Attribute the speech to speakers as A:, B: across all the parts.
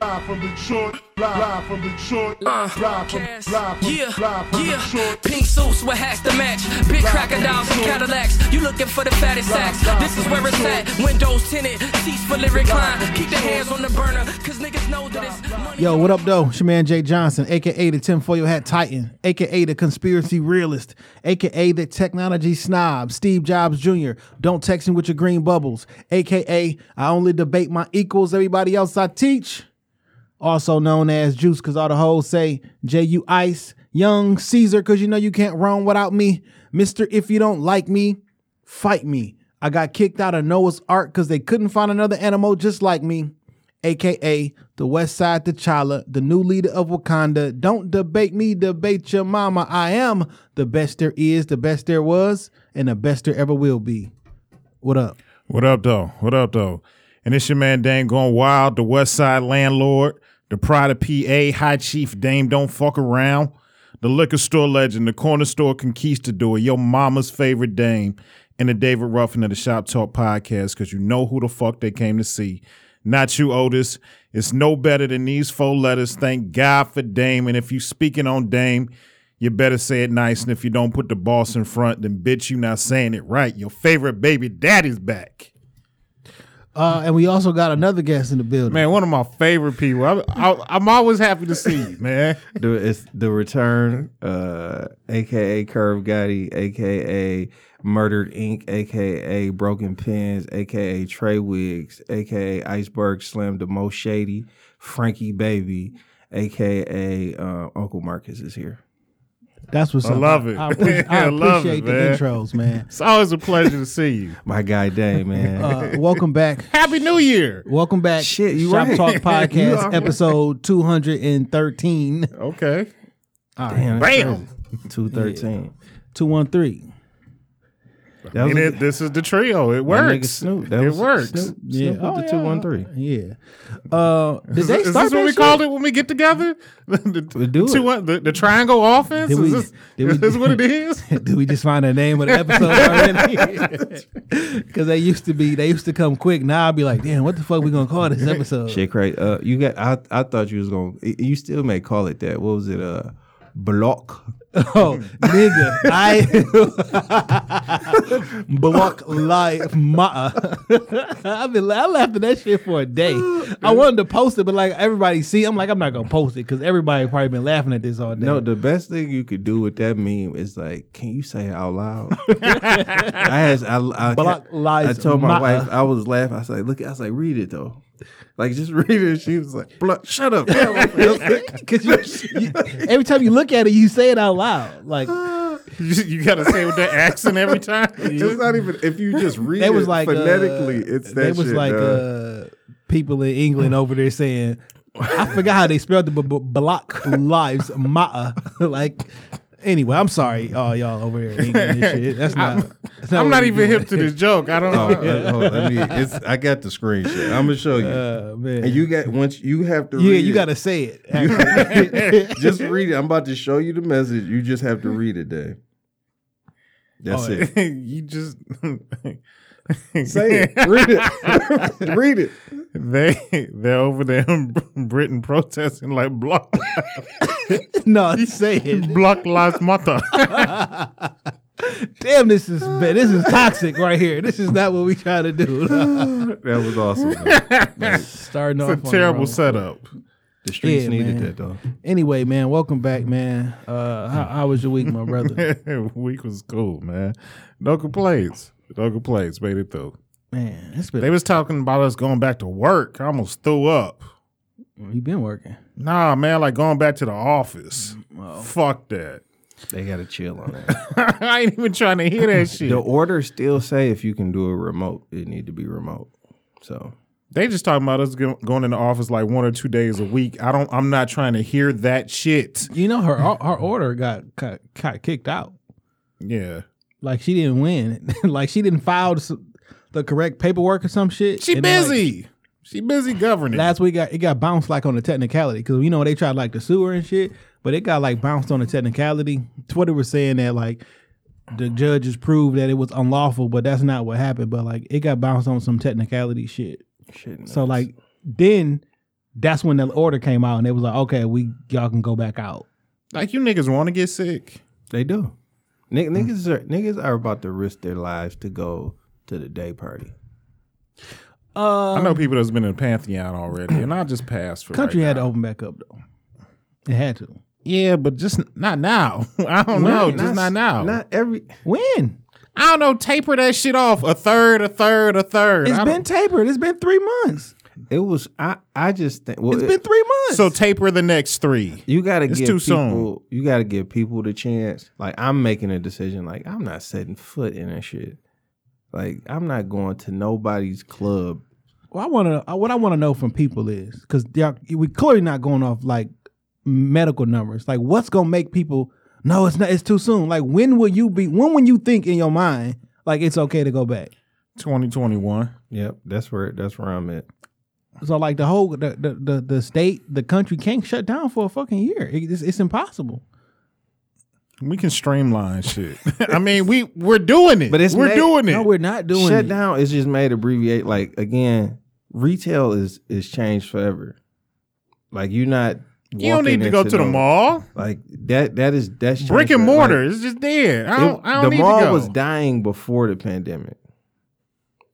A: Live from Detroit, live from Detroit,
B: Uh,
A: live from,
B: Cass.
A: live from,
B: yeah,
A: live from
B: yeah.
A: Detroit.
B: Pink suits with hats to match. Big crocodiles and Cadillacs. You looking for the fattest sacks. This is where it's at. Windows tinted, seats fully reclined. Keep the hands on the burner, cause niggas know that it's money.
C: Yo, what up, though? It's your man Jay Johnson, aka the tinfoil hat titan, aka the conspiracy realist, aka the technology snob, Steve Jobs Jr. Don't text me with your green bubbles, aka I only debate my equals, everybody else I teach. Also known as Juice, cause all the hoes say J.U. Ice, Young Caesar, cause you know you can't run without me. Mister, if you don't like me, fight me. I got kicked out of Noah's Ark because they couldn't find another animal just like me aka the West Side T'Challa, the new leader of Wakanda. Don't debate me, debate your mama. I am the best there is, the best there was, and the best there ever will be. What up?
D: What up, though? What up, though? And it's your man Dame going wild, the West Side landlord, the pride of PA, High Chief Dame Don't Fuck Around, the liquor store legend, the corner store conquistador, your mama's favorite Dame, and the David Ruffin of the Shop Talk podcast, because you know who the fuck they came to see. Not you, Otis. It's no better than these four letters. Thank God for Dame. And if you speaking on Dame, you better say it nice. And if you don't put the boss in front, then bitch, you not saying it right. Your favorite baby daddy's back.
C: Uh, and we also got another guest in the building.
D: Man, one of my favorite people. I, I, I'm always happy to see you, man.
E: the it's the return, uh, aka Curve Gotti, aka Murdered Ink, aka Broken Pins, aka Trey Wigs, aka Iceberg Slim, the most shady, Frankie Baby, aka uh, Uncle Marcus is here.
C: That's what's
D: I
C: up.
D: love it.
C: I, appre- I
D: I love
C: appreciate
D: it,
C: the
D: man.
C: intros, man.
D: It's always a pleasure to see you.
E: My guy Day, man.
C: Uh, welcome back.
D: Happy New Year.
C: Welcome back.
E: Shit, you
C: Shop
E: right.
C: Talk
E: You
C: Podcast,
E: are-
C: episode 213.
D: Okay.
E: Damn,
D: Bam.
E: Two thirteen.
C: 213.
E: That
D: I
E: was
D: mean,
E: a-
D: it, this is the trio. It
E: my nigga
D: works.
E: Snoop. That
D: it
E: was
D: works.
E: Snoop,
C: Yeah.
E: Snoop with
C: Oh,
E: the
C: yeah.
E: two one three.
C: Yeah. Uh, did
D: Is,
C: they
D: is
C: start
D: this what we
C: shit?
D: called it when we get together? the,
E: We do
D: two,
E: it.
D: one- the, the triangle offense?
C: Did
D: is
C: we-
D: this,
C: did we-
D: is this what it is?
C: Did we just find the name of the episode already? Because they used to be, they used to come quick. Now I'll be like, damn, what the fuck we gonna call this episode?
E: Shit, crazy. Uh, you got. I I thought you was gonna. You still may call it that. What was it? Uh, block.
C: Oh, nigga, I block life matter. I've been, I laughed at that shit for a day. I wanted to post it, but like everybody see, I'm like, I'm not gonna post it because everybody probably been laughing at this all day.
E: No, the best thing you could do with that meme is like, can you say it out loud? I had. I, I,
C: Block
E: I
C: lives
E: told my wife I was laughing. I was like, look. I was like, read it though. Like just read it. She was like, "Block, shut up.
C: Because you, you, every time you look at it, you say it out loud. Like
D: you, you got to say it with that accent every time.
E: it's not even if you just read
C: they
E: it
C: was like
E: phonetically.
C: uh,
E: it's that
C: they was
E: shit,
C: like
E: dog.
C: uh, people in England over there saying, I forgot how they spelled the but, but block lives matter. like anyway, I'm sorry, all y'all over there in England and shit. That's not.
D: I'm not even hip to this joke. I don't
E: Oh,
D: know.
E: uh, hold on, let me. It's, I got the screenshot. I'm gonna show you.
C: Uh, man.
E: and you got once you have to.
C: yeah,
E: read
C: you
E: it.
C: got to say it. actually.
E: just read it. I'm about to show you the message. You just have to read it, Dave. That's
C: Oh,
E: it.
D: you just
E: Say it. Read it. read it.
D: they they're over there in Britain protesting like block
C: no, say it.
D: block lives matter.
C: Damn, this is bad. This is toxic right here. This is not what we try to do.
E: That was awesome. man.
C: Starting
D: It's
C: off
D: a
C: on
D: terrible
C: wrong
D: setup.
E: The streets
C: Yeah,
E: needed
C: man.
E: that though.
C: Anyway, man, welcome back, man. Uh, how, how was your week, my brother?
D: Week was cool, man. No complaints. No complaints. Made it through.
C: Man, it's been
D: They was talking about us going back to work. I almost threw up.
C: you been working.
D: Nah, man, like going back to the office. Fuck that.
E: They got to chill on that.
D: I ain't even trying to hear that shit.
E: the orders still say if you can do a remote, it need to be remote. So
D: They just talking about us going in the office like one or two days a week. I don't. I'm not trying to hear that shit.
C: You know her her order got got, got kicked out.
D: Yeah,
C: Like she didn't win. like she didn't file the correct paperwork or some shit.
D: she
C: then, like,
D: busy. She busy governing.
C: Last week, got, it got bounced like on the technicality because you know they tried like to sue her and shit, but it got like bounced on the technicality. Twitter was saying that like the judges proved that it was unlawful, but that's not what happened. But like it got bounced on some technicality shit.
E: Shit.
C: So like then that's when the order came out and it was like, okay, we y'all can go back out.
D: like you niggas want to get sick.
E: they do. Nick, niggas are niggas are about to risk their lives to go to the day party.
C: Uh,
D: I know people that's been in the Pantheon already, and I just passed for
C: country
D: right
C: had to open back up though. It had to.
D: Yeah, but just not now. I don't know. Just not now.
E: Not every.
C: When?
D: I don't know. Taper that shit off a third, a third, a third.
C: It's
D: I
C: been
D: don't-
C: tapered. It's been three months.
E: It was. I. I just think. Well,
C: It's
E: it-
C: been three months.
D: so taper the next three.
E: You got to
D: It's
E: give
D: too
E: people.
D: soon.
E: You got to give people the chance. Like I'm making a decision. Like I'm not setting foot in that shit. Like I'm not going to nobody's club.
C: Well, I want to. What I want to know from people is because we're clearly not going off like medical numbers. Like, what's gonna make people? No, it's not. It's too soon. Like, when will you be? When will you think in your mind like it's okay to go back?
D: 2021.
E: Yep, that's where that's where I'm at.
C: So like the whole the the the, the state the country can't shut down for a fucking year. It- it's, it's impossible.
D: We can streamline shit. I mean, we we're doing it.
E: But it's
D: we're
E: made-
D: doing it.
C: No, we're not doing
E: Shut
C: it.
E: down It's just made abbreviate. Like again, retail is is changed forever. Like you're not.
D: you don't need to go to the
E: no-
D: mall.
E: Like that. That is that's
D: Brick and
E: forever.
D: mortar.
E: Like,
D: it's just there. I don't.
E: it-
D: I don't
E: the
D: need
E: mall
D: to go.
E: was dying before the pandemic.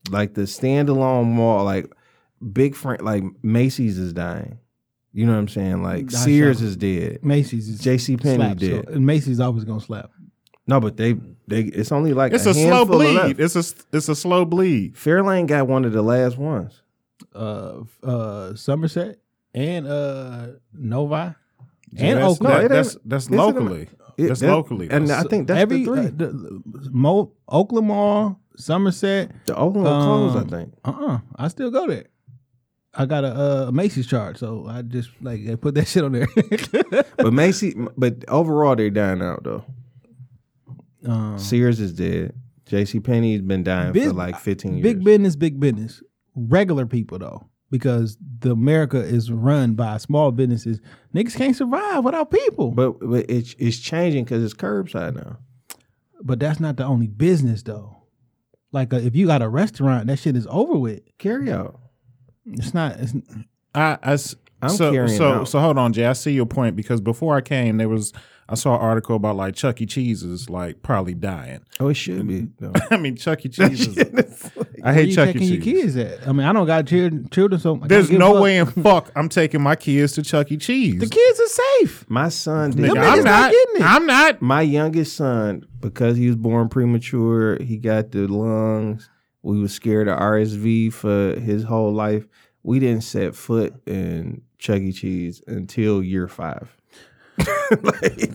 E: Like the standalone mall, like big friend, like Macy's is dying. You know what I'm saying? Like
C: That's
E: Sears
C: shocking.
E: is dead.
C: Macy's is
E: J.C. Penney
C: slap,
E: did.
C: So, and Macy's always gonna slap.
E: No, but they they it's only like
D: It's
E: a,
D: a, slow bleed.
E: left.
D: It's a it's a slow bleed.
E: Fairlane got one of the last ones.
C: Uh, uh, Somerset and uh Novi and
D: that's,
C: Oakland.
D: That- that's that's
E: It's in
D: locally.
E: It-
D: that's
E: that-
D: locally.
E: and
D: though.
E: I think that's
C: Every
E: the three.
C: uh, the, Mo, Oakland Mall, Somerset.
E: the Oakland will close, I
C: um,
E: think.
C: Uh uh I still go there. I got a uh, Macy's chart, so I just like I put that shit on there.
E: But Macy, but overall they're dying out though.
C: um,
E: Sears is dead. J.C. Penney's been dying
C: Big-
E: for like 15 years.
C: big business, big business. Regular people though, because the America is run by small businesses. Niggas can't survive without people. But,
E: But, but it's it's changing because it's curbside now.
C: But that's not the only business though. Like uh, if you got a restaurant, that shit is over with.
E: Carry out.
C: It's not. It's,
E: I'm
D: so
E: carrying
D: so
E: out.
D: so hold on, Jay. I see your point because before I came, there was I saw an article about like Chuck E. Cheese is like probably dying.
E: Oh, it should be. though.
D: I mean, Chuck E. Cheese. Is, I hate
C: you
D: Chuck E.
C: taking your kids at? I mean, I don't got children, children so I
D: There's no way in fuck I'm taking my kids to Chuck E. Cheese.
C: The kids are safe.
E: My son did.
C: Them
D: I'm
C: not
D: not.
C: getting it.
D: I'm not.
E: My youngest son, because he was born premature, he got the lungs. We was scared of RSV for his whole life. We didn't set foot in Chuck E. Cheese until year five. like,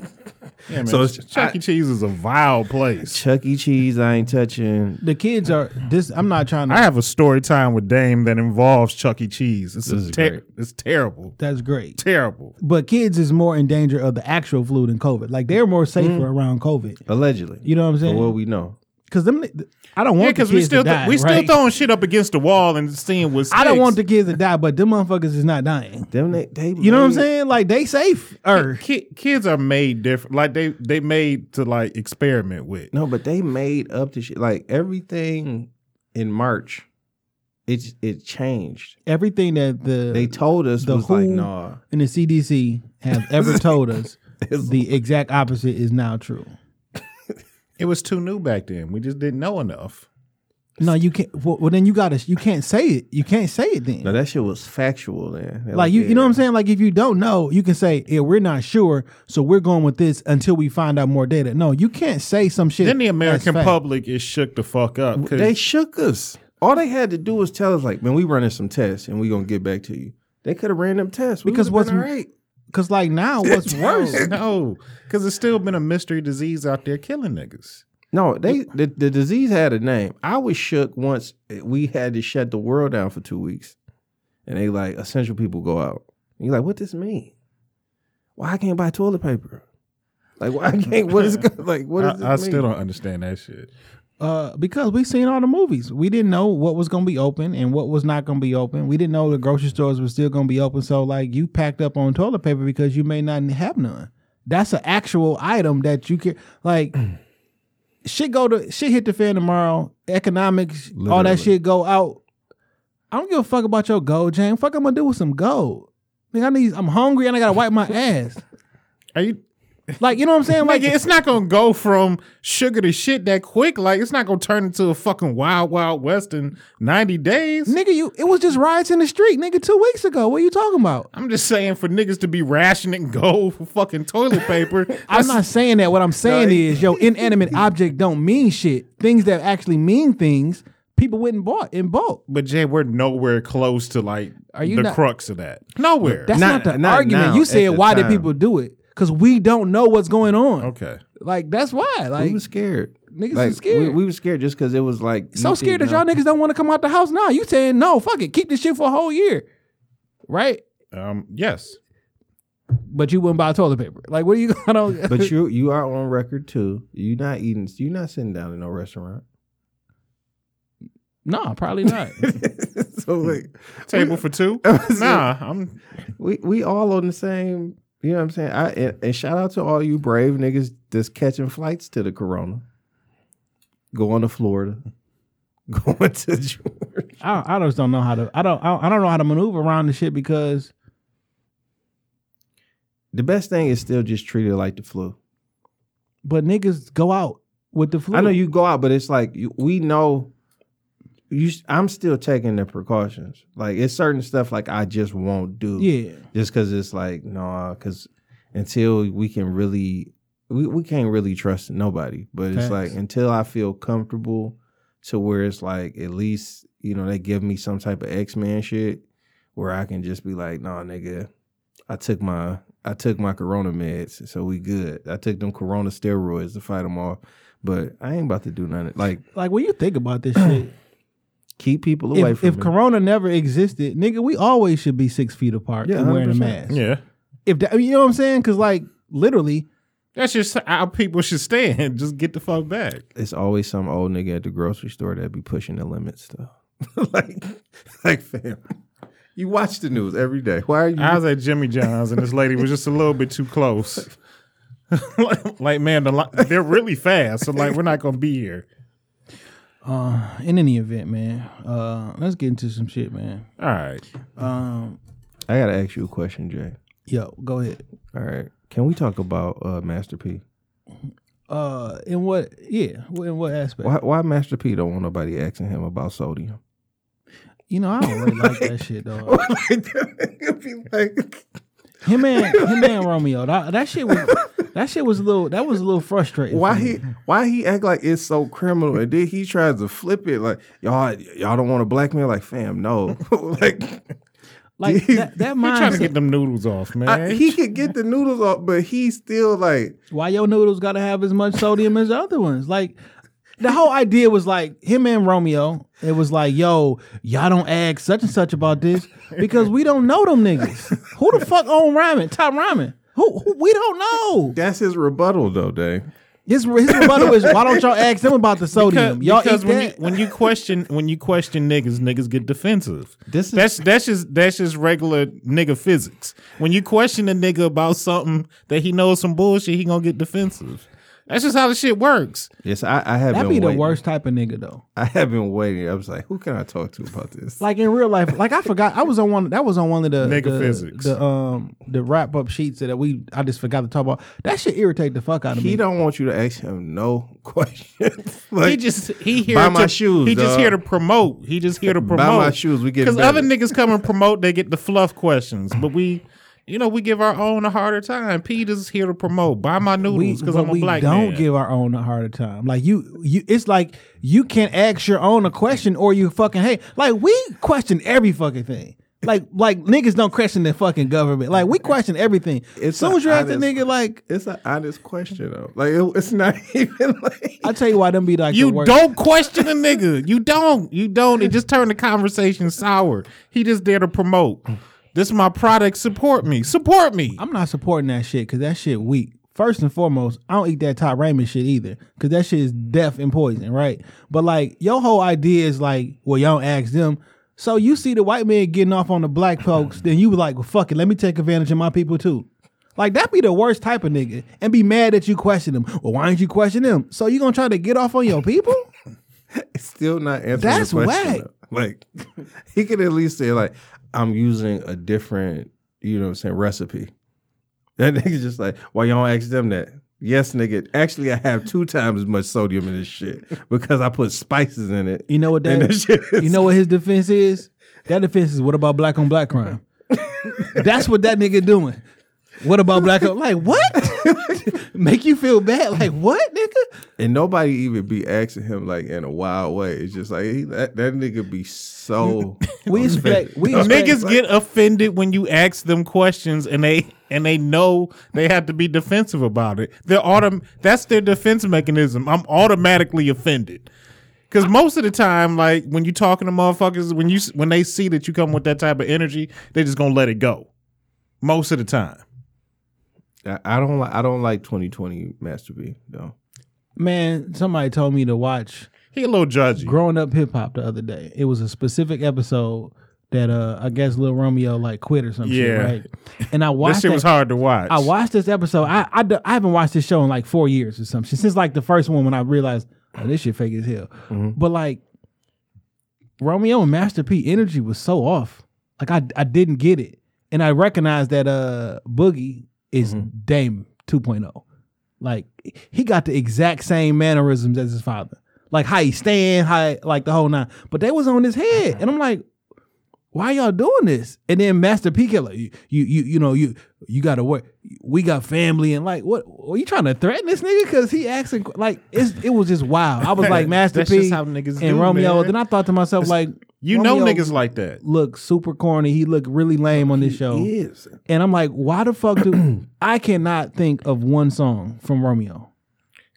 D: Yeah, man.
E: So
D: Chuck E. Cheese is a vile place.
E: Chuck E. Cheese, I ain't touching.
C: The kids are this. I'm not trying to.
D: I have a story time with Dame that involves Chuck E. Cheese. It's,
E: This
D: a
E: is
D: ter-
E: great.
D: it's terrible.
C: that's great.
D: Terrible.
C: But kids is more in danger of the actual flu than COVID. Like they're more safer
E: Mm.
C: around COVID.
E: Allegedly.
C: You know what I'm
E: For
C: saying?
E: what we know.
C: Because them, I don't want the
D: because
C: kids
D: we still
C: to die.
D: we still
C: right?
D: throwing shit up against the wall and seeing what
C: I don't want the kids to die, but them motherfuckers is not dying.
E: Them they, they
C: You know what I'm saying? Like they safe. Or er.
D: Ki- kids are made different. Like they they made to like experiment with.
E: No, but they made up the shit. Like everything in March, it it changed.
C: everything that the
E: They told us
C: the
E: was like,
C: WHO
E: nah.
C: and the CDC have ever told us, the exact opposite is now true.
D: It was too new back then. We just didn't know enough.
C: No, you can't. Well, well, then you gotta. You can't say it. You can't say it then.
E: No, that shit was factual then. They
C: like you, you know what I'm saying? Like if you don't know, you can say, "Yeah, we're not sure, so we're going with this until we find out more data." No, you can't say some shit.
D: Then the American public is shook the fuck up.
E: They shook us. All they had to do was tell us, like, man, we running some tests and we gonna get back to you. They could have ran them tests. We
C: Because
E: would've been
C: what's-
E: all right.
C: Because like now, what's worse?
D: no, because it's still been a mystery disease out there killing niggas.
E: No, they the, the disease had a name. I was shook once we had to shut the world down for two weeks, and they like essential people go out. And you're like, what this mean? Why I can't buy toilet paper? Like why I can't? What is like? What does
D: I, I still don't understand that shit.
C: Uh, because we seen all the movies. We didn't know what was gonna be open and what was not gonna be open. We didn't know the grocery stores were still gonna be open. So like you packed up on toilet paper because you may not have none. That's an actual item that you can like. shit go to shit hit the fan tomorrow. Economics, all that shit go out. I don't give a fuck about your gold, Jane. Fuck, I'm gonna do with some gold. Nigga, I need. I'm hungry and I gotta wipe my ass.
D: Are you?
C: Like you know what I'm saying? Like
D: Like it's not gonna go from sugar to shit that quick. Like it's not gonna turn into a fucking wild wild west in ninety days.
C: nigga, you it was just riots in the street, nigga, two weeks ago. What are you talking about?
D: I'm just saying for niggas to be rationing gold for fucking toilet paper.
C: I'm not saying that. What I'm saying is, yo, inanimate object don't mean shit. Things that actually mean things, people wouldn't bought in bulk.
D: But Jay, we're nowhere close to like
C: Are you
D: the
C: not-
D: crux of that. Nowhere.
C: That's not,
E: Not-
C: the
E: not
C: argument.
E: now,
C: You said
E: the
C: why did people do it? Because we don't know what's going on.
D: okay.
C: Like that's why. Like
E: we was scared.
C: Niggas
E: like,
C: was scared.
E: We, we was scared just because it was like
C: so scared
E: didn't
C: that y'all
E: know.
C: niggas don't want to come out the house now. You saying no, fuck it, keep this shit for a whole year, right?
D: Um. Yes.
C: But you wouldn't buy toilet paper. Like what are you gonna?
E: But you you are on record too. You're not eating. You're not sitting down in no restaurant.
C: no, probably not.
E: so like
D: Table for two. nah. I'm.
E: we we all on the same. You know what I'm saying? I and, and shout out to all you brave niggas that's catching flights to the Corona, going to Florida, going to Georgia.
C: I, I just don't know how to. I don't. I, I don't know how to maneuver around the shit because
E: The best thing is still just treat it like the flu.
C: but niggas go out with the flu.
E: I know you go out, but it's like you, we know. You, I'm still taking the precautions. Like it's certain stuff like I just won't do.
C: Yeah.
E: just because it's like no, because until we can really, we, we can't really trust nobody. But it's like until I feel comfortable to where it's like at least you know they give me some type of X-Man shit where I can just be like, "Nah, nigga, I took my I took my Corona meds, so we good. I took them Corona steroids to fight them off, but I ain't about to do nothing. Like
C: Like when you think about this shit,
E: keep people away
C: if,
E: from
C: if
E: me.
C: Corona never existed, nigga, we always should be six feet apart
E: Yeah,
C: and wearing a
E: 100%.
C: mask.
D: Yeah.
C: If that, you know what I'm saying? Because like literally,
D: That's just how people should stand. Just get the fuck back.
E: it's always some old nigga at the grocery store that be pushing the limits though. like, like fam, you watch the news every day. Why are you?
D: I was at Jimmy John's and this lady was just a little bit too close. like, like, man, the li- they're really fast. So like, we're not gonna be here.
C: Uh, in any event, man, uh, let's get into some shit, man.
D: All right.
C: Um,
E: I gotta ask you a question, Jay.
C: yo, go ahead.
E: All right, can we talk about uh, Master P?
C: Uh, in what? Yeah, in what aspect?
E: Why, why Master P don't want nobody asking him about sodium?
C: You know, I don't really like that shit, though.
E: It'd be like,
C: Him and him and Romeo, that, that shit was that shit was a little that was a little frustrating.
E: why he why he act like it's so criminal and then he tries to flip it like y'all y'all don't want a black man like fam no like
C: like that, that
D: You're trying to get them noodles off, man.
E: I, he could get the noodles off but he's still like
C: why your noodles gotta have as much sodium as the other ones? Like the whole idea was like him and Romeo. It was like, yo, y'all don't ask such and such about this because we don't know them niggas. Who the fuck own Ramen? Top Ramen? Who, who we don't know.
E: that's his rebuttal though Dave.
C: His his rebuttal is why don't y'all ask them about the sodium?
D: because,
C: y'all
D: because
C: eat
D: when you
C: that?
D: when you question when you question niggas, niggas get defensive.
E: This is-
D: that's that's just that's just regular nigga physics. When you question a nigga about something that he knows some bullshit, he gonna get defensive. That's just how the shit works.
E: Yes, I, I have
C: That'd
E: been
C: be the worst type of nigga though.
E: I have been waiting. I was like, who can I talk to about this?
C: Like in real life, like I forgot I was on one that was on one of the
D: Nigga
C: the,
D: physics.
C: the um the wrap up sheets that we I just forgot to talk about. That should irritate the fuck out of
E: he
C: me.
E: He don't want you to ask him no questions. like,
D: he just he here
E: buy
D: to,
E: my shoes,
D: He just here to promote. He just here to
E: Buy
D: promote.
E: my shoes, we get
D: because other niggas come and promote. They get the fluff questions, but we. You know, we give our own a harder time. Peter's here to promote. Buy my noodles because I'm a
C: we
D: black
C: don't
D: man.
C: give our own a harder time. Like you you it's like you can't ask your own a question or you fucking hey like we question every fucking thing. Like like niggas don't question the fucking government. Like we question everything. As
E: It's
C: soon as you ask the
E: honest-
C: nigga like
E: it's an honest question though. Like it, it's not even like
C: I tell you why them be like
D: You
C: the
D: don't question a nigga. You don't. You don't. It just turned the conversation sour. He just there to promote. This is my product. Support me. Support me.
C: I'm not supporting that shit because that shit weak. first and foremost, I don't eat that top ramen shit either, cause that shit is death and poison, right? But like your whole idea is like, well, y'all ask them. So you see the white man getting off on the black folks, then you was like, well, fuck it, let me take advantage of my people too. Like that be the worst type of nigga, and be mad that you question them. Well, why didn't you question them? So you gonna try to get off on your people?
E: it's Still not answering
C: That's
E: the question.
C: whack.
E: though. Like he could at least say like I'm using a different, you know what I'm saying, recipe. That nigga's just like, why y'all ask them that? Yes, nigga. Actually, I have two times as much sodium in this shit because I put spices in it.
C: You know what that?
E: that
C: you know what his defense is? That defense is what about black on black crime? That's what that nigga doing. What about black on like what? Make you feel bad? Like what, nigga?
E: And nobody even be asking him like in a wild way. It's just like he, that, that nigga be so
C: We expect we expect,
D: Niggas get offended when you ask them questions and they and they know they have to be defensive about it. They're autom- that's their defense mechanism. I'm automatically offended. Cause most of the time, like when you talking to motherfuckers, when you when they see that you come with that type of energy, they just gonna let it go. Most of the time.
E: I, don't like I don't like 2020 Master P though.
C: man. Somebody told me to watch
D: He a little judgy.
C: Growing Up Hip Hop the other day. It was a specific episode that uh I guess Lil Romeo like quit or some shit,
D: Yeah.
C: right? And I watched.
D: This shit
C: that-
D: was hard to watch.
C: I watched this episode. I, I I haven't watched this show in like four years or something since like the first one when I realized oh, this shit fake as hell. But like Romeo and Master P energy was so off. Like I I didn't get it, and I recognized that uh Boogie is mm-hmm. Dame 2.0. Like he got the exact same mannerisms as his father. Like how he stand, how like the whole nine. But they was on his head, and I'm like, why y'all doing this? And then Master P like, you, you, you, you know, you, you got to work. We got family, and like, what? Are you trying to threaten this nigga? Because he asking like, it's, it was just wild. I was like, Master P
D: just how niggas
C: and
D: do,
C: Romeo.
D: man.
C: Then I thought to myself, like,
D: you know niggas like that.
C: look super corny. He looked really lame on this show,
E: He is.
C: and I'm like, why the fuck do I cannot think of one song from Romeo?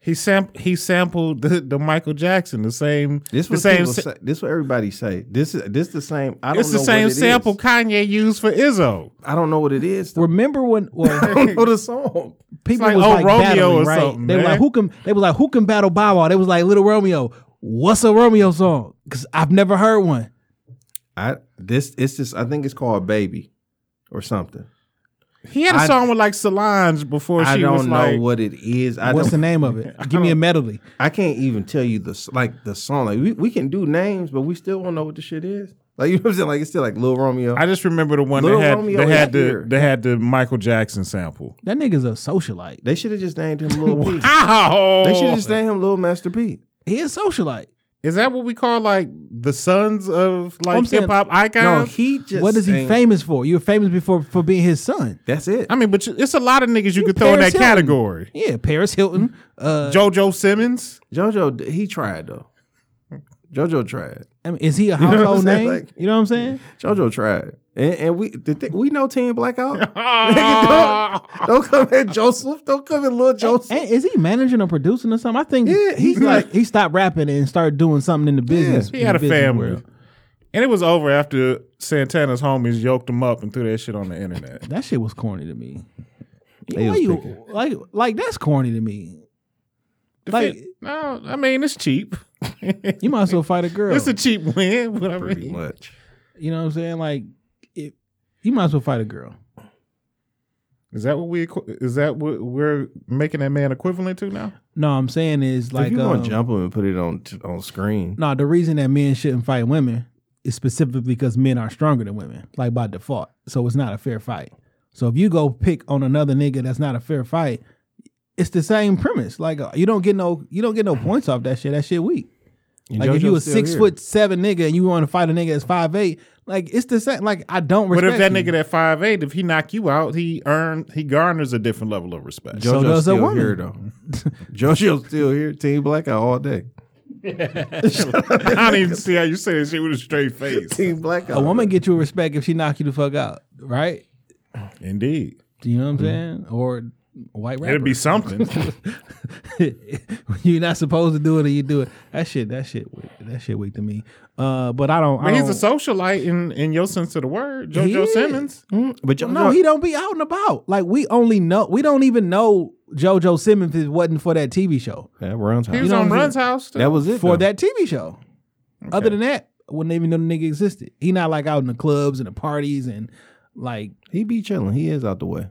D: He sam- he sampled the, the Michael Jackson, the same
E: This
D: the
E: what
D: same
E: people
D: sa-
E: say. This what everybody say. This is this the same. I don't
D: it's
E: know
D: the same
E: what it
D: sample
E: is.
D: Kanye used for Izzo.
E: I don't know what it is. though.
C: Remember when? Well,
E: I don't know the song.
C: people
D: like
C: was
D: old
C: like
D: Romeo
C: battling,
D: or
C: right?
D: something,
C: they were like, who can? They was like, who can battle Bow Wow? They was like, Little Romeo. What's a Romeo song? Because I've never heard one.
E: I this it's just I think it's called Baby or something.
D: He had a
E: I-
D: song with like Solange before
E: I
D: she
E: don't know what it is. I
C: What's the name of it? Give me a medley.
E: I can't even tell you the like the song. Like we, we can do names, but we still won't know what the shit is. Like you know what I'm saying? Like it's still like Lil Romeo.
D: I just remember the one that had
E: Romeo
D: they had the
E: here.
D: they had the Michael Jackson sample.
C: That nigga's a socialite.
E: they should have just named him Lil P.
D: Ow!
E: They should have just named him Lil Master P.
C: He a socialite.
D: Is that what we call like the sons of like hip hop icons?
E: No, he just
C: what is he
E: sang-
C: famous for? You're famous before for being his son.
E: That's it.
D: I mean, but you- it's a lot of niggas you could throw in that
C: Hilton.
D: category.
C: Yeah, Paris Hilton. Uh,
D: JoJo Simmons.
E: JoJo, he tried though. JoJo tried.
C: I mean, is he a
E: know what I'm
C: household name?
E: Like-
C: you know what I'm saying?
E: JoJo tried. And, and we the thing, we know Team Blackout. Nigga, don't, don't come at Joseph. Don't come at Lil Joseph.
C: And is he managing or producing or something? I think
E: Yeah,
C: he's
E: he's
C: like
E: like-
C: he stopped rapping and started doing something in the business.
D: He had a family.
C: world.
D: And it was over after Santana's homies yoked him up and threw that shit on the internet.
C: That shit was corny to me. Why you-
E: picking.
C: like like that's corny to me.
D: The
C: Like-
D: fit- no, I mean it's cheap.
C: You might as well fight a girl.
D: It's a cheap win, but I
E: Pretty
D: mean,
E: much.
C: you know what I'm saying? Like it, you might as well fight a girl.
D: is that what we equi- is that what we're making that man equivalent to now?
C: No, I'm saying is
E: Like
C: like
E: if you
C: um,
E: want to jump him and put it on on screen.
C: No, the reason that men shouldn't fight women is specifically because men are stronger than women, like by default. So it's not a fair fight. So if you go pick on another nigga that's not a fair fight, it's the same premise. Like uh, you don't get no you don't get no points off that shit. That shit weak.
E: And
C: Like if you a six
E: here.
C: foot seven nigga and you want to fight a nigga that's five eight, like it's the same. Like I don't respect.
D: But if that
C: you.
D: nigga that five eight, if he knock you out, he earn he garners a different level of respect.
C: So
E: JoJo's
C: does a
E: still
C: woman.
E: here though. JoJo's still here. Team Blackout all day.
D: I don't even see how you say that shit with a straight face.
E: Team Blackout.
C: a woman get you respect if she knock you the fuck out, right?
D: Indeed,
C: Do you know what I'm saying? Or a white rapper.
D: it'd be something.
C: You're not supposed to do it, or you do it. That shit. That shit. That that shit weak to me. Uh, but I don't. I
D: he's
C: don't,
D: a socialite in in your sense of the word,
C: He
D: JoJo
C: is.
D: Simmons.
E: But y'all
C: no, he don't be out and about. Like we only know, we don't even know JoJo Simmons if it wasn't for that TV show.
E: that runs
D: He
E: house.
D: was
C: know
D: on Run's house. too.
E: That was it
C: For
E: though.
C: that TV show. Other than that, I wouldn't even know the nigga existed. He not like out in the clubs and the parties and like
E: He be chilling. He is out the way.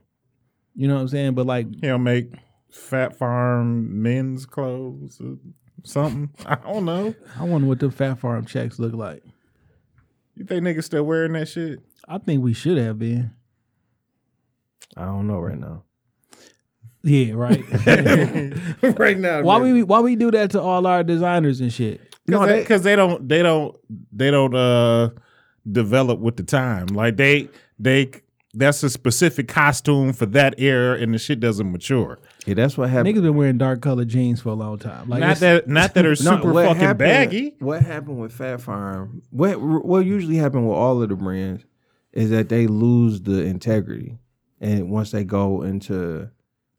C: You know what I'm saying. But like
D: He'll make Fat Farm men's clothes or something. I don't know.
C: I wonder what the Fat Farm checks look like.
D: You think niggas still wearing that shit?
C: I think we should have been.
E: I don't know right now.
C: Yeah, right.
E: right now,
C: why we why we do that to all our designers and shit?
E: No,
D: Because
E: they-
D: they, 'cause they don't they don't they don't uh develop with the time. Like they they that's a specific costume for that era, and the shit doesn't mature.
E: Yeah, that's what happened.
C: Niggas been wearing dark colored jeans for a long time. Like
D: not
C: it's-
D: that not that are super
E: what
D: fucking
E: happened-
D: baggy.
E: What happened with Fat Farm? What what usually happened with all of the brands is that they lose the integrity, and once they go into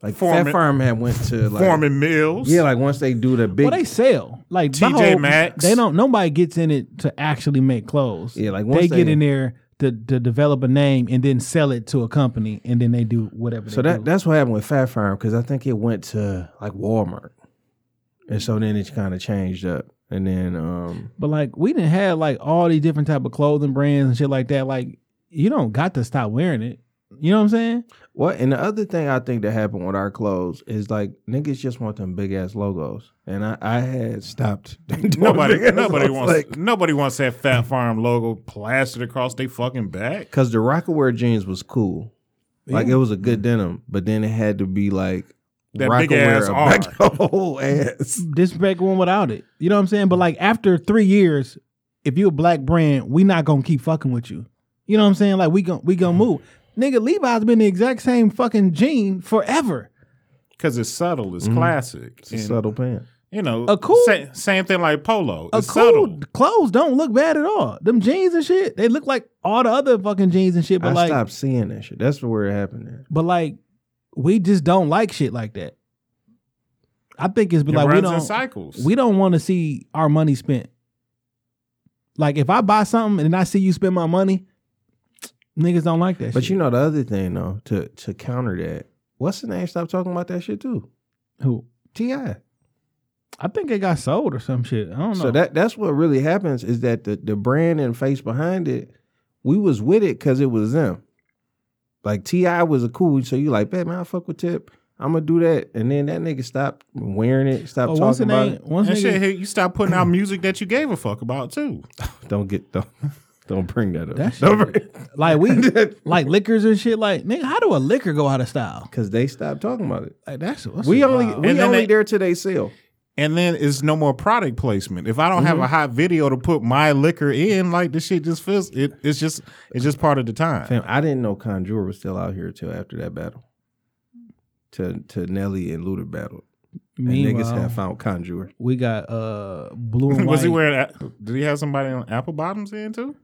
E: like
D: Forman-
E: Fat Farm had went to like
D: Forman Mills.
E: yeah, like once they do the big
C: well, they sell like the
D: TJ
C: whole-
D: Maxx.
C: They don't. Nobody gets in it to actually make clothes.
E: Yeah, like once
C: they, get in there to, to develop a name and then sell it to a company and then they do whatever.
E: So that
C: do.
E: that's what happened with Fat Farm because I think it went to like Walmart, and so then it kind of changed up, and then um
C: But like we didn't have like all these different type of clothing brands and shit like that. Like you don't got to stop wearing it. You know what I'm saying?
E: what and the other thing I think that happened with our clothes is like niggas just want them big ass logos, and I I had stopped.
D: Nobody nobody wants
E: like
D: nobody wants that Fat Farm logo plastered across their fucking back.
E: because the Rocawear jeans was cool, like it was a good denim, but then it had to be like
D: That big ass
E: Rocawear
D: R.
E: back the whole ass.
C: Disrespect one without it. You know what I'm saying? But like after three years, if you're a black brand, we not gonna keep fucking with you. You know what I'm saying? Like we gon' we gonna move. Nigga, Levi's been the exact same fucking jean forever.
D: Because it's subtle, it's
E: Mm-hmm.
D: classic.
E: It's a subtle pant.
D: You know,
C: A cool-
D: sa- same thing like polo.
C: A cool
D: subtle.
C: clothes don't look bad at all. Them jeans and shit, they look like all the other fucking jeans and shit. But
E: I
C: like,
E: stopped seeing that shit. That's where it happened. At.
C: but like, we just don't like shit like that. I think it's
D: It
C: like we
D: runs in
C: don't
D: cycles.
C: we don't want to see our money spent. Like if I buy something and I see you spend my money, niggas don't like that.
E: But
C: shit.
E: you know the other thing though, to to counter that, what's the name? Stop talking about that shit too.
C: who?
E: Ti.
C: I think it got sold or some shit. I don't know.
E: So that that's what really happens is that the the brand and face behind it, we was with it because it was them. Like Ti was a cool, so you like, bet man, I fuck with Tip. I'm gonna do that, and then that nigga stopped wearing it, stopped
C: But once
E: talking about
C: ain't,
E: it.
C: once
D: and
C: niggas,
D: shit, hey, you stop putting out music that you gave a fuck about too.
E: Don't get don't don't bring that up.
C: that
E: Don't bring,
C: like we like liquors and shit. Like nigga, how do a liquor go out of style?
E: Cause they stopped talking about it.
C: Like that's what's
E: We only
C: wild.
E: we
D: And then
E: only
D: they-
E: there till they sell.
D: And then it's no more product placement. If I don't have a
E: Mm-hmm.
D: hot video to put my liquor in, like this shit just feels it. It's just it's just part of the time.
E: Fam, I didn't know Conjure was still out here till after that battle. To to Nelly and Luda battle. And niggas
C: Meanwhile,
E: have found Conjure.
C: we got uh blue and white.
D: Was he wearing? a- Did he have somebody on apple bottoms in too?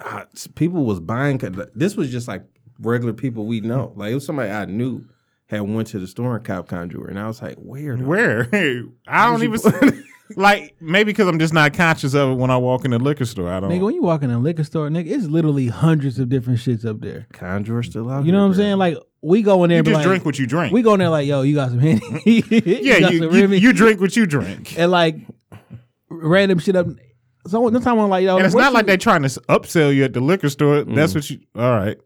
E: Uh, people was buying. This was just like regular people we know. Like it was somebody I knew had went to the store and cop conjure, and I was like, where? though?
D: Where? I don't even like maybe because I'm just not conscious of it when I walk in the liquor store. I don't.
C: Nigga, when you walk in a liquor store, nigga, it's literally hundreds of different shits up there.
E: Conjure still out.
C: You know what I'm
E: bro.
C: saying? Like we go in there
D: you
C: and be
D: just
C: like,
D: drink what you drink.
C: we go in there like, yo, you got some Henny?
D: yeah,
C: got
D: you
C: some
D: you, you drink what you drink.
C: and like random shit up. So one time I'm like, yo,
D: And it's
C: what
D: not like they're trying to upsell you at the liquor store.
E: Mm.
D: That's what you. All right.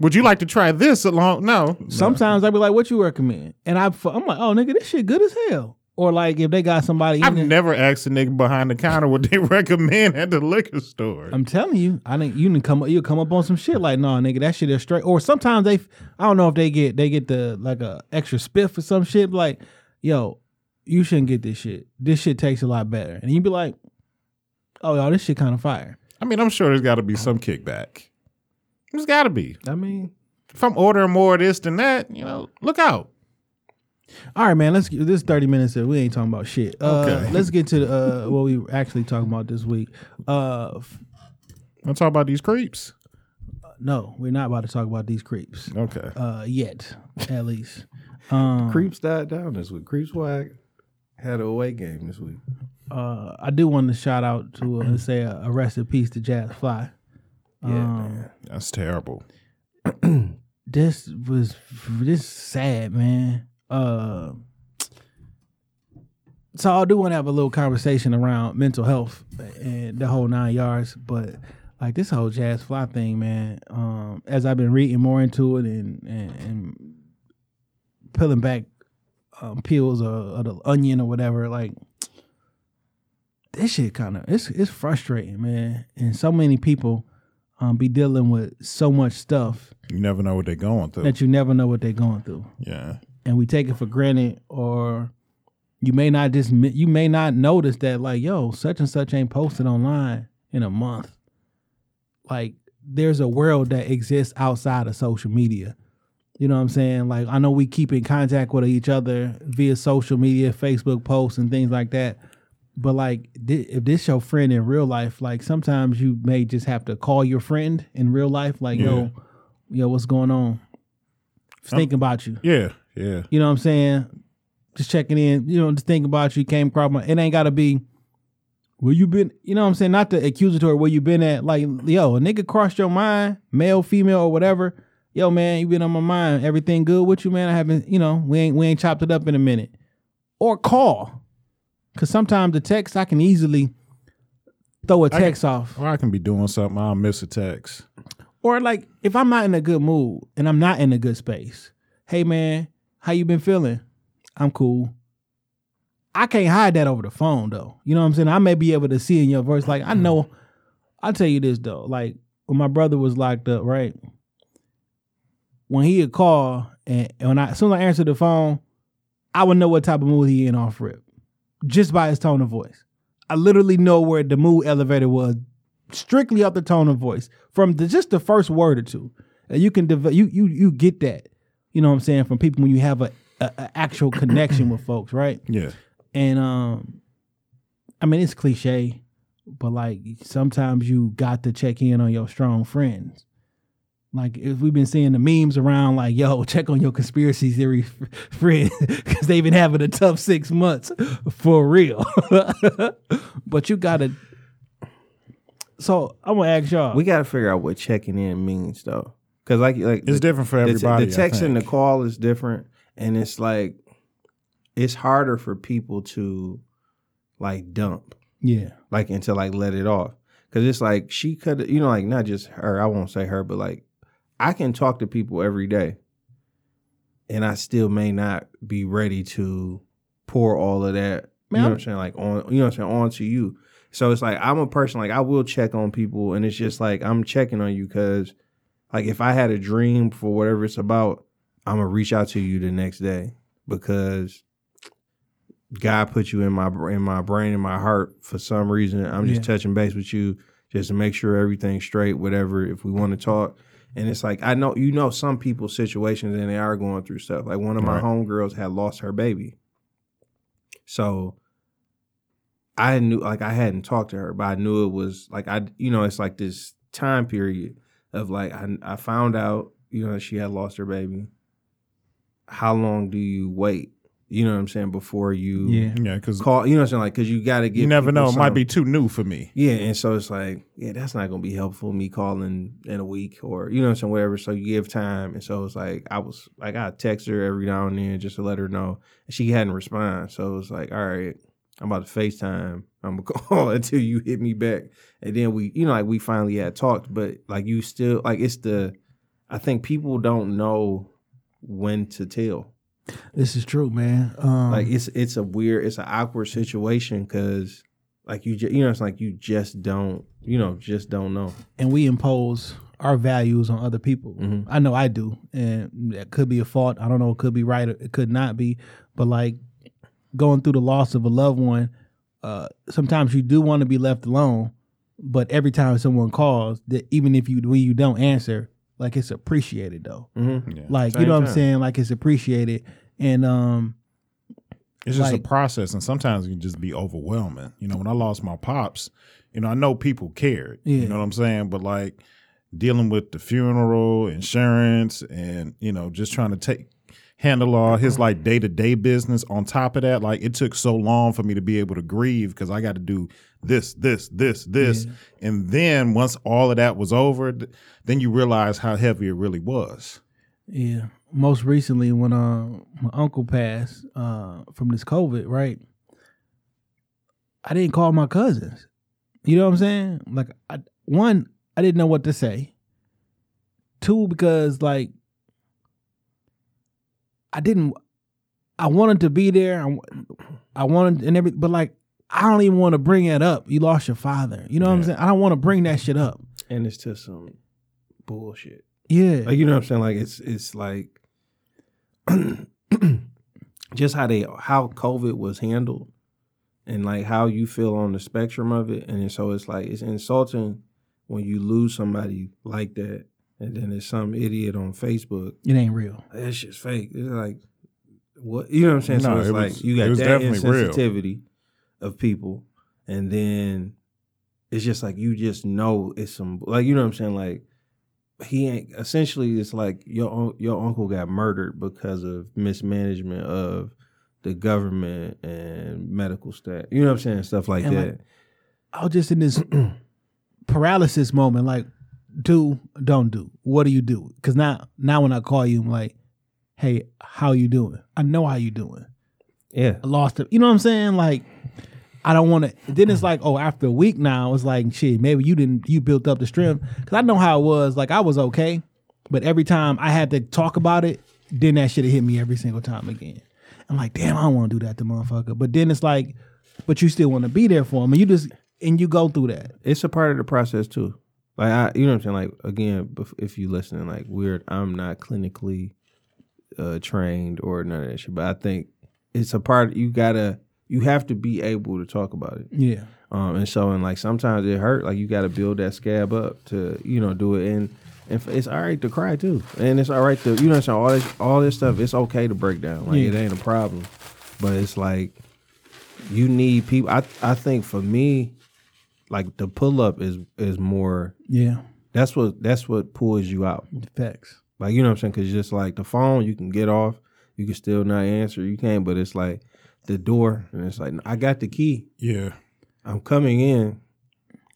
D: Would you like to try this along? No.
C: Sometimes I be like, what you recommend? And I'm like, oh nigga, this shit good as hell. Or like if they got somebody,
D: I've
C: there-
D: never asked a nigga behind the counter what they recommend at the liquor store.
C: I'm telling you, I think you can come up, you come up on some shit like, no, nigga, that shit is straight. Or sometimes they, I don't know if they get they get the like a extra spiff or some shit. Like, yo, you shouldn't get this shit. This shit tastes a lot better. And you'd be like, oh, y'all, this shit kind of fire.
D: I mean, I'm sure there's got to be some kickback. There's got to be.
E: I mean,
D: If I'm ordering more of this than that, you know, look out.
C: All right, man. Let's get this thirty minutes. Of, we ain't talking about shit. Uh,
D: Okay.
C: Let's get to uh, what we were actually talking about this week. Uh, f-
D: I'm talking about these creeps.
C: no, we're not about to talk about these creeps
D: Okay.
C: uh, yet, at least. Um,
E: Creeps died down this week. Creeps Swag had a away game this week.
C: Uh, I do want to shout out to uh, say a, a rest in peace to Jazz Fly.
E: Yeah,
C: Um,
E: man.
D: That's terrible.
C: this was this sad, man. Uh, so I do want to have a little conversation around mental health and the whole nine yards, but like this whole jazz fly thing, man. Um, as I've been reading more into it and and, and peeling back um, peels of, of the onion or whatever, like this shit kind of it's it's frustrating, man. And so many people um, be dealing with so much stuff
D: You never know what they're going through.
C: that you never know what they're going through,
D: yeah.
C: and we take it for granted, or you may not just you may not notice that like yo such and such ain't posted online in a month. Like there's a world that exists outside of social media. You know what I'm saying? Like I know we keep in contact with each other via social media, Facebook posts and things like that. But like thi- if this your friend in real life, like sometimes you may just have to call your friend in real life, like, yo, yo, what's going on? Just thinking about you.
D: Yeah. Yeah.
C: You know what I'm saying? Just checking in, you know, just thinking about you, came across my it ain't gotta be where you been, you know what I'm saying? Not the accusatory where you been at. Like, yo, a nigga crossed your mind, male, female, or whatever. Yo, man, you been on my mind. Everything good with you, man? I haven't, you know, we ain't we ain't chopped it up in a minute. Or call. Cause sometimes the text I can easily throw a
D: can-
C: text off.
D: Or I can be doing something. I'll miss a text.
C: Or like if I'm not in a good mood and I'm not in a good space, hey man, how you been feeling? I'm cool. I can't hide that over the phone though. You know what I'm saying? I may be able to see in your voice. Like I know, I'll tell you this though. Like when my brother was locked up, right? When he would call and, and when I as soon as I answered the phone, I would know what type of mood he in off rip. Just by his tone of voice. I literally know where the mood elevator was strictly off the tone of voice from the, just the first word or two. And you can develop, you you you get that. You know what I'm saying from people when you have a, a, a actual connection with folks, right?
D: Yeah.
C: And um, I mean it's cliche, but like sometimes you got to check in on your strong friends. Like if we've been seeing the memes around, like yo, check on your conspiracy theory f- friend because they've been having a tough six months for real. but you gotta. So I'm gonna ask y'all.
E: We got to figure out what checking in means, though, because like like
D: It's different for everybody.
E: The
D: I
E: text and the call is different, and it's like it's harder for people to like dump,
C: yeah,
E: like and to like let it off, because it's like she could, you know, like not just her. I won't say her, but like I can talk to people every day, and I still may not be ready to pour all of that. You know what I'm saying? Like on, you know what I'm saying, on to you. So it's like I'm a person like I will check on people, and it's just like I'm checking on you because, like, if I had a dream for whatever it's about, I'm gonna reach out to you the next day because God put you in my in my brain in my heart for some reason. I'm just
C: Yeah.
E: touching base with you just to make sure everything's straight. Whatever, if we want to talk. And it's like I know you know some people's situations and they are going through stuff. Like one of my
D: Right.
E: homegirls had lost her baby. So I knew like I hadn't talked to her, but I knew it was like I you know, it's like this time period of like I I found out, you know, she had lost her baby. How long do you wait? You know what I'm saying before you
C: yeah.
D: Yeah, because
E: call, you know what I'm saying? Like cuz you got to get
D: you never know. It might be too new for me.
E: yeah, and so it's like, yeah, that's not gonna be helpful. Me calling in a week or you know what I'm saying, whatever. So you give time, and so it's like I was like I text her every now and then just to let her know, and she hadn't responded. So it was like, all right, I'm about to Facetime. I'm gonna call until you hit me back, and then we, you know, like we finally had talked, but like you still like it's the, I think people don't know when to tell.
C: This is true, man. Um,
E: Like it's it's a weird, it's an awkward situation because like you, ju- you know, it's like you just don't, you know, just don't know.
C: and we impose our values on other people.
E: Mhm.
C: I know I do, and that could be a fault. I don't know. It could be right. Or it could not be. But like going through the loss of a loved one, uh, sometimes you do want to be left alone. But every time someone calls, that even if you when you don't answer, like it's appreciated though.
E: Mm-hmm.
D: Yeah.
C: Like you
E: Same
C: know what I'm saying? Like it's appreciated, and um,
D: It's just
C: Like-
D: a process, and sometimes it can just be overwhelming. You know, when I lost my pops, you know, I know people cared.
C: Yeah.
D: You know what I'm saying? But like dealing with the funeral, insurance, and you know, just trying to take handle all his like day to day business. On top of that, like it took so long for me to be able to grieve because I got to do this, this, this, this, and then once all of that was over, then you realize how heavy it really was.
C: Yeah. Most recently, when uh, my uncle passed uh, from this COVID, right? I didn't call my cousins. You know what I'm saying? Like, I, one, I didn't know what to say. Two, because like, I didn't. I wanted to be there. I, I wanted and every, but like, I don't even want to bring it up. You lost your father. You know what I'm saying? I don't want to bring that shit up.
E: and it's just some bullshit.
C: Yeah.
E: Like you know what I'm saying? Like it's it's like just how they how COVID was handled and like how you feel on the spectrum of it. And so it's like it's insulting when you lose somebody like that and then there's some idiot on Facebook.
C: it ain't real.
E: That shit's fake. It's like what you know what I'm saying?
D: No,
E: so it's
D: it
E: like
D: was-
E: you
D: it
E: got
D: was
E: that
D: definitely real.
E: Of people and then it's just like you just know it's some like you know what I'm saying? Like he ain't essentially it's like your your uncle got murdered because of mismanagement of the government and medical staff. You know what I'm saying? Stuff like
C: And,
E: that.
C: like, I was just in this paralysis moment, like, do, don't do. What do you do? Because now, now when I call you, I'm like, hey, how you doing? I know how you doing.
E: yeah.
C: I lost it. You know what I'm saying? Like, I don't want to. Then it's like, oh, after a week now, it's like, shit, maybe you didn't, you built up the strength. Because I know how it was. Like, I was okay, but every time I had to talk about it, then that shit hit me every single time again. I'm like, damn, I don't want to do that to motherfucker. But then it's like, but you still want to be there for him, and you just and you go through that.
E: it's a part of the process too. Like I, you know what I'm saying. Like again, if you listening, like weird, I'm not clinically uh, trained or none of that shit, but I think it's a part. You gotta, you have to be able to talk about it.
C: Yeah,
E: Um, and so, and like sometimes it hurt. Like you got to build that scab up to, you know, do it. And and it's all right to cry too, and it's all right to, you know, what I'm saying all this, all this stuff. It's okay to break down. Like it ain't a problem. But it's like you need people. I I think for me, like the pull up is is more.
C: yeah,
E: That's what that's what pulls you out.
C: facts.
E: Like you know what I'm saying? Because just like the phone, you can get off. You can still not answer. You can't. But it's like the door, and it's like I got the key.
D: Yeah.
E: I'm coming in.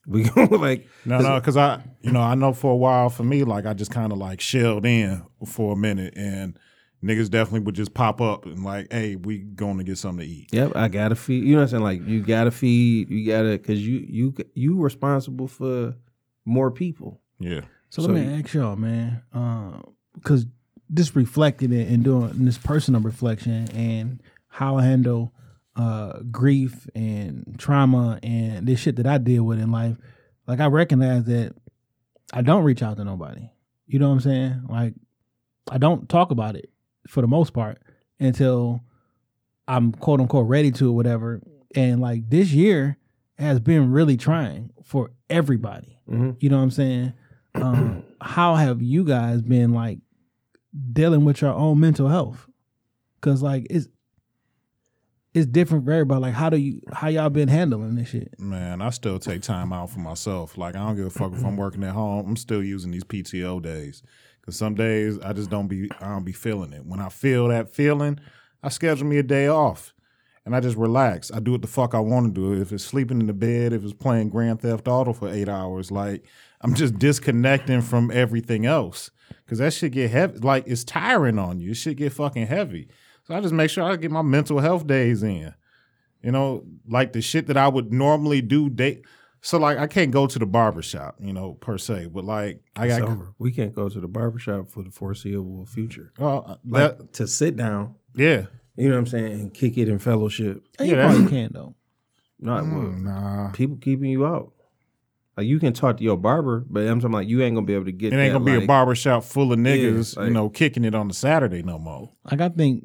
E: We go like
D: No, no, because I, you know, I know for a while for me, like I just kind of like shelled in for a minute, and niggas definitely would just pop up and like, hey, we going to get something to eat.
E: Yep, I gotta feed. You know what I'm saying? Like you gotta feed. You gotta because you you you responsible for more people.
D: Yeah.
C: So,
E: So
C: let me
E: you-
C: ask y'all, man, uh, because this reflected it and doing this personal reflection and how I handle uh, grief and trauma and this shit that I deal with in life. Like I recognize that I don't reach out to nobody. You know what I'm saying? Like I don't talk about it for the most part until I'm quote unquote ready to or whatever. And like this year has been really trying for everybody.
E: Mhm.
C: You know what I'm saying? Um, how have you guys been like dealing with your own mental health? Cause like it's it's different for everybody. Like how do you how y'all been handling this shit?
D: Man, I still take time out for myself. Like I don't give a fuck if I'm working at home. I'm still using these PTO days because some days I just don't be I don't be feeling it. When I feel that feeling, I schedule me a day off and I just relax. I do what the fuck I want to do. If it's sleeping in the bed, if it's playing Grand Theft Auto for eight hours, like I'm just disconnecting from everything else because that shit get heavy. Like it's tiring on you. It should get fucking heavy. So I just make sure I get my mental health days in. You know, like the shit that I would normally do day. So like I can't go to the barber shop, you know, per se, but like I got
E: over. We can't go to the barbershop for the foreseeable future.
D: uh,
E: Like
D: that,
E: to sit down,
D: yeah.
E: you know what I'm saying, and kick it in fellowship.
C: Yeah, You
D: Yeah,
C: probably can though.
E: Not
D: Mm,
E: with
D: nah.
E: people keeping you out. Like you can talk to your barber, but I'm talking like you ain't gonna be able to get.
D: It ain't
E: that,
D: gonna be
E: like,
D: a barber shop full of niggas,
E: like-
D: you know, kicking it on the Saturday no more.
C: Like I think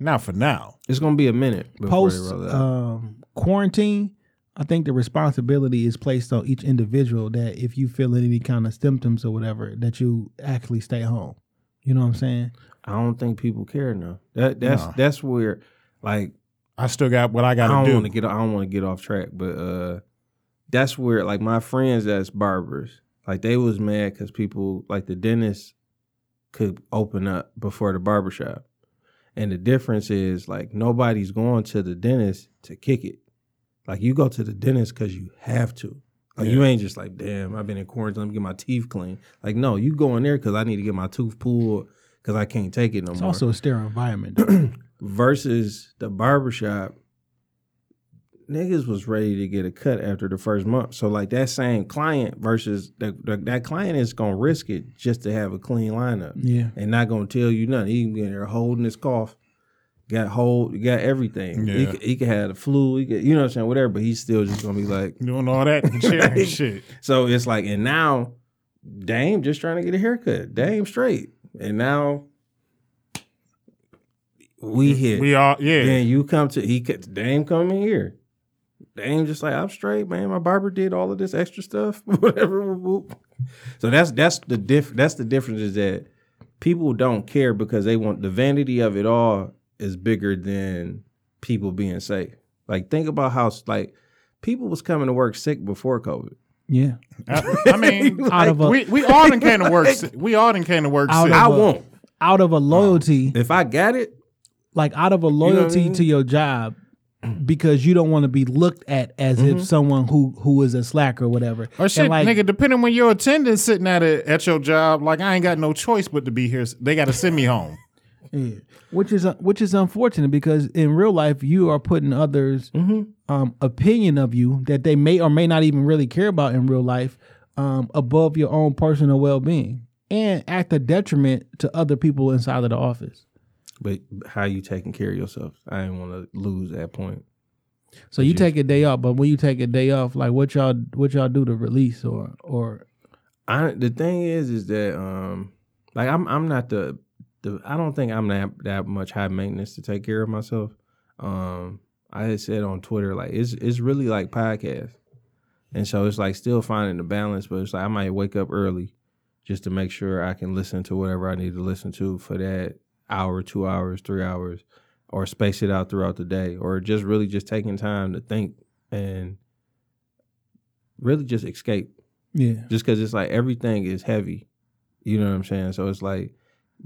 D: Not for now.
E: It's gonna be a minute before
C: post
E: roll out.
C: um, quarantine, I think the responsibility is placed on each individual that if you feel any kind of symptoms or whatever, that you actually stay home. You know what I'm saying?
E: I don't think people care now. That that's
D: No.
E: that's where like
D: I still got what I
E: I
D: got
E: don't want to get I don't want to get off track, but uh that's where like my friends that's barbers, like they was mad because people like the dentist could open up before the barbershop. And the difference is like nobody's going to the dentist to kick it. Like you go to the dentist because you have to. Like you ain't just like, damn, I've been in quarantine. Let me get my teeth clean. Like no, you go in there because I need to get my tooth pulled because I can't take it no
C: It's
E: more.
C: It's also a sterile environment.
E: Versus the barbershop, niggas was ready to get a cut after the first month. So like that same client versus that that, that client is gonna risk it just to have a clean lineup
C: yeah.
E: and not gonna tell you nothing. He can be in there holding his cough, got hold, got everything. He,
D: Yeah.
E: could, he could have the flu, he could, you know what I'm saying, whatever. But he's still just gonna be like.
D: Doing all that and shit. shit.
E: So it's like, and now Dame just trying to get a haircut. Dame straight, and now we hit.
D: We all yeah.
E: Then you come to he Dame come in here. Dame just like I'm straight, man. My barber did all of this extra stuff, whatever. whoop, whoop. So that's that's the diff. That's the difference is that people don't care because they want the vanity of it all is bigger than people being safe. Like think about how like people was coming to work sick before COVID.
C: Yeah.
D: I, I mean,
C: Out of a-
D: we we all done came to work. sick. We all done came to work.
C: Out
D: sick.
C: of
E: I
C: a-
E: won't.
C: Out of a loyalty,
E: If I got it,
C: like out of a
E: what I
C: loyalty
E: mean?
C: to your job, because you don't want to be looked at as
E: Mm-hmm.
C: if someone who who is a slacker or whatever.
D: Or shit,
C: like,
D: nigga, depending when your attendant sitting at a, at your job, like I ain't got no choice but to be here. They got to send me home.
C: Yeah. Which is which is unfortunate because in real life you are putting others' um, opinion of you that they may or may not even really care about in real life um, above your own personal well being and at the detriment to other people inside of the office.
E: But how you taking care of yourself? I didn't want to lose that point.
C: So you take a day off, but when you take a day off, like what y'all what y'all do to release or or
E: I the thing is is that um like I'm I'm not the the I don't think I'm that that much high maintenance to take care of myself. Um I had said on Twitter like it's it's really like podcast. And so it's like still finding the balance, but it's like I might wake up early just to make sure I can listen to whatever I need to listen to for that hour, two hours, three hours, or space it out throughout the day, or just really just taking time to think and really just escape
C: yeah.
E: just because it's like everything is heavy. You know what I'm saying? So it's like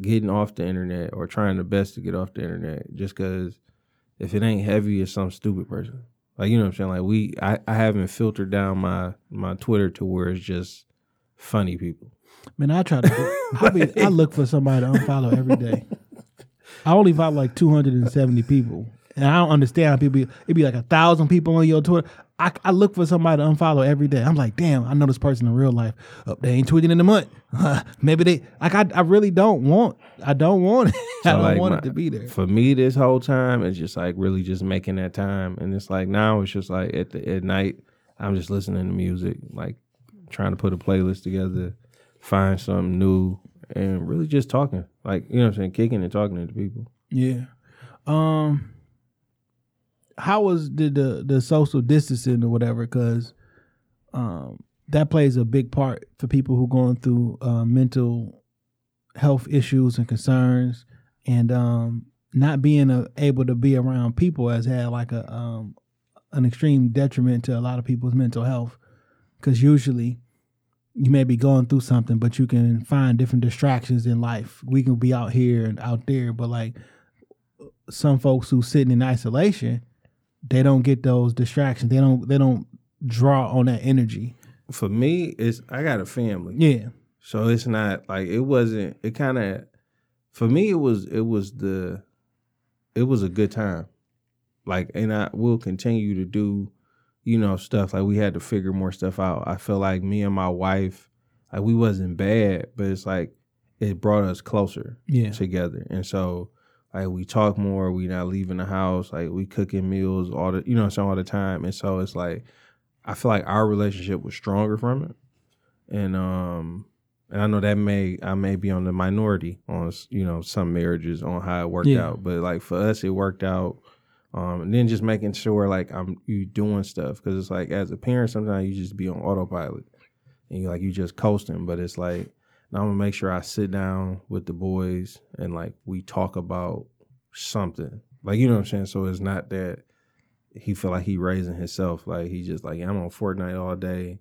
E: getting off the internet or trying the best to get off the internet just because if it ain't heavy, it's some stupid person. Like, you know what I'm saying? Like, we, I, I haven't filtered down my, my Twitter to where it's just funny people.
C: Man, I try to. do- I, be, I look for somebody to unfollow every day. I only follow like two hundred and seventy people, and I don't understand how people. It'd be like a thousand people on your Twitter. I, I look for somebody to unfollow every day. I'm like, damn, I know this person in real life. Oh, they ain't tweeting in a month. maybe they like. I, I really don't want. I don't want it. I don't
E: like,
C: want
E: my-
C: it to be there.
E: For me, this whole time, it's just like really just making that time. And it's like now it's just like at the at night, I'm just listening to music, like trying to put a playlist together, find something new, and really just talking. Like, you know I'm saying? Kicking and talking to people.
C: Yeah. Um. How was the the, the social distancing or whatever? Because um, that plays a big part for people who going through uh, mental health issues and concerns, and um, not being uh able to be around people has had like a um, an extreme detriment to a lot of people's mental health. Because usually you may be going through something, but you can find different distractions in life. We can be out here and out there, but like some folks who sitting in isolation, they don't get those distractions. They don't they don't draw on that energy.
E: For me, it's I got a family.
C: Yeah.
E: So it's not like it wasn't it kind of for me it was it was the it was a good time. Like and I will continue to do you know stuff like we had to figure more stuff out. I feel like me and my wife like we wasn't bad, but it's like it brought us closer
C: Yeah.
E: together. And so like we talk more, we not leaving the house, like we cooking meals all the you know saying all the time. And so it's like I feel like our relationship was stronger from it. And um and I know that may I may be on the minority on you know some marriages on how it worked
C: Yeah.
E: out, but like for us it worked out. Um, and then just making sure like I'm you doing stuff because it's like as a parent sometimes you just be on autopilot and you like you just coasting, but it's like now I'm gonna make sure I sit down with the boys and like we talk about something like you know what I'm saying. So it's not that he feel like he raising himself like he just like I'm on Fortnite all day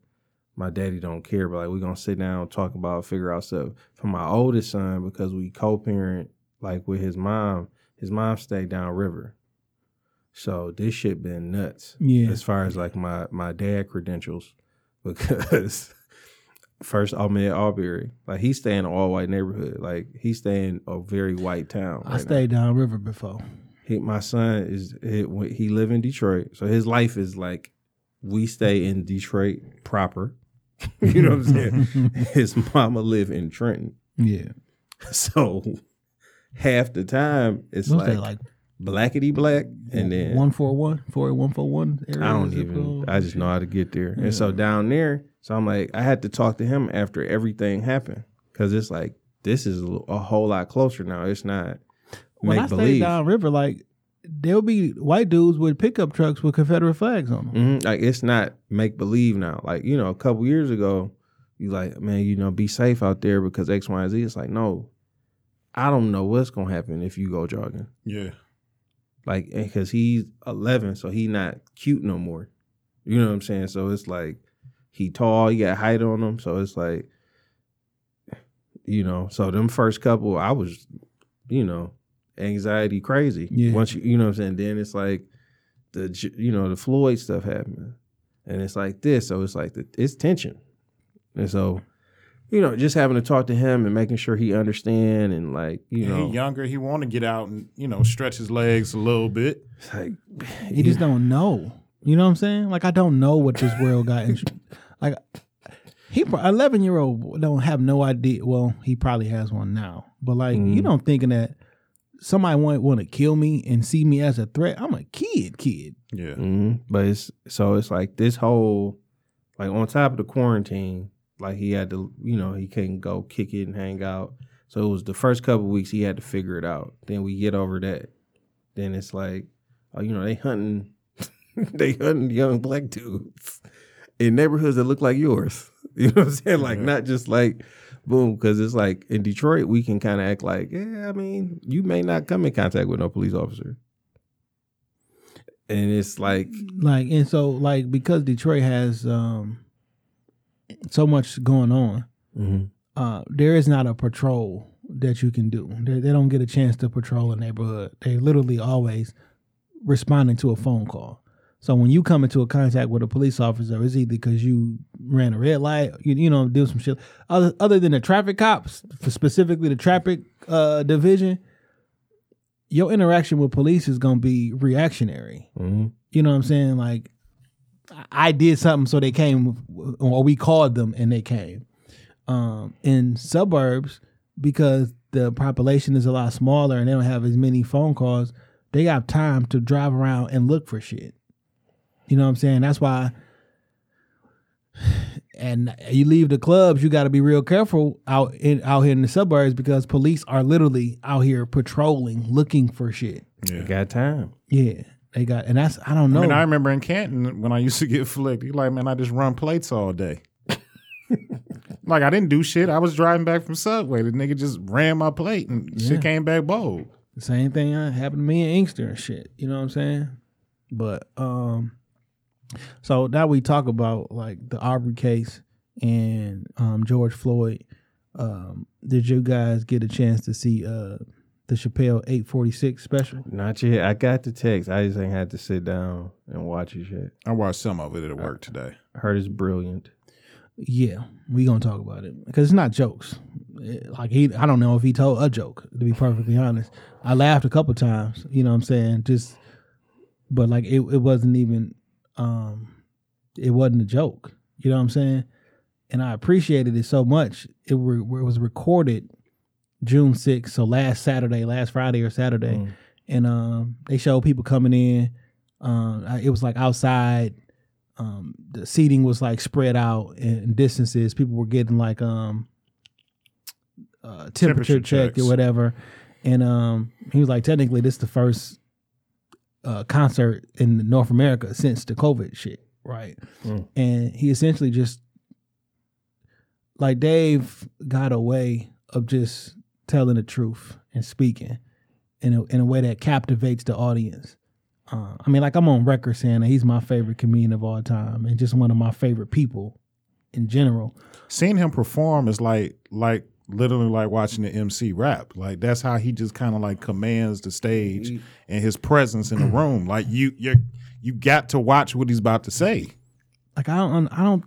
E: my daddy don't care, but like we gonna sit down, talk about, figure out stuff. For my oldest son, because we co-parent like with his mom, his mom stayed downriver. So this shit been nuts.
C: Yeah.
E: As far as like my my dad credentials, because first I'm at Albury. Like he stay in an all white neighborhood. Like he stay in a very white town.
C: I
E: right
C: stayed down river before.
E: He, my son is he, he live in Detroit, so his life is like we stay in Detroit proper. you know what I'm saying? his mama live in Trenton,
C: Yeah.
E: so half the time it's
C: What's
E: like,
C: like?
E: Blackety black, and then
C: one four one four one four one.
E: I don't even. I just know how to get there. And so down there, so I'm like, I had to talk to him after everything happened because it's like this is a, a whole lot closer now. It's not
C: When I
E: make
C: stayed
E: believe.
C: down river, like there'll be white dudes with pickup trucks with Confederate flags on them.
E: Mhm. Like it's not make believe now. Like you know, a couple years ago, you like, man, you know, be safe out there because X, Y, and Z. It's like, no, I don't know what's gonna happen if you go jogging.
D: Yeah.
E: Like, because he's 11, so he not cute no more. You know what I'm saying? So it's like he tall, he got height on him. So it's like, you know, so them first couple, I was, you know, anxiety crazy.
C: Yeah.
E: Once you, you know what I'm saying? Then it's like the, you know, the Floyd stuff happened. And it's like this. So it's like, the, it's tension. And so, you know, just having to talk to him and making sure he understand and like, you know,
D: he younger. He want to get out and you know stretch his legs a little bit.
E: it's like,
C: You just don't know. You know what I'm saying? Like I don't know what this world got. In, like he, eleven year old don't have no idea. Well, he probably has one now, but like you
E: Mm.
C: don't thinking that somebody want want to kill me and see me as a threat. I'm a kid, kid.
D: Yeah.
E: hmm But it's so it's like this whole like on top of the quarantine, like he had to, you know, he couldn't go kick it and hang out. So it was the first couple weeks he had to figure it out. Then we get over that. Then it's like, oh, you know, they hunting, they hunting young black dudes in neighborhoods that look like yours. You know what I'm saying? Like not just like boom, because it's like in Detroit we can kind of act like, yeah, I mean, you may not come in contact with no police officer. And it's like
C: Like and so like because Detroit has um so much going on.
E: Mhm.
C: uh, there is not a patrol that you can do. They, they don't get a chance to patrol a neighborhood. They literally always responding to a phone call. So when you come into a contact with a police officer, it's either because you ran a red light, you, you know, do some shit. Other other than the traffic cops, specifically the traffic uh, division, your interaction with police is gonna be reactionary.
E: Mhm.
C: You know what I'm saying? Like I- I did something, so they came, or we called them and they came um, in suburbs because the population is a lot smaller and they don't have as many phone calls. They have time to drive around and look for shit. You know what I'm saying? That's why. And you leave the clubs, you got to be real careful out in out here in the suburbs because police are literally out here patrolling, looking for shit.
E: You
D: Yeah.
E: got time.
C: Yeah, they got, and that's I don't know.
D: I mean, I remember in Canton when I used to get flicked. He like, man, I just run plates all day. like I didn't do shit. I was driving back from Subway. The nigga just ran my plate and
C: Yeah.
D: shit came back bold.
C: The same thing uh, happened to me in Inkster and shit. You know what I'm saying? But um, so now we talk about like the Arbery case and um George Floyd. Um, did you guys get a chance to see uh the Chappelle 846 special?
E: Not yet. I got the text. I just ain't had to sit down and watch it yet.
D: I watched some of it at work today.
E: I heard it's brilliant.
C: Yeah, we gonna talk about it because it's not jokes. It- like he, I don't know if he told a joke. To be perfectly honest, I laughed a couple times. You know what I'm saying? Just, but like it, it wasn't even, um, it wasn't a joke. You know what I'm saying? And I appreciated it so much. It, were, it was recorded June 6th, so last Saturday, last Friday or Saturday,
E: Mm.
C: and um, they showed people coming in. Um, it was like outside um the seating was like spread out in distances people were getting like um uh temperature,
D: Temperature
C: checked or whatever and um he was like technically this is the first uh concert in north america since the covid shit right
E: Mm.
C: and he essentially just like dave got a way of just telling the truth and speaking in a, in a way that captivates the audience uh, I mean, like I'm on record saying that he's my favorite comedian of all time and just one of my favorite people in general.
D: Seeing him perform is like like literally like watching the MC rap. Like that's how he just kind of like commands the stage and his presence in the room. Like you, you, you got to watch what he's about to say.
C: like I don't I don't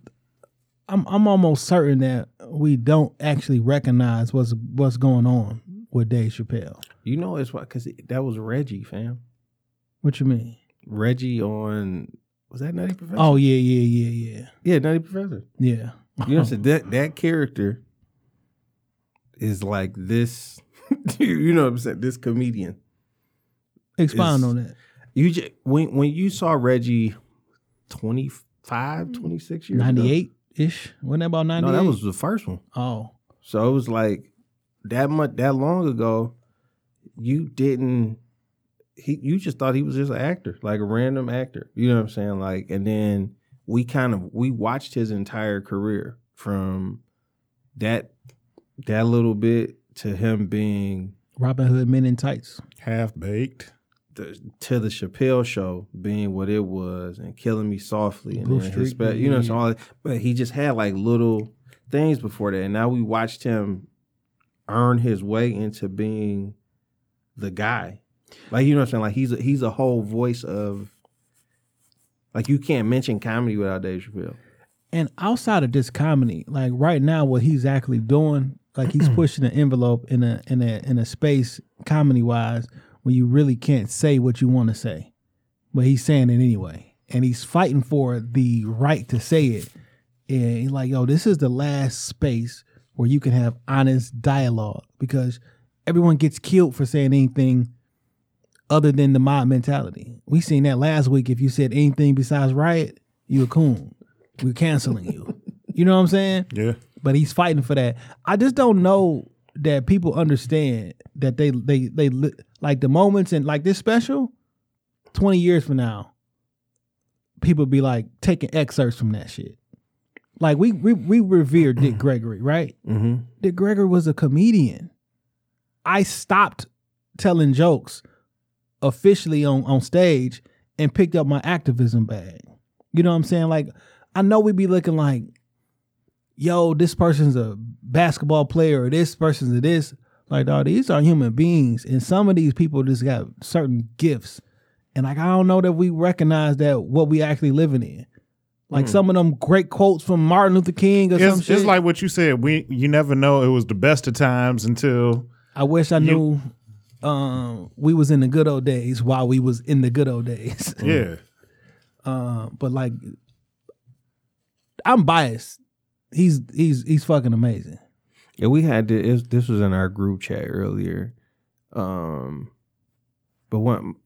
C: I'm I'm almost certain that we don't actually recognize what's what's going on with Dave Chappelle.
E: You know, it's why because it, that was Reggie, fam.
C: What you mean?
E: Reggie on was that Nutty Professor?
C: Oh yeah, yeah, yeah, yeah.
E: Yeah, Nutty Professor.
C: Yeah.
E: You know what I'm saying? That that character is like this. you know what I'm saying? This comedian.
C: Expound
E: is,
C: on that.
E: You just, when when you saw Reggie 25, 26 years
C: 98? Ish. Wasn't that about ninety eight?
E: No, that was the first one.
C: Oh.
E: So it was like that much that long ago. You didn't. He, you just thought he was just an actor, like a random actor. You know what I'm saying? Like, and then we kind of we watched his entire career from that that little bit to him being
C: Robin Hood Men in Tights.
D: Half baked.
E: The, to the Chappelle show being what it was and killing me softly and then his spe- you know so all, but he just had like little things before that. And now we watched him earn his way into being the guy. Like you know what I'm saying? Like he's a, he's a whole voice of like you can't mention comedy without Dave Chappelle.
C: And outside of this comedy, like right now, what he's actually doing, like he's pushing an envelope in a in a in a space comedy wise where you really can't say what you want to say, but he's saying it anyway, and he's fighting for the right to say it. And he's like, yo, this is the last space where you can have honest dialogue because everyone gets killed for saying anything other than the mob mentality. We seen that last week. If you said anything besides riot, you a coon. We're canceling you. You know what I'm saying?
D: Yeah.
C: But he's fighting for that. I just don't know that people understand that they they they like the moments and like this special. Twenty years from now, people be like taking excerpts from that shit. Like we we we revere Dick Gregory, right?
E: mm-hmm.
C: Dick Gregory was a comedian. I stopped telling jokes officially on, on stage and picked up my activism bag. You know what I'm saying? Like, I know we be looking like, yo, this person's a basketball player or this person's a this. Like, dog, these are human beings. And some of these people just got certain gifts. And like, I don't know that we recognize that what we actually living in. Like some of them great quotes from Martin Luther King or some
D: It's,
C: shit.
D: it's like what you said. We you never know it was the best of times until
C: I wish I knew um, we was in the good old days while we was in the good old days.
D: yeah.
C: uh, but like, I'm biased. He's he's he's fucking amazing.
E: Yeah, we had to, it, this was in our group chat earlier. Um, but one,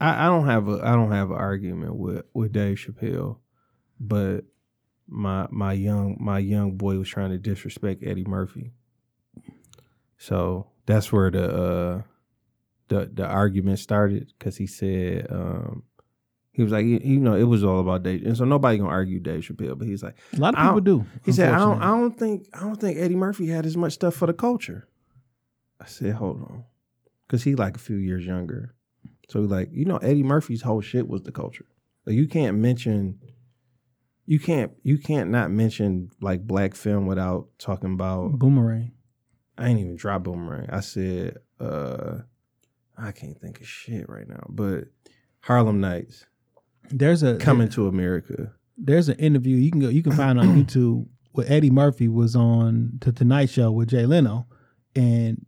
E: I, I don't have a I don't have an argument with with Dave Chappelle, but my my young my young boy was trying to disrespect Eddie Murphy. So that's where the uh, the the argument started because he said um, he was like you know it was all about Dave, and so nobody gonna argue Dave Chappelle, but he's like
C: A lot of people
E: don't- he said, I don't. I don't think, I don't think Eddie Murphy had as much stuff for the culture. I said, hold on, because he like a few years younger. So like, you know, Eddie Murphy's whole shit was the culture. Like you can't mention, you can't, you can't not mention like black film without talking about.
C: Boomerang.
E: I ain't even drop boomerang. I said, uh I can't think of shit right now, but Harlem Nights
C: There's a
E: coming to America.
C: There's an interview you can go you can find on YouTube where Eddie Murphy was on the Tonight Show with Jay Leno, and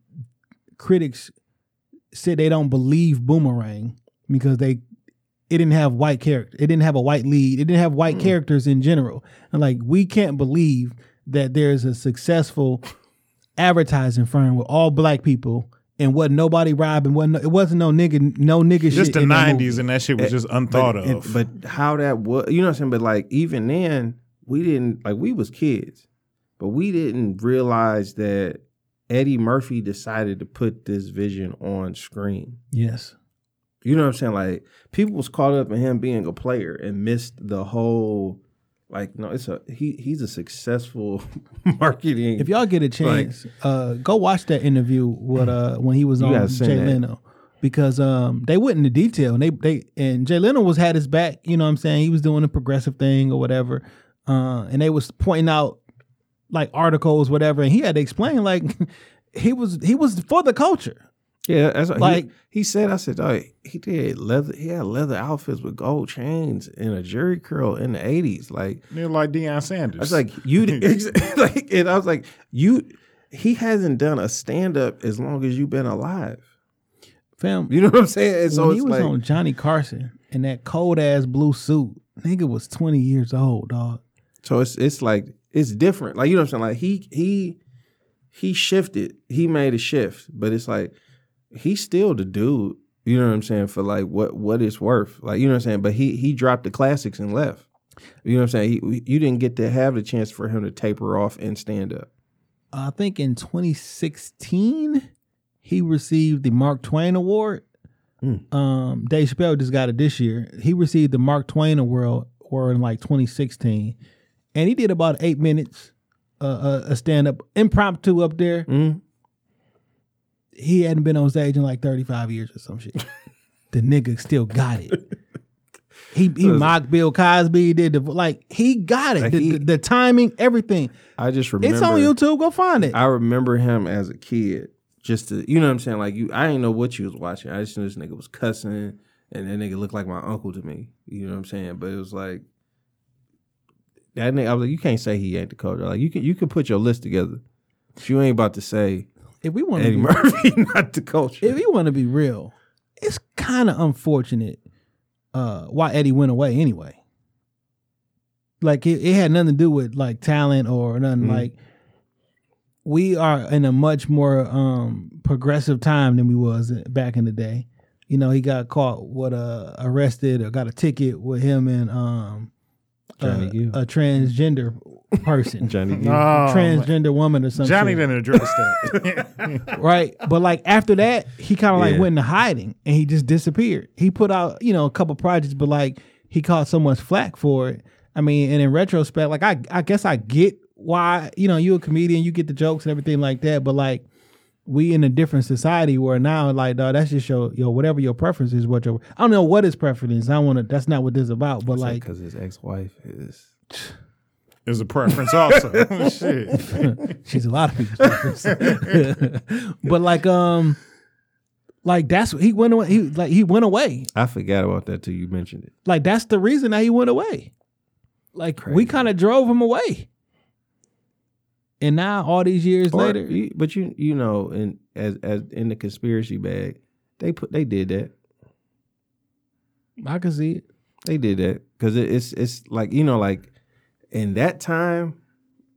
C: critics said they don't believe Boomerang because they it didn't have white character. It didn't have a white lead. It didn't have white mm. characters in general. And like we can't believe that there's a successful advertising firm with all black people and what nobody robbing. What it wasn't no nigga no nigga shit.
D: Just the
C: in
D: nineties and that shit was eh, just unthought
E: but,
D: of.
E: it- but how that was, you know what I'm saying? But like even then, we didn't like we was kids, but we didn't realize that Eddie Murphy decided to put this vision on screen.
C: Yes.
E: You know what I'm saying? Like people was caught up in him being a player and missed the whole. Like no, it's a he. He's a successful marketing.
C: If y'all get a chance, uh, go watch that interview with uh when he was on Jay
E: that.
C: Leno because um they went into detail and they they and Jay Leno was had his back. You know what I'm saying? He was doing a progressive thing or whatever, uh, and they was pointing out like articles, whatever, and he had to explain like he was he was for the culture.
E: Yeah, that's what
C: Like-
E: he, he said. I said, oh, he did leather. He had leather outfits with gold chains and a Jheri curl in the eighties. Like
D: They're like Deion Sanders.
E: I was like, you like, and I was like, you. He hasn't done a stand up as long as you've been alive.
C: Fam,
E: You know what I'm saying? And so
C: when he was
E: like,
C: on Johnny Carson in that cold ass blue suit, nigga was twenty years old, dog.
E: so it's it's like it's different. Like you know what I'm saying? Like he he he shifted. He made a shift, but it's like he's still the dude. You know what I'm saying? For like what what it's worth. Like you know what I'm saying? But he he dropped the classics and left. You know what I'm saying? He, you didn't get to have the chance for him to taper off and stand up.
C: I think in 2016 he received the Mark Twain Award.
E: Mm.
C: Um, Dave Chappelle just got it this year. He received the Mark Twain Award or in like 2016, and he did about eight minutes, uh, uh, a stand up impromptu up there.
E: Mm.
C: He hadn't been on stage in like 35 years or some shit. the nigga still got it. He he mocked Bill Cosby. He did the like he got it.
E: Like
C: The,
E: he-
C: the, the timing, everything.
E: I just remember
C: It's on YouTube. Go find it.
E: I remember him as a kid, just to you know what I'm saying. Like you, I didn't know what you was watching. I just knew this nigga was cussing, and that nigga looked like my uncle to me. You know what I'm saying? But it was like that nigga. I was like, you can't say he ain't the coach. Like you can, you can put your list together. But you ain't about to say
C: if we want
E: Eddie
C: be,
E: Murphy not the coach.
C: if you want to be real, it's kind of unfortunate uh, why Eddie went away anyway. Like it, it had nothing to do with like talent or nothing.
E: Mhm.
C: Like we are in a much more um, progressive time than we was back in the day. You know, he got caught what uh, arrested or got a ticket with him and um,
E: Johnny
C: uh, a transgender person,
E: Johnny Gill.
D: Oh,
C: transgender woman or something.
D: Johnny didn't address that.
C: right? But like after that, he kind of like
E: Yeah.
C: went into hiding and he just disappeared. He put out you know a couple projects, but like he caught so much flack for it. I mean, and in retrospect, like I I guess I get why you know you a comedian, you get the jokes and everything like that, but like. We in a different society where now, like, dog, that's just your, your whatever your preference is. What your I don't know what his preference is. I want to. That's not what this is about. But like,
E: because his ex wife is.
D: Is a preference also. Shit.
C: she's a lot of people's preference. but like, um, like that's he went away. He like he went away.
E: I forgot about that till you mentioned it.
C: Like that's the reason that he went away. Like we kind of drove him away. And now all these years
E: Or-
C: later,
E: you- but you you know, in as as in the conspiracy bag, they put they did that.
C: I can see it.
E: They did that because it, it's it's like you know like in that time,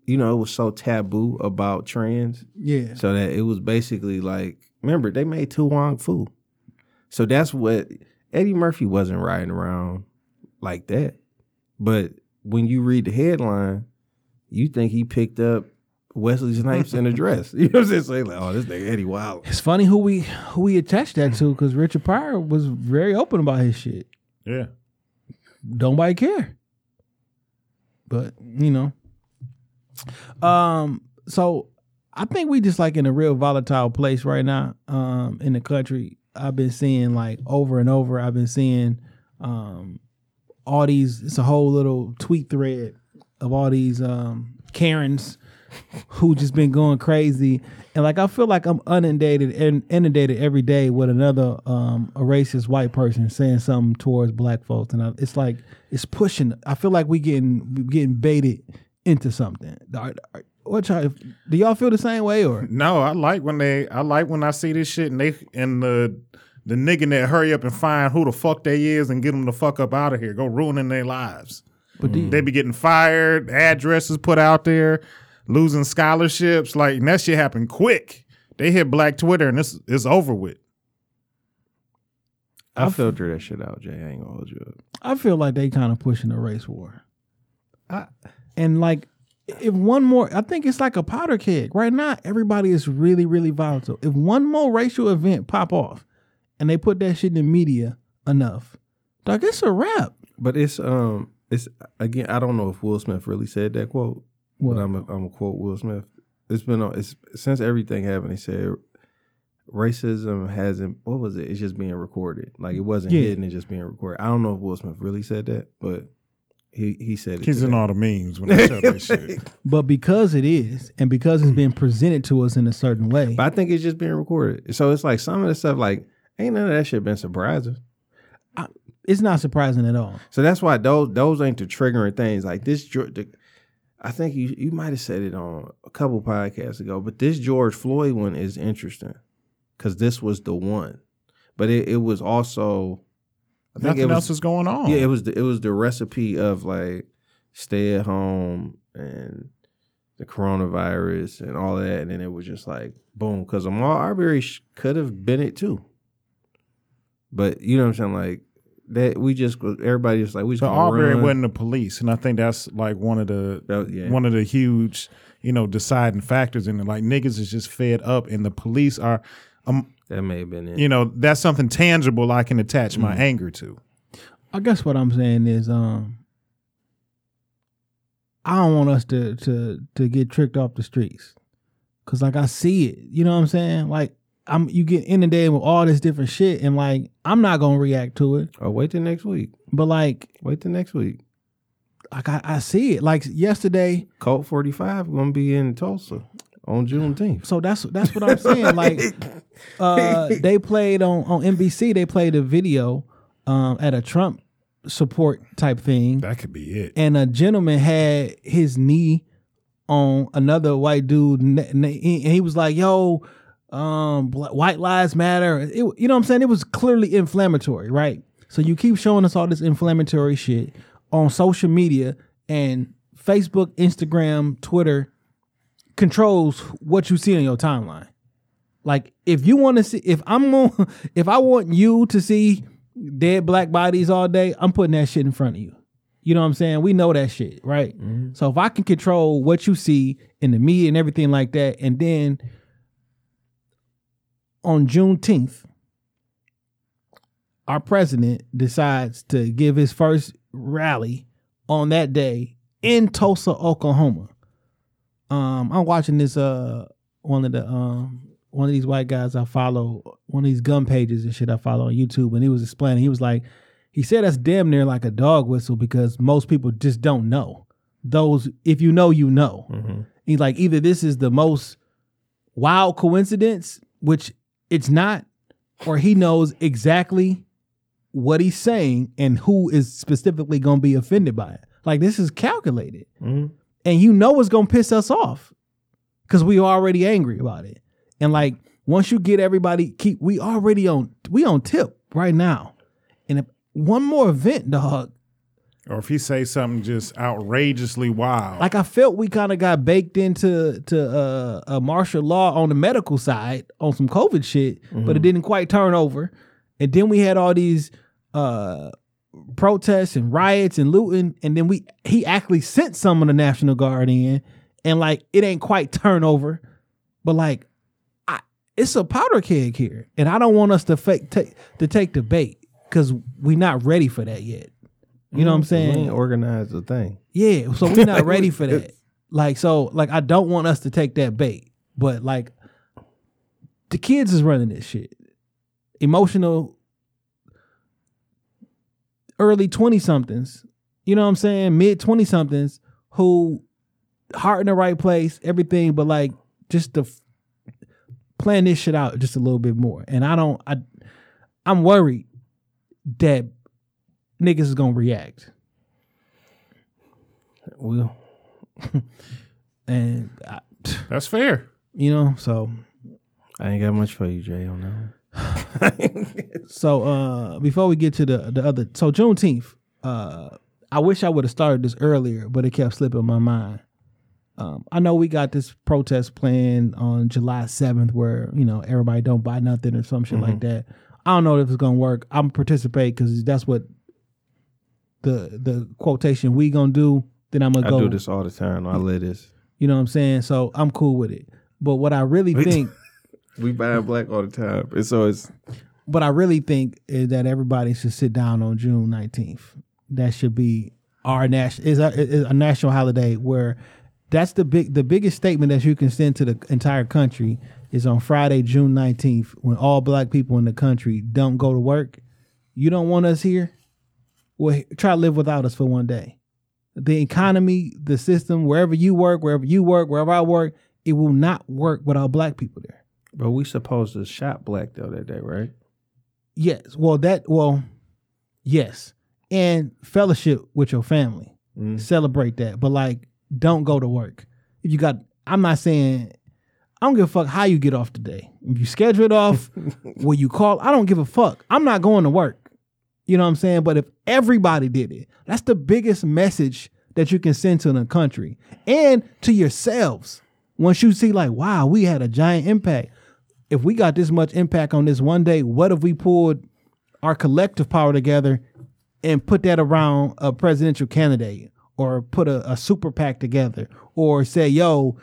E: you know, it was so taboo about trans,
C: Yeah.
E: so that it was basically like remember they made To Wong Foo, so that's what Eddie Murphy wasn't riding around like that, but when you read the headline, you think he picked up Wesley Snipes in a dress. You know what I'm saying? So like, oh, this nigga Eddie Wild.
C: It's funny who we who we attached that to because Richard Pryor was very open about his shit.
D: Yeah.
C: Don't nobody care. But you know, um, so I think we just like in a real volatile place right now, um, in the country. I've been seeing like over and over. I've been seeing, um, all these. It's a whole little tweet thread of all these um Karens who just been going crazy. And like I feel like I'm inundated and inundated every day with another um a racist white person saying something towards black folks. And I, it's like it's pushing I feel like we getting we getting baited into something. Are- are- What y'all do y'all feel the same way or
D: No, I like when they I like when I see this shit and they and the the nigga that hurry up and find who the fuck they is and get them the fuck up out of here. Go ruining their lives.
C: but you-
D: They be getting fired, addresses put out there, losing scholarships. Like and that shit happened quick. They hit Black Twitter and it's it's over with.
E: I filter that shit out, Jay. I ain't gonna hold you up.
C: I feel like they kind of pushing a race war.
E: I-
C: and like, if one more, I think it's like a powder keg. Right now, everybody is really, really volatile. If one more racial event pop off, and they put that shit in the media enough, dog, it's a wrap.
E: But it's um it's again I don't know if Will Smith really said that quote.
C: What?
E: But I'm a, I'm gonna quote Will Smith. It's been on it's since everything happened. He said racism hasn't what was it? It's just being recorded. Like it wasn't
C: Yeah.
E: hidden. It's just being recorded. I don't know if Will Smith really said that, but He he said it.
D: He's in
E: today.
D: all the memes when they tell that shit.
C: But because it is, and because it's being presented to us in a certain way,
E: But I think it's just being recorded. So it's like some of the stuff like ain't none of that shit been surprising.
C: it's not surprising at all.
E: So that's why those those ain't the triggering things. Like this, the, I think you you might have said it on a couple podcasts ago, but this George Floyd one is interesting because this was the one, but it, it was also I think
D: Nothing
E: it was,
D: else is going on.
E: Yeah, it was the, it was the recipe of like stay at home and the coronavirus and all that, and then it was just like boom, because Ahmaud Arbery sh- could have been it too. But you know what I'm saying, like that. We just everybody just like we just
D: But
E: gonna
D: Arbery
E: run.
D: wasn't the police, and I think that's like one of the
E: That- yeah.
D: one of the huge, you know, deciding factors in it. Like niggas is just fed up, and the police are, um,
E: That may have been it.
D: you know, that's something tangible I can attach my
E: Mm.
D: anger to.
C: I guess what I'm saying is, um, I don't want us to to to get tricked off the streets, cause like I see it. You know what I'm saying? Like I'm you get inundated with all this different shit, and like I'm not gonna react to it.
E: oh, wait till next week.
C: But like
E: Wait till next week.
C: like I, I see it. Like yesterday,
E: Colt 45 gonna be in Tulsa on Juneteenth.
C: so that's that's what I'm saying. Like uh they played on on NBC. They played a video um at a Trump support type thing.
D: That could be it.
C: and a gentleman had his knee on another white dude, ne- ne- and he was like, "Yo, um, white lives matter." It, you know what I'm saying? It was clearly inflammatory, right? So you keep showing us all this inflammatory shit on social media and Facebook, Instagram, Twitter controls what you see on your timeline. Like if you want to see, if I'm on, if I want you to see dead black bodies all day, I'm putting that shit in front of you. You know what I'm saying? We know that shit, right? So if I can control what you see in the media and everything like that, and then on Juneteenth, our president decides to give his first rally on that day in Tulsa, Oklahoma. Um, I'm watching this uh one of the um one of these white guys I follow, one of these gun pages and shit I follow on YouTube, and he was explaining, he was like, he said that's damn near like a dog whistle because most people just don't know. Those, if you know, you know. He's like, either this is the most wild coincidence, which it's not, or he knows exactly what he's saying and who is specifically going to be offended by it. Like this is calculated, mm-hmm. and you know it's going to piss us off because we already angry about it. And like once you get everybody, keep we already on we on tip right now, and if one more event, dog.
D: Or if he say something just outrageously wild,
C: Like I felt we kind of got baked into to uh, a martial law on the medical side on some COVID shit, but it didn't quite turn over. And then we had all these uh, protests and riots and looting, and then we he actually sent some of the National Guard in, and like it ain't quite turn over, but like I, it's a powder keg here, and I don't want us to fake take to take the bait because we're not ready for that yet. You know what I'm mm-hmm.
E: We
C: saying?
E: ain't organized a thing.
C: Yeah, so we're not ready for that. Like, so, like, I don't want us to take that bait, but like, the kids is running this shit. Emotional, early twenty somethings. You know what I'm saying? Mid twenty somethings who heart in the right place, everything, but like just to f- plan this shit out just a little bit more. And I don't. I I'm worried that niggas is gonna react.
E: Well,
C: and I,
D: that's fair.
C: you know so
E: I ain't got much for you, Jay, on that
C: so uh before we get to the the other so juneteenth uh i wish i would have started this earlier but it kept slipping my mind. Um i know we got this protest planned on july 7th where you know everybody don't buy nothing or some shit like that. I don't know if it's gonna work. I'm participate because that's what the the quotation we gonna do then i'm gonna
E: I
C: go
E: do this all the time. I live this.
C: you know what i'm saying so i'm cool with it but what i really think
E: We buy black all the time. And so it's
C: But I really think is that everybody should sit down on June nineteenth. That should be our national is a, is a national holiday where that's the big the biggest statement that you can send to the entire country is on Friday, June nineteenth, when all black people in the country don't go to work. You don't want us here. Well, try to live without us for one day. the economy, the system, wherever you work, wherever you work, wherever I work, it will not work without black people there.
E: But we supposed to shop black though that day, right?
C: Yes. Well, that well, yes, and fellowship with your family,
E: Mm.
C: celebrate that. But like, don't go to work. If you got, I'm not saying. I don't give a fuck how you get off today. If you schedule it off, will you call? I don't give a fuck. I'm not going to work. You know what I'm saying? But if everybody did it, that's the biggest message that you can send to the country and to yourselves. Once you see, like, wow, we had a giant impact. If we got this much impact on this one day, what if we pulled our collective power together and put that around a presidential candidate or put a, a super PAC together or say, yo,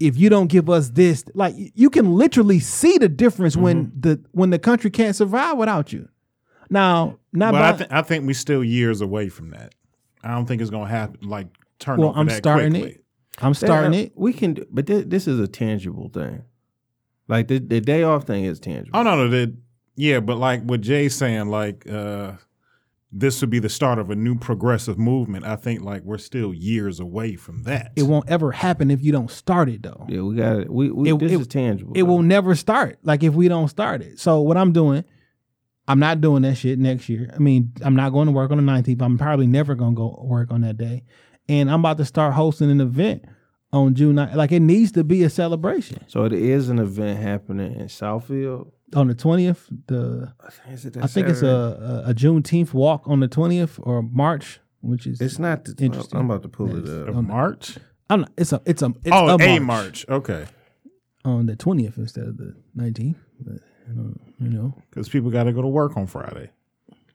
C: if you don't give us this, like you can literally see the difference when mm-hmm. the when the country can't survive without you. Now, not
D: But
C: by,
D: I, th- I think we're still years away from that. I don't think it's gonna happen. Like turn
C: well,
D: over
C: I'm
D: that
C: starting
D: quickly.
C: it. I'm starting
E: Yeah,
C: it.
E: We can, do, but thi- this is a tangible thing. Like the the day off thing is tangible.
D: Oh no, no, that yeah, but like what Jay's saying, like uh this would be the start of a new progressive movement. I think like we're still years away from that.
C: It won't ever happen if you don't start it though.
E: Yeah, we got it. We, we
C: It-
E: this
C: it-
E: is tangible.
C: It will never start. Like if we don't start it. So what I'm doing, I'm not doing that shit next year. I mean, I'm not going to work on the 19th. I'm probably never going to go work on that day. And I'm about to start hosting an event on June 9th. Like it needs to be a celebration.
E: So it is an event happening in Southfield.
C: On the 20th, the
E: Is it
C: I think it's a, a a Juneteenth walk on the 20th or March, which is
E: It's not. The,
C: Interesting.
E: I'm about to pull it up.
D: of March.
C: I'm not, it's a it's a it's
D: oh,
C: a
D: a
C: March,
D: March. Okay,
C: on the 20th instead of the 19th. But you know,
D: because people got to go to work on Friday.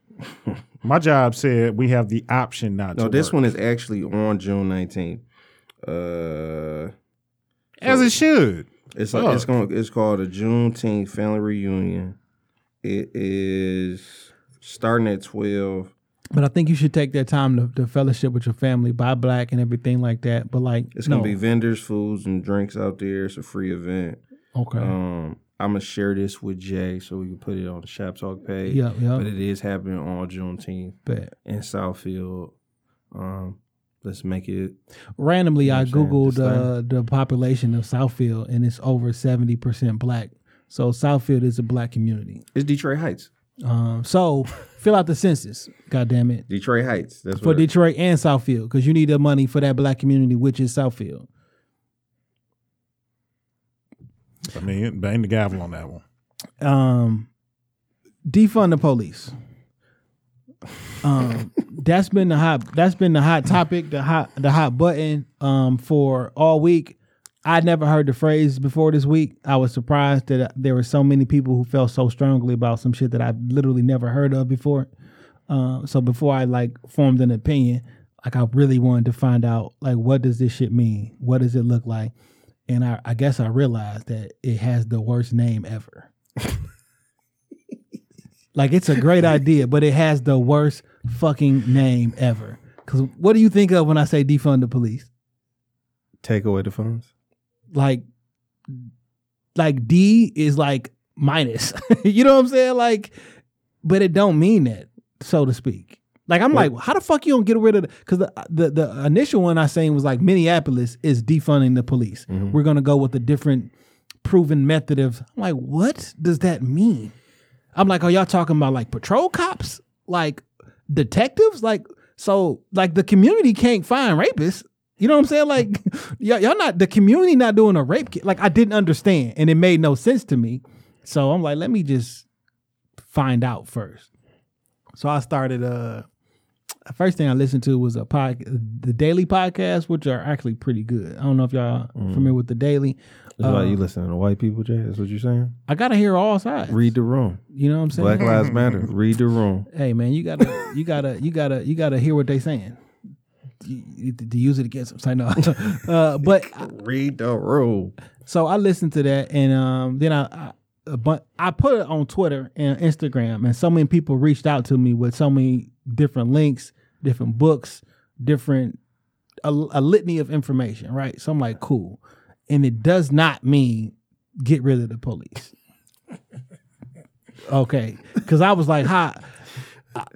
D: My job said we have the option not to.
E: No, this
D: work.
E: one is actually on June 19th. Uh,
D: as it should.
E: it's
D: Fuck.
E: it's going it's called a Juneteenth family reunion. It is starting at 12.
C: But I think you should take that time to, to fellowship with your family, buy black and everything like that. But like,
E: It's
C: no.
E: gonna be vendors, foods, and drinks out there. It's a free event.
C: okay.
E: Um, I'm gonna share this with Jay so we can put it on the Shop Talk page.
C: Yeah, yeah.
E: But it is happening on Juneteenth
C: but
E: in Southfield. Um, let's make it.
C: randomly, I
E: You know I'm
C: googled uh, the population of Southfield, and it's over seventy percent black. So Southfield is a black community.
E: It's Detroit Heights.
C: Um, so fill out the census. God damn it.
E: Detroit Heights. That's
C: For. Detroit and Southfield, because you need the money for that black community, which is Southfield.
D: I mean, bang the gavel on that one.
C: um defund the police. Um that's been the hot that's been the hot topic the hot the hot button um for all week. I'd never heard the phrase before this week. I was surprised that there were so many people who felt so strongly about some shit that i've literally never heard of before. Um so before i like formed an opinion like i really wanted to find out like what does this shit mean? What does it look like and i, I guess i realized that it has the worst name ever like it's a great idea, but it has the worst fucking name ever. Cause what do you think of when I say defund the police?
E: Take away the funds.
C: Like, like D is like minus. you know what I'm saying? Like, but it don't mean that, so to speak. Like I'm like, how the fuck you don't get rid of? Because the, the the initial one I saying was like Minneapolis is defunding the police. We're gonna go with a different proven method of. I'm like, what does that mean? I'm like, are y'all talking about like patrol cops, like detectives, like so like the community can't find rapists. You know what I'm saying? Like, y'all, y'all not the community not doing a rape. Kit. Like, I didn't understand, and it made no sense to me. So I'm like, let me just find out first. So I started. Uh, first thing I listened to was a pod, the daily podcast, which are actually pretty good. I don't know if y'all familiar with the daily.
E: It's
C: Uh,
E: like you listening to white people, Jay. That's what you're saying.
C: I gotta hear all sides.
E: Read the room.
C: You know what I'm saying?
E: Black Lives Matter. Read the room.
C: hey man, you gotta, you gotta, you gotta, you gotta hear what they saying. To use it against them, I know. uh, but
E: Read the room.
C: so I listened to that, and um, then I, I, a bu- I put it on Twitter and Instagram, and so many people reached out to me with so many different links, different books, different a, a litany of information. Right, so I'm like, cool, and it does not mean get rid of the police. okay, because I was like, how.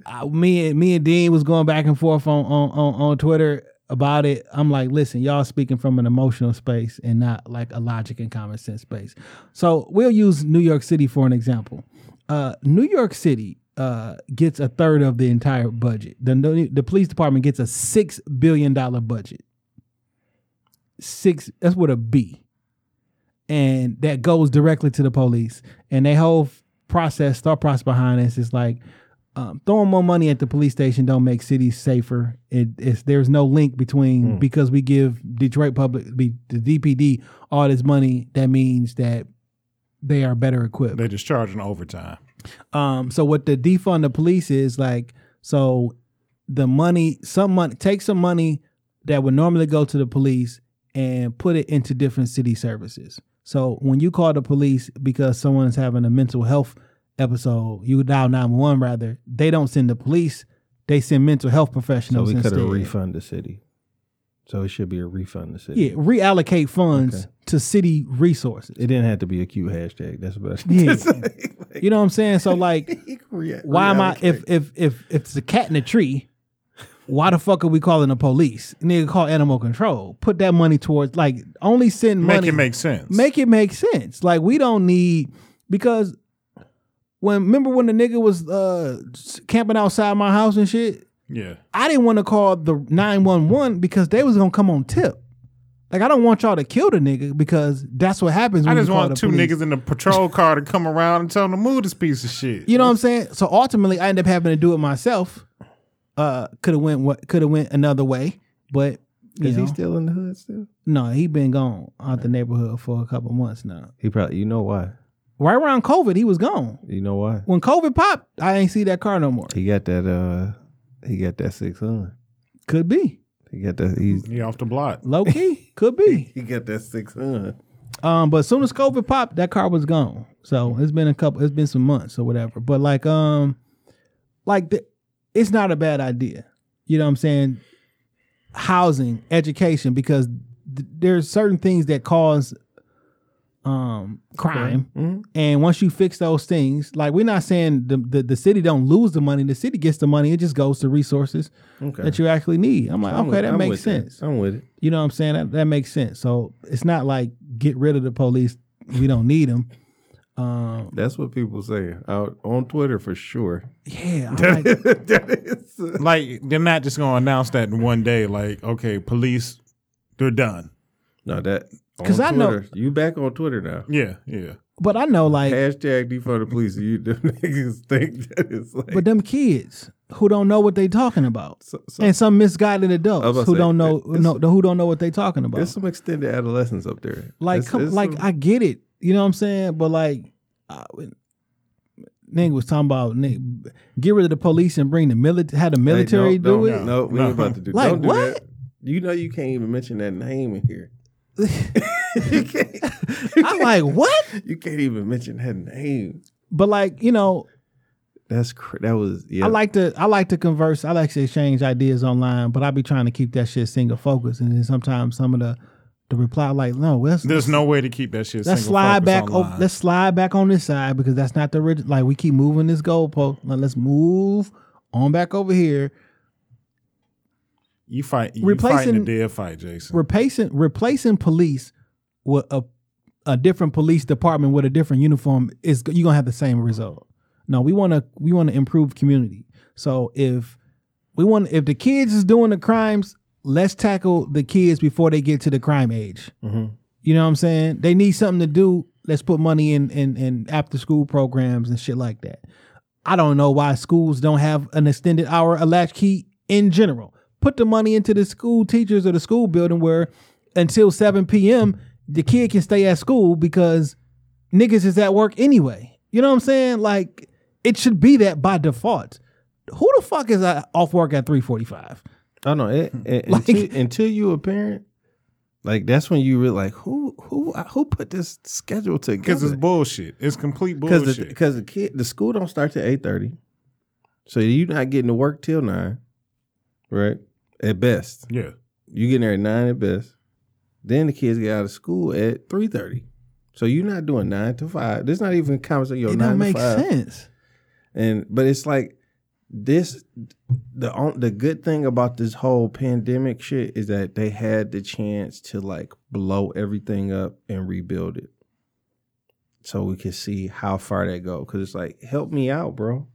C: I, me and me and Dean was going back and forth on, on on on Twitter about it. I'm like, listen, y'all speaking from an emotional space and not like a logic and common sense space. So we'll use New York City for an example. Uh, New York City uh, gets a third of the entire budget. The the police department gets a six billion dollar budget. Six. That's with a B and that goes directly to the police. And their whole process, thought process behind this is like um, throwing more money at the police station don't make cities safer. It, it's there's no link between because we give Detroit Public the DPD all this money. That means that they are better equipped.
D: They're just charging overtime.
C: Um, so what the defund the police is like, so the money, some money, take some money that would normally go to the police and put it into different city services. So when you call the police because someone's having a mental health episode, you dial 911 rather, they don't send the police, they send mental health professionals.
E: So we could have refund the city. So it should be a refund the city.
C: Yeah, reallocate funds
E: Okay.
C: to city resources.
E: It didn't have to be a cute hashtag. That's about
C: Yeah. You know what I'm saying? So like
E: Rea-
C: why am I if if if if it's a cat in a tree, why the fuck are we calling the police? Nigga call animal control. Put that money towards like only send
D: Make
C: money.
D: Make it make sense.
C: make it make sense. Like we don't need because when remember when the nigga was uh camping outside my house and shit,
D: yeah.
C: I didn't want to call the 911 because they was gonna come on tip. Like I don't want y'all to kill the nigga because that's what happens.
D: I
C: When
D: just
C: you call
D: want
C: the
D: two
C: police.
D: niggas in the patrol car to come around and tell them to move this piece of shit.
C: You know what I'm saying? So ultimately, I ended up having to do it myself. Uh, could have went what could have went another way, but you
E: Is
C: know,
E: he still in the hood still?
C: no, he been gone out the neighborhood for a couple months now.
E: He probably you know why.
C: Right around COVID, he was gone.
E: You know why?
C: When COVID popped, I ain't see that car no more.
E: He got that uh he got that six hundred.
C: Could be
E: He got that he's
D: He off the block.
C: low key, could be.
E: he got that six hundred.
C: Um, but as soon as COVID popped, that car was gone. So it's been a couple, it's been some months or whatever. But like, um, like the, it's not a bad idea. You know what I'm saying? Housing, education, because th- there's certain things that cause um crime, and once you fix those things, like we're not saying the, the the city don't lose the money, the city gets the money, it just goes to resources
E: Okay.
C: that you actually need. I'm like,
E: I'm
C: okay,
E: with-
C: that
E: I'm
C: makes
E: with
C: sense.
E: I'm with it.
C: You know what I'm saying? That, that makes sense. So it's not like get rid of the police. We don't need them. Um,
E: That's what people say out on Twitter for sure.
C: yeah, I'm like,
E: that is
D: Like they're not just gonna announce that in one day. Like, okay, police, they're done.
E: No that because
C: I know-
E: Twitter, you back on Twitter now.
D: Yeah, yeah.
C: but I know like,
E: Hashtag defund the police. You them niggas think that it's like
C: but them kids who don't know what they talking about,
E: so, so,
C: and some misguided adults who
E: say,
C: don't know,
E: it's-
C: no, who don't know what they talking about.
E: there's some extended adolescence up there.
C: like,
E: It's-
C: come,
E: it's
C: like
E: some-
C: I get it. You know what I'm saying? But like, uh, when nigga was talking about nigga, get rid of the police and bring the military. Have the
E: Hey,
C: military
E: no,
C: do
E: no,
C: it.
E: No, we
D: No.
E: ain't about to do. That.
C: Like,
E: don't do
C: what?
E: that. You know you can't even mention that name in here. You can't.
C: I'm like, what?
E: You can't even mention that name.
C: But like, you know,
E: That's cr- that was yeah.
C: I like to I like to converse. I like to exchange ideas online, but I be trying to keep that shit single focus. And then sometimes some of the the reply like, no, let's
D: There's no way to keep that shit.
C: let's
D: single
C: slide
D: focus
C: back.
D: online.
C: Over, let's slide back on this side because that's not the original. Like we keep moving this goalpost. Like, let's move on back over here.
D: You fight. You
C: Replacing-
D: a dead fight, Jason.
C: Replacing replacing police with a a different police department with a different uniform is you're gonna have the same result. No, we want to we want to improve community. So if we want if the kids is doing the crimes, let's tackle the kids before they get to the crime age. Mm-hmm. You know what I'm saying? They need something to do. Let's put money in in, in after school programs and shit like that. I don't know why schools don't have an extended hour of latchkey in general. Put the money into the school teachers or the school building where until 7 p.m. the kid can stay at school because niggas is at work anyway. You know what I'm saying? Like it should be that by default. Who the fuck is uh, off work at 345?
E: I don't know it, it-
C: Like-
E: until, until you a parent, like that's when you really like who who who put this schedule together?
D: Because it's bullshit. It's complete
E: Because the,
D: bullshit.
E: because the kid the school don't start till eight thirty, so you're not getting to work till nine, right? At best,
D: yeah.
E: you getting there at nine at best. Then the kids get out of school at three thirty, so you're not doing nine to five. There's not even conversation. Yo,
C: It
E: nine
C: don't make sense.
E: And but it's like this the on- the good thing about this whole pandemic shit is that they had the chance to like blow everything up and rebuild it, so we could see how far they go. Because it's like, help me out, bro.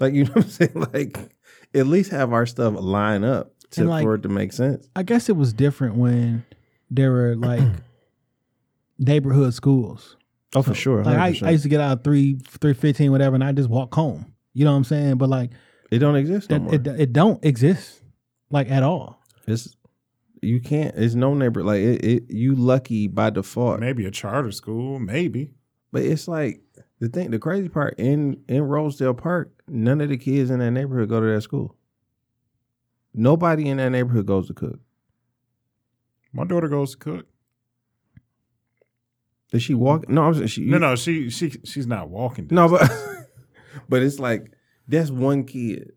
E: Like you know what I'm saying? Like at least have our stuff line up to,
C: like-
E: for it to make sense.
C: I guess it was different when there were like neighborhood schools.
E: Oh, for sure.
C: Like I,
E: 100%.
C: I used to get out three three fifteen whatever, and I just walk home. You know what I'm saying? But like
E: it don't exist no
C: it,
E: more.
C: it, it don't exist like at all.
E: It's you can't. It's no neighbor. Like it, it you lucky by default.
D: Maybe a charter school, maybe.
E: But it's like the thing. The crazy part in in Rosedale Park, none of the kids in that neighborhood go to that school. Nobody in that neighborhood goes to Cooke.
D: My daughter goes to Cooke.
E: Does she walk? No, I'm saying she.
D: No, no, she she she's not walking.
E: no, but but it's like that's one kid.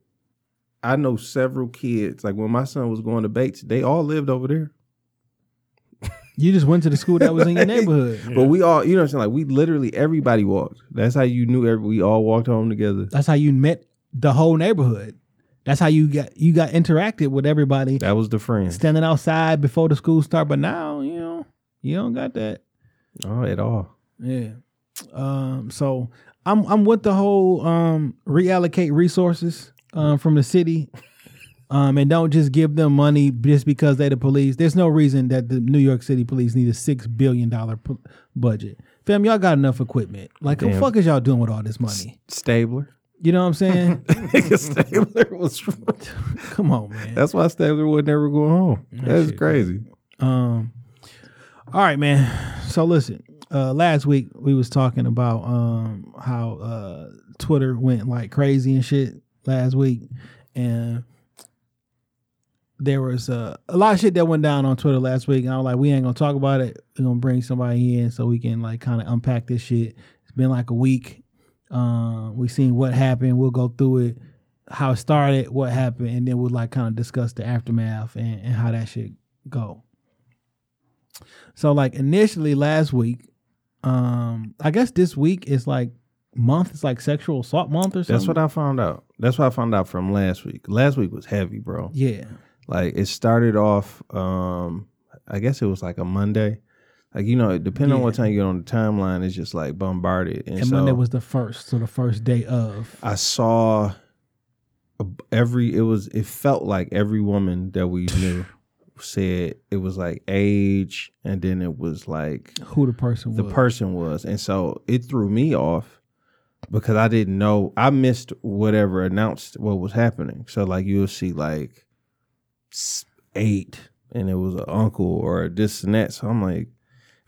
E: I know several kids. Like when my son was going to Bates, they all lived over there.
C: You just went to the school that was in your neighborhood.
D: Yeah.
E: But we all, you know, what I'm saying like we literally everybody walked. That's how you knew. Every, we all walked home together.
C: That's how you met the whole neighborhood. That's how you got you got interacted with everybody
E: That was the friend.
C: standing outside before the school start. But now, you know, you don't got that.
E: Oh, at all.
C: Yeah. Um, so I'm I'm with the whole um reallocate resources um from the city. Um, and don't just give them money just because they're the police. There's no reason that the New York City police need a six billion dollar p- budget. Fam, y'all got enough equipment. Like, what the fuck is y'all doing with all this money?
E: Stabler.
C: You know what I'm saying?
E: Stabler was.
C: Come on, man.
E: That's why Stabler would never go home. That's
C: shit
E: crazy.
C: Um. All right, man. So listen. Uh, last week we was talking about um how uh Twitter went like crazy and shit last week, and there was uh, a lot of shit that went down on Twitter last week. And I was like, we ain't gonna talk about it. We're gonna bring somebody in so we can like kind of unpack this shit. It's been like a week. Um, we seen what happened. We'll go through it, how it started, what happened, and then we'll like kind of discuss the aftermath and, and how that should go. So like initially last week, um, I guess this week is like month. It's like sexual assault month or something.
E: That's what I found out. That's what I found out from last week. Last week was heavy, bro.
C: Yeah.
E: Like it started off. um I guess it was like a Monday. Like you know, depending on what time you get on the timeline, it's just like bombarded. And,
C: And
E: so
C: Monday was the first, so the first day of.
E: I saw every. It was. It felt like every woman that we knew said it was like age, and then it was like
C: who the person
E: the
C: was.
E: person was, and so it threw me off because I didn't know. I missed whatever announced what was happening. So like you'll see like eight, and it was an uncle or this and that. So I'm like,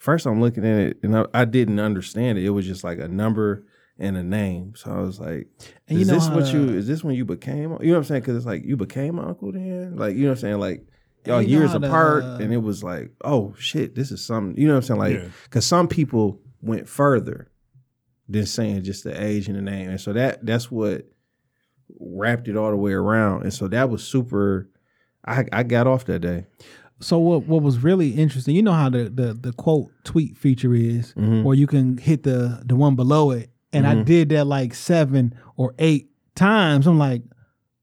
E: first I'm looking at it, and I, I didn't understand it. It was just like a number and a name. So I was like,
C: And
E: is
C: you know
E: this what
C: to-
E: you? Is this when you became? You know what I'm saying? Because it's like you became an uncle then. Like you know what I'm saying? Like. Y'all years
C: to,
E: apart,
C: uh,
E: and it was like, oh shit, this is something. You know what I'm saying? Like,
D: Yeah.
E: because some people went further than saying just the age and the name, and so that that's what wrapped it all the way around. And so that was super. I I got off that day.
C: So what what was really interesting, you know how the the, the quote tweet feature is,
E: Mhm.
C: or you can hit the the one below it, and I
E: Mhm.
C: did that like seven or eight times. I'm like,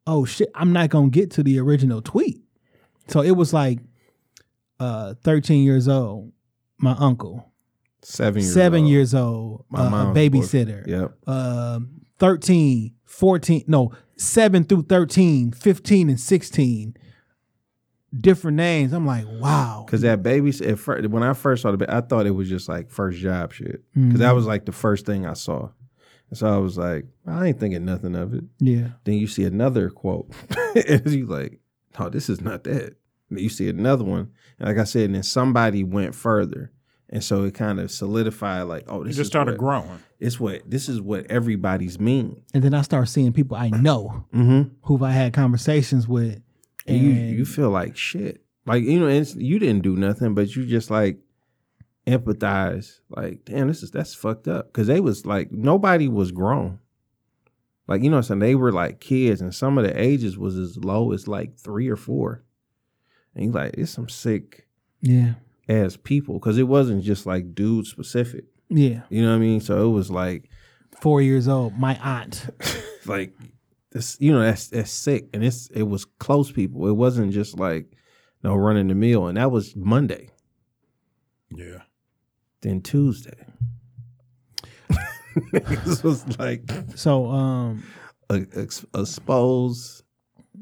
C: oh shit, I'm not gonna get to the original tweet. So it was like, uh, 13 years old, my uncle,
E: Seven years.
C: seven
E: old.
C: years old,
E: My
C: uh, a babysitter,
E: Yep.
C: um, 13, 14, no, 7 through 13, 15 and 16. Different names. I'm like, wow.
E: Because that baby, at first, when I first saw the, ba- I thought it was just like first job shit. Because
C: Mm-hmm.
E: that was like the first thing I saw. And so I was like, I ain't thinking nothing of it.
C: Yeah.
E: Then you see another quote, and you like, no, this is not that. And then you see another one, and like I said, and then somebody went further, and so it kind of solidified, like, oh,
D: It
E: this
D: just
E: is
D: started
E: what,
D: growing.
E: It's what this is what everybody's mean.
C: And then I start seeing people I know
E: Mm-hmm.
C: who I had conversations with.
E: And you you feel like shit, like you know, you didn't do nothing, but you just like empathize, like, damn, this is that's fucked up, because they was like nobody was grown. Like you know, what I'm saying they were like kids, and some of the ages was as low as like three or four. And you like, it's some sick
C: yeah.
E: ass people because it wasn't just like dude specific.
C: Yeah.
E: You know what I mean? So it was like,
C: Four years old. My aunt.
E: like this, you know, that's that's sick, and it's it was close people. It wasn't just like no running the mill, and that was Monday.
D: Yeah.
E: Then Tuesday, this was like
C: So um
E: a, ex, exposed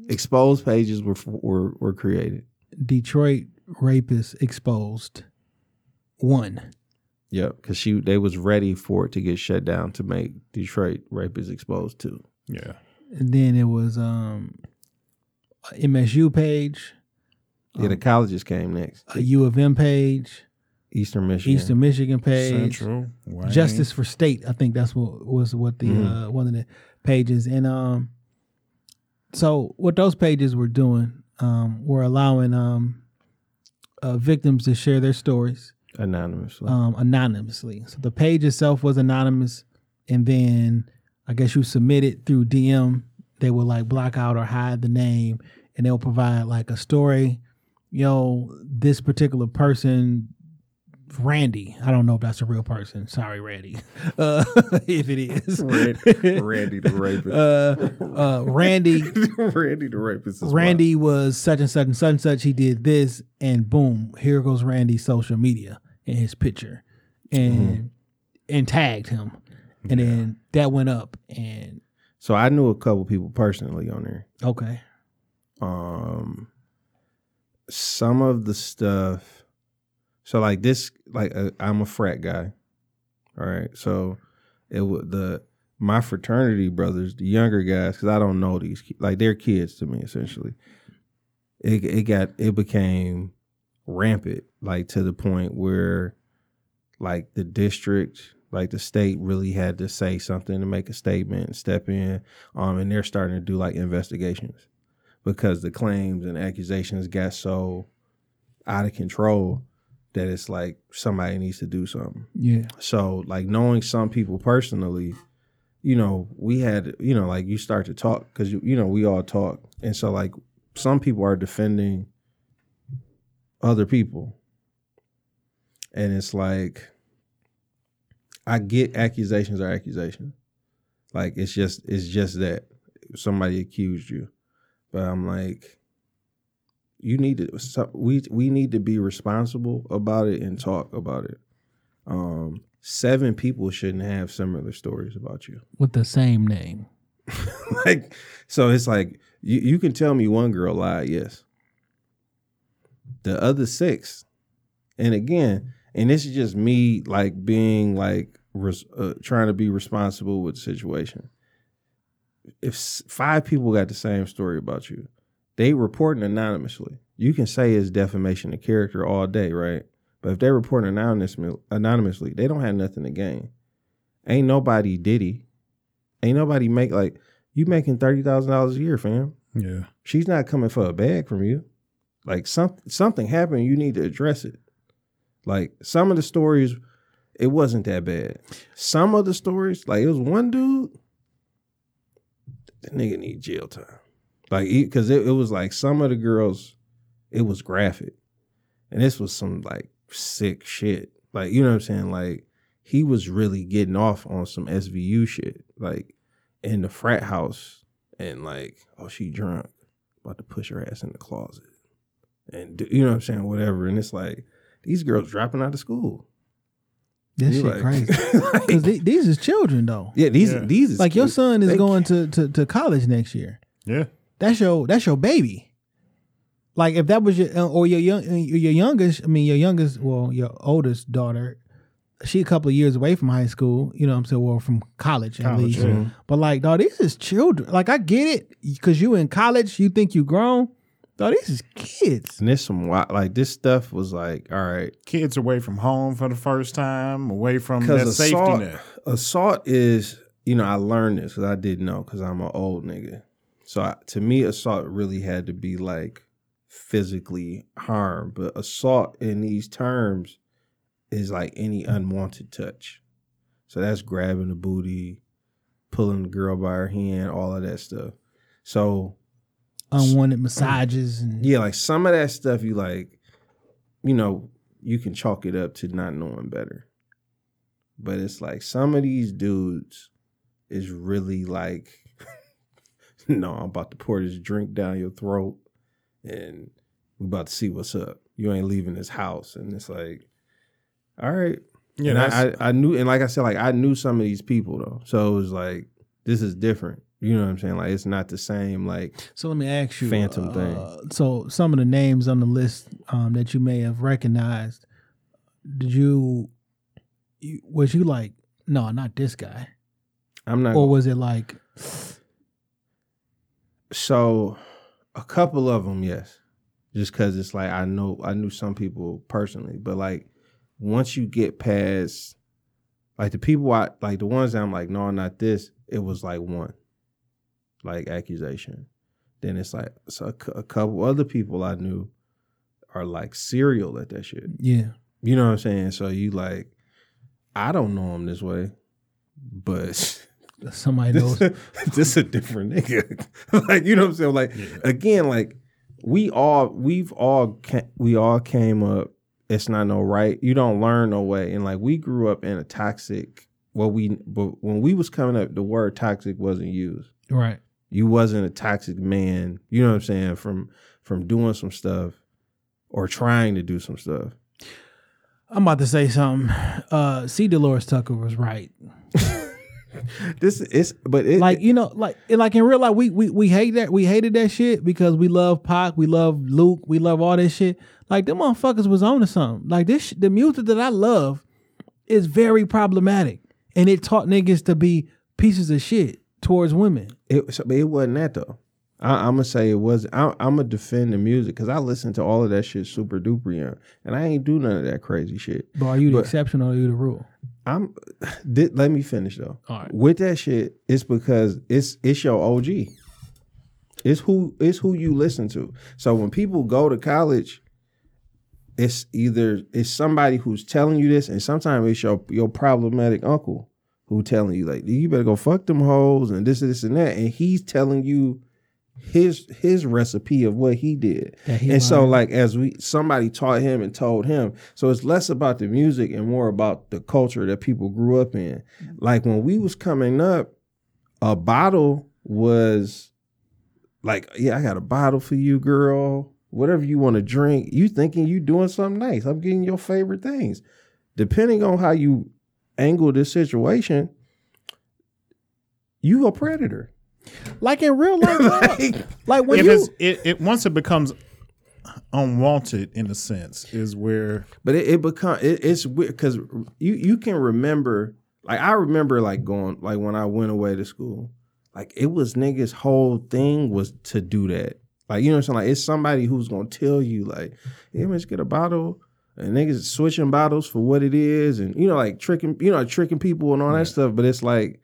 E: exposed pages were were were created.
C: Detroit rapist exposed. One.
E: Yep, because she they was ready for it to get shut down to make Detroit rapists exposed too.
D: Yeah.
C: And then it was um MSU page,
E: Yeah, the colleges came next.
C: a U of M page,
E: Eastern Michigan.
C: Eastern Michigan page,
D: Central. Wayne.
C: Justice for State. I think that's what was what the uh, one of the pages. And um, so what those pages were doing um, were allowing um, uh, victims to share their stories
E: anonymously.
C: um, anonymously. So the page itself was anonymous, and then I guess you submit it through DM. They will like block out or hide the name, and they'll provide like a story. Yo, this particular person, Randy. I don't know if that's a real person. Sorry, Randy, uh, if it is.
E: Randy, Randy the rapist.
C: uh, uh, Randy.
E: Randy the rapist. Is
C: Randy was such and such and such and such. He did this, and boom, here goes Randy's social media and his picture, and and tagged him, and then that went up, and
E: So I knew a couple people personally on there.
C: okay,
E: Um, some of the stuff. So like this, like uh, I'm a frat guy. All right, so it would the my fraternity brothers, the younger guys, because I don't know these, like they're kids to me essentially. It it got it became rampant, like to the point where, like the district, like the state, really had to say something to make a statement and step in. Um, and they're starting to do like investigations because the claims and accusations got so out of control that it's like somebody needs to do something.
C: yeah,
E: So like knowing some people personally, you know, we had, you know, like you start to talk because you, you know we all talk, and so like some people are defending other people, and it's like I get accusations are accusations, like it's just it's just that somebody accused you, but I'm like. You need to. We we need to be responsible about it and talk about it um, seven people shouldn't have similar stories about you.
C: with the same name.
E: like, so it's like you, you can tell me one girl lied, yes. The other six, and again, and this is just me like being like res, uh, trying to be responsible with the situation. If s- five people got the same story about you, they reporting anonymously. You can say it's defamation of character all day, right? But if they're reporting anonymously, anonymously, they don't have nothing to gain. Ain't nobody Diddy. Ain't nobody make like you making thirty thousand dollars a year, fam.
D: Yeah.
E: She's not coming for a bag from you. Like some something happened, you need to address it. Like some of the stories, it wasn't that bad. Some of the stories, like it was one dude, that nigga need jail time. Like because it, it was like some of the girls, it was graphic, and this was some like sick shit. Like you know what I'm saying? Like he was really getting off on some SVU shit, like in the frat house, and like oh she drunk, about to push her ass in the closet, and do, you know what I'm saying? Whatever, and it's like these girls dropping out of school.
C: This shit
E: like-
C: crazy.
E: like-
C: Because these is children though.
E: yeah, these
D: Yeah.
E: these is
C: Like your son is
E: they-
C: going to, to to college next year.
D: Yeah.
C: That's your that's your baby. Like if that was your uh, or your young your youngest, I mean your youngest, well your oldest daughter, she a couple of years away from high school. You know what I'm saying? Well, from college at
D: College,
C: least.
D: yeah.
C: But like, dog, these is children. Like I get it because you in college, you think you grown. Dog, these is kids.
E: And this some wi- like this stuff was like all right
D: Kids away from home for the first time, away from that
E: because
D: safety
E: assault
D: net.
E: assault is you know I learned this because I didn't know because I'm an old nigga. So I, to me, assault really had to be like physically harm, but assault in these terms is like any unwanted touch. So that's grabbing the booty, pulling the girl by her hand, all of that stuff. So
C: Unwanted massages and
E: yeah, like some of that stuff you like, you know, you can chalk it up to not knowing better. But it's like some of these dudes is really like no, I'm about to pour this drink down your throat, and we about to see what's up. You ain't leaving this house, and it's like, all right.
D: Yeah,
E: and I, I, I knew, and like I said, like I knew some of these people though, so it was like, this is different. You know what I'm saying? Like it's not the same. Like
C: So let me ask you,
E: Phantom
C: uh,
E: thing.
C: So some of the names on the list um, that you may have recognized, did you, you was you like, no, not this guy,
E: I'm not.
C: or was it like,
E: So, a couple of them, yes, just because it's like I know I knew some people personally, but like once you get past, like the people I like the ones that I'm like, no, not this. It was like one, like accusation. Then it's like so a, a couple other people I knew are like serial at that shit.
C: yeah,
E: You know what I'm saying? So you like, I don't know him this way, but
C: somebody knows?
E: this, this a different nigga. like you know what I'm saying? Like again, like we all we've all ca- we all came up. It's not no right. You don't learn no way. And like we grew up in a toxic. Well, we but when we was coming up, the word toxic wasn't used.
C: right.
E: You wasn't a toxic man. You know what I'm saying? From from doing some stuff or trying to do some stuff.
C: I'm about to say something. Uh, see, DeLores Tucker was right.
E: This is, but it,
C: like you know, like like in real life, we we we hate that we hated that shit because we love Pac, we love Luke, we love all this shit. Like them motherfuckers was on to something. Like this, sh- the music that I love is very problematic, and it taught niggas to be pieces of shit towards women.
E: It, it wasn't that though. I, I'm gonna say it was. I, I'm gonna defend the music because I listened to all of that shit super duper young, and I ain't do none of that crazy shit.
C: But are you the
E: But-
C: exception or are you the rule?
E: I'm. Did, let me finish though.
C: All right.
E: With that shit, it's because it's it's your OG. It's who it's who you listen to. So when people go to college, it's either it's somebody who's telling you this, and sometimes it's your your problematic uncle who telling you like you better go fuck them hoes and this this and that, and he's telling you his his recipe of what he did.
C: He
E: and so like as we somebody taught him and told him. So it's less about the music and more about the culture that people grew up in. Like when we was coming up, a bottle was like, yeah, I got a bottle for you, girl. Whatever you want to drink, you thinking you doing something nice. I'm getting your favorite things. Depending on how you angle this situation, you a predator.
C: Like in real life, like, like when
D: if
C: you
D: it, it once it becomes unwanted in a sense is where
E: But it, it become it, it's weird because you you can remember like I remember like going like when I went away to school, like it was niggas whole thing was to do that. Like you know what I'm saying? Like it's somebody who's gonna tell you like, yeah, let's get a bottle. And niggas switching bottles for what it is, and you know, like tricking, you know, tricking people and all that stuff. But it's like,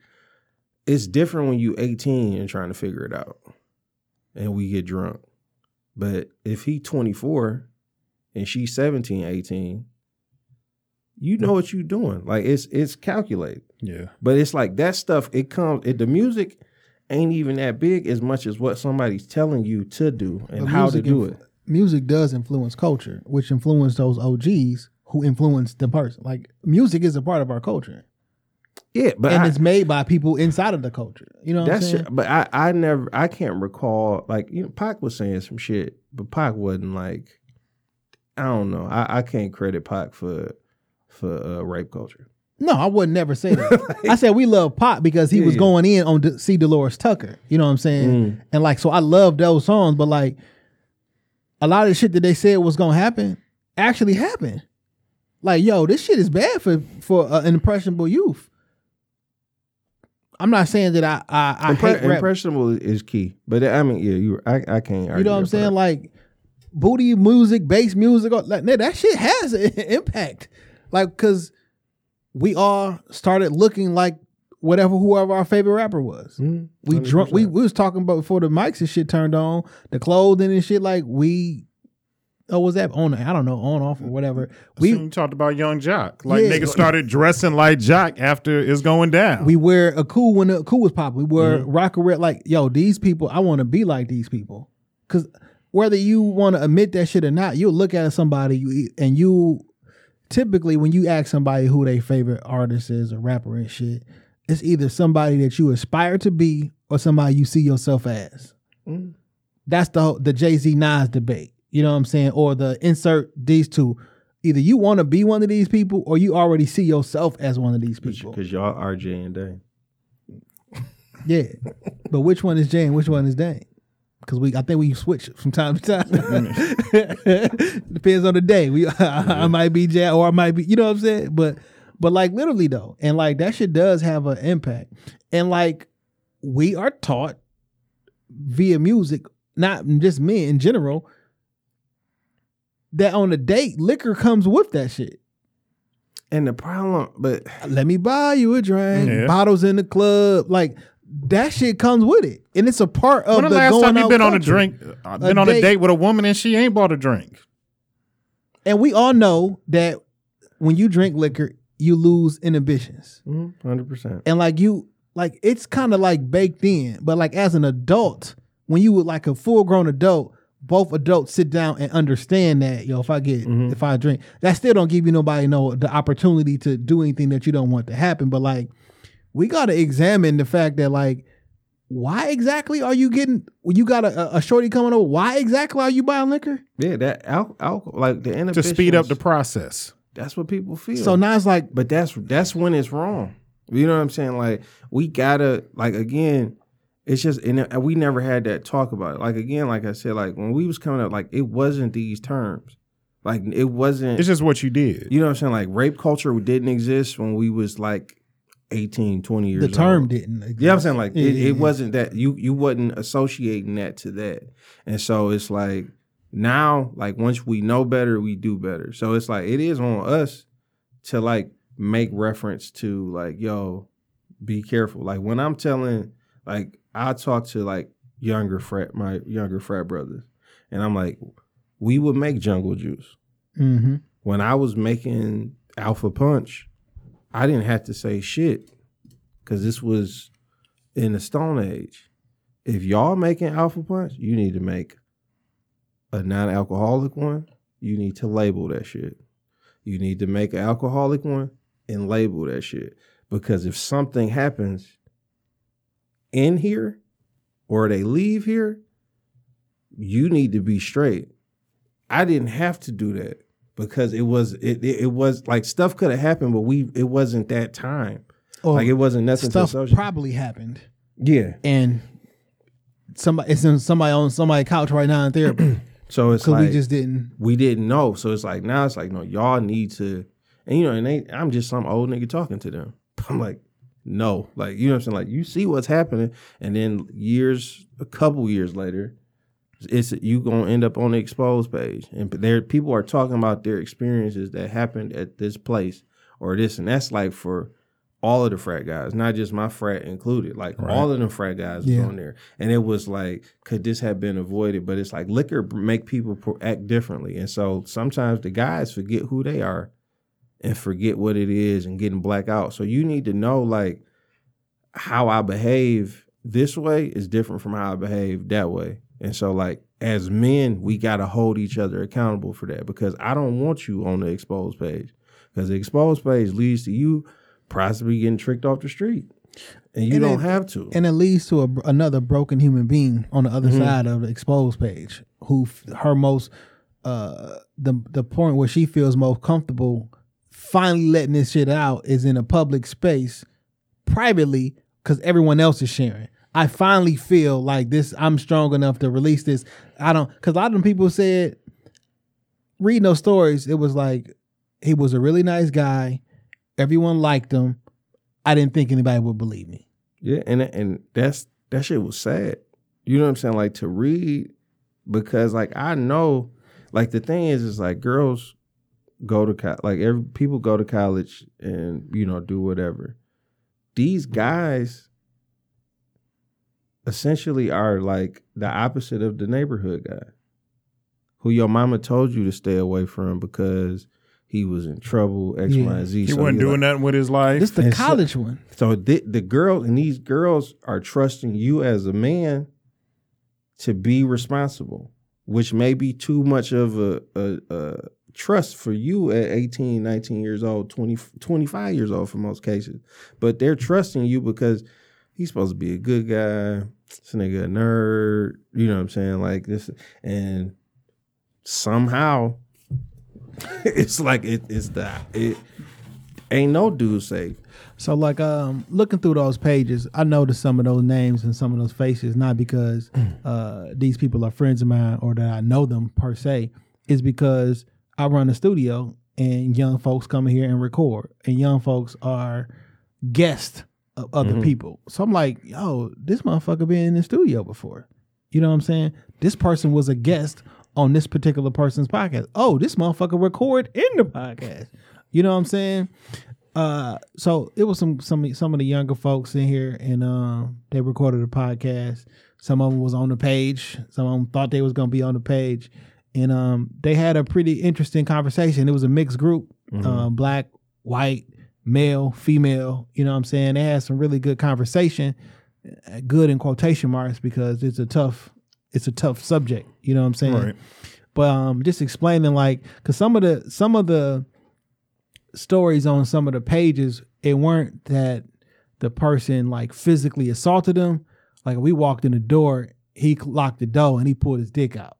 E: it's different when you 18 and trying to figure it out, and we get drunk. But if he 24 and she's 17, 18, you know what you're doing. Like it's it's calculated.
D: yeah
E: But it's like that stuff, it comes it the music ain't even that big as much as what somebody's telling you to do and
C: But
E: how to do
C: inf-
E: it.
C: Music does influence culture, which influence those OGs who influence the person. Like music is a part of our culture,
E: Yeah, but
C: and
E: I,
C: it's made by people inside of the culture. You know what I'm
E: that's
C: saying?
E: but I I never I can't recall like you know Pac was saying some shit, but Pac wasn't like I don't know. I, I can't credit Pac for for uh, rape culture.
C: No, I would never say that. I said we love Pop because he
E: Yeah,
C: was going in on D- C. DeLores Tucker. You know what I'm saying?
E: Mm.
C: And like, so I love those songs, but like, a lot of the shit that they said was gonna happen actually happened. Like, yo, this shit is bad for for uh, an impressionable youth. I'm not saying that I I, I
E: Impre- impressionable is key, but I mean, yeah, you I I can't.
C: You know what I'm saying? Like booty music, bass music, like that shit has an impact. Like, cause we all started looking like whatever whoever our favorite rapper was.
E: Mm-hmm.
C: We drunk. We, we was talking about before the mics and shit turned on, the clothing and shit. Like we, oh, was that on? I don't know, on off or whatever.
D: we
C: We
D: talked about Young Joc like
C: Yeah.
D: niggas started dressing like Joc after it's going down
C: we wear a cool when the cool was popping. We wear
E: Mm-hmm.
C: Rocawear. Like yo, these people, I want to be like these people. Cause whether you want to admit that shit or not, you'll look at somebody you and you typically when you ask somebody who their favorite artist is or rapper and shit, it's either somebody that you aspire to be or somebody you see yourself as.
E: Mm.
C: That's the the Jay Z Nas debate. You know what I'm saying? Or the insert these two. Either you want to be one of these people, or you already see yourself as one of these people.
E: Because y'all RJ and Dane.
C: Yeah, but which one is Jay and which one is Dane? Because we, I think we switch from time to time. Depends on the day. We, I, might be Jay or I might be, you know what I'm saying? But, but like literally though, and like that shit does have an impact. And like we are taught via music, not just me in general, that on a date, liquor comes with that shit.
E: And the problem, but
C: Let me buy you a drink.
D: Yeah.
C: Bottles in the club, like that shit comes with it, and it's a part of
D: When the
C: the
D: last
C: going
D: time you
C: out
D: been on a
C: culture.
D: drink, uh, been on
C: date.
D: a date with a woman and she ain't bought a drink?
C: And we all know that when you drink liquor, you lose inhibitions, mm-hmm,
E: hundred percent.
C: and like you, like it's kind of like baked in. But like as an adult, when you were like a full grown adult, both adults sit down and understand that yo, if I get mm-hmm. if I drink, that still don't give you nobody no the opportunity to do anything that you don't want to happen. But like we got to examine the fact that like why exactly are you getting you got a, a shorty coming over why exactly are you buying liquor
E: Yeah, that al- alcohol, like the
D: To speed up the process.
E: That's what people feel.
C: so now it's like
E: but that's that's when it's wrong. You know what I'm saying? Like we gotta like again. It's just and we never had that talk about it. Like again, like I said, like when we was coming up, like it wasn't these terms. Like it wasn't.
D: It's just what you did.
E: you know what I'm saying? Like rape culture didn't exist when we was like 18, 20 years old.
C: the
E: old.
C: term didn't exist.
E: You know what I'm saying? Like
C: Yeah,
E: it,
C: yeah,
E: it
C: yeah.
E: wasn't that you you wasn't associating that to that. And so it's like now, like once we know better, we do better. So it's like it is on us to like make reference to like, yo, be careful. Like when I'm telling like I talk to like younger frat my younger frat brothers, and I'm like, we would make jungle juice.
C: Mhm.
E: When I was making Alpha Punch, I didn't have to say shit because this was in the Stone Age. If y'all making Alpha Punch, you need to make a non-alcoholic one. You need to label that shit. You need to make an alcoholic one and label that shit because if something happens in here or they leave here, you need to be straight. I didn't have to do that because it was it it, it was like stuff could have happened, but we it wasn't that time.
C: Or
E: like it wasn't nothing
C: stuff probably happened
E: yeah.
C: and somebody it's in somebody on somebody's couch right now in therapy
E: So it's like
C: we just didn't
E: we didn't know. So it's like now it's like no, y'all need to, and you know, and they, I'm just some old nigga talking to them. I'm like, no, like you know what I'm saying. Like you see what's happening, and then years, a couple years later, it's you gonna end up on the exposed page, and there people are talking about their experiences that happened at this place or this, and that's like for all of the frat guys, not just my frat included. Like all of them frat guys
C: Yeah.
E: was on there, and it was like, could this have been avoided? But it's like liquor make people act differently, and so sometimes the guys forget who they are and forget what it is and getting black out. So you need to know like how I behave this way is different from how I behave that way. And so like as men, we gotta hold each other accountable for that because I don't want you on the exposed page. Because the exposed page leads to you possibly getting tricked off the street. And you
C: And
E: don't
C: it-
E: have to.
C: and it leads to a, another broken human being on the other
E: Mm-hmm.
C: side of the exposed page who f- her most uh the the point where she feels most comfortable finally letting this shit out is in a public space privately because everyone else is sharing i finally feel like this i'm strong enough to release this i don't because a lot of them people said reading those stories it was like he was a really nice guy everyone liked him i didn't think anybody would believe me
E: Yeah, and and that's that shit was sad. You know what I'm saying? Like to read because like I know, like the thing is, is like girls go to like every people go to college and you know do whatever. These guys essentially are like the opposite of the neighborhood guy, who your mama told you to stay away from because he was in trouble X, Y,
C: Yeah.
E: and Z.
D: He
E: So
D: wasn't
E: you're
D: doing
E: like-
D: nothing with his life.
C: this the
E: And so-
C: college one
E: so the, the girl and these girls are trusting you as a man to be responsible, which may be too much of a, a, a trust for you at 18, 19 years old, 20, 25 years old for most cases. But they're trusting you because he's supposed to be a good guy. This nigga a nerd. You know what I'm saying? Like this and somehow it's like it, it's that it ain't no dude safe.
C: So like um looking through those pages, I noticed some of those names and some of those faces, not because uh these people are friends of mine or that I know them per se, is because I run a studio and young folks come in here and record. And young folks are guests of other people. So I'm like, yo, this motherfucker been in the studio before. You know what I'm saying? This person was a guest on this particular person's podcast. Oh, this motherfucker record in the podcast. You know what I'm saying? Uh, so it was some some some of the younger folks in here, and um, they recorded a podcast. Some of them was on the page. Some of them thought they was gonna be on the page, and um, they had a pretty interesting conversation. It was a mixed group, uh, black, white, male, female. You know what I'm saying? They had some really good conversation, uh, good in quotation marks because it's a tough it's a tough subject. You know what I'm saying?
D: Right.
C: But um, just explaining like, cause some of the some of the stories on some of the pages, it weren't that the person like physically assaulted them. Like we walked in the door, he locked the door and he pulled his dick out.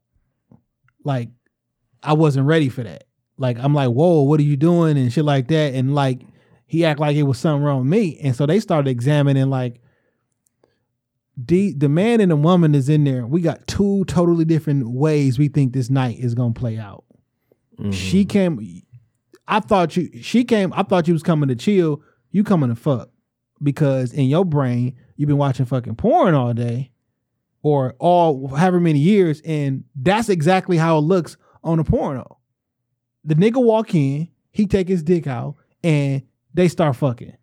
C: Like I wasn't ready for that. Like I'm like, whoa, what are you doing and shit like that. And like he act like it was something wrong with me. And so they started examining like the the man and the woman is in there. We got two totally different ways we think this night is gonna play out. She mm-hmm. came. I thought you. She came. I thought you was coming to chill. You coming to fuck because in your brain you've been watching fucking porn all day, or all however many years, and that's exactly how it looks on a porno. The nigga walk in, he take his dick out, and they start fucking.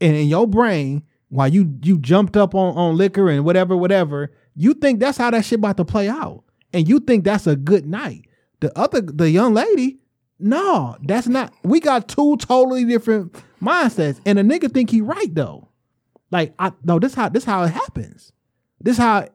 C: And in your brain, while you you jumped up on on liquor and whatever whatever, you think that's how that shit about to play out, and you think that's a good night. The other the young lady, no, that's not. We got two totally different mindsets, and a nigga think he right though. Like I no, this how this how it happens. This how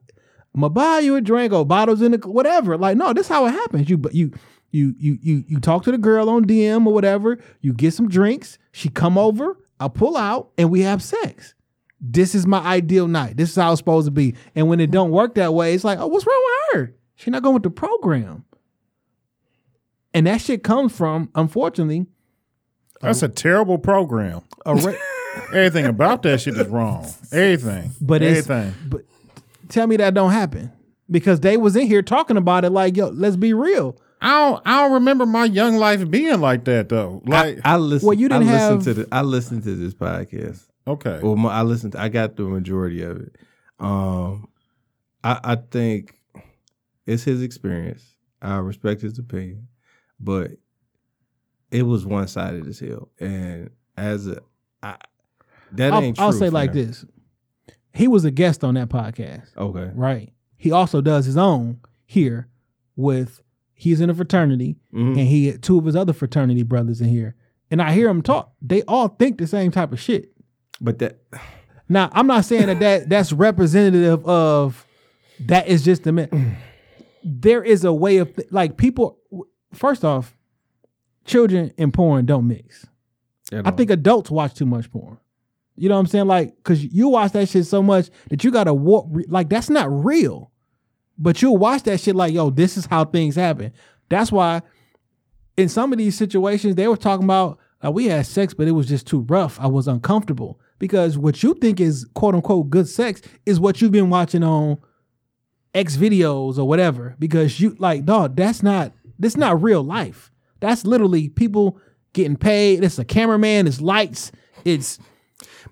C: gonna buy you a drink or bottles in the whatever. Like no, this how it happens. You but you you you you you talk to the girl on DM or whatever. You get some drinks. She come over. I pull out and we have sex. This is my ideal night. This is how it's supposed to be. And when it don't work that way, it's like, oh, what's wrong with her? She not going with the program. And that shit comes from, unfortunately,
D: That's a terrible program.
C: a ra-
D: Everything about that shit is wrong. Everything.
C: but it's
D: everything.
C: but tell me that don't happen because they was in here talking about it like, yo, let's be real.
D: I don't. I don't remember my young life being like that though. Like,
E: I listened.
C: Well, you didn't
E: I listened
C: have-
E: to the. I listened to this podcast.
D: Okay,
E: Well, my, I listened. To, I got the majority of it. Um, I, I think it's his experience. I respect his opinion, but it was one sided as hell. And as a, I, that
C: I'll,
E: ain't.
C: I'll say like
E: him.
C: this: he was a guest on that podcast.
E: Okay.
C: Right. He also does his own here with he's in a fraternity
E: Mhm.
C: and he had two of his other fraternity brothers in here. And I hear them talk. They all think the same type of shit.
E: But that
C: Now, I'm not saying that, that that's representative of that is just the man. There is a way of like people first off, children and porn don't mix. I think adults watch too much porn. You know what I'm saying? Like, cause you watch that shit so much that you gotta warp. Like, that's not real. But you'll watch that shit like, yo, this is how things happen. That's why in some of these situations they were talking about uh, we had sex, but it was just too rough. I was uncomfortable because what you think is quote unquote good sex is what you've been watching on X videos or whatever. Because you like, dog, that's not this not real life. That's literally people getting paid. It's a cameraman. It's lights. It's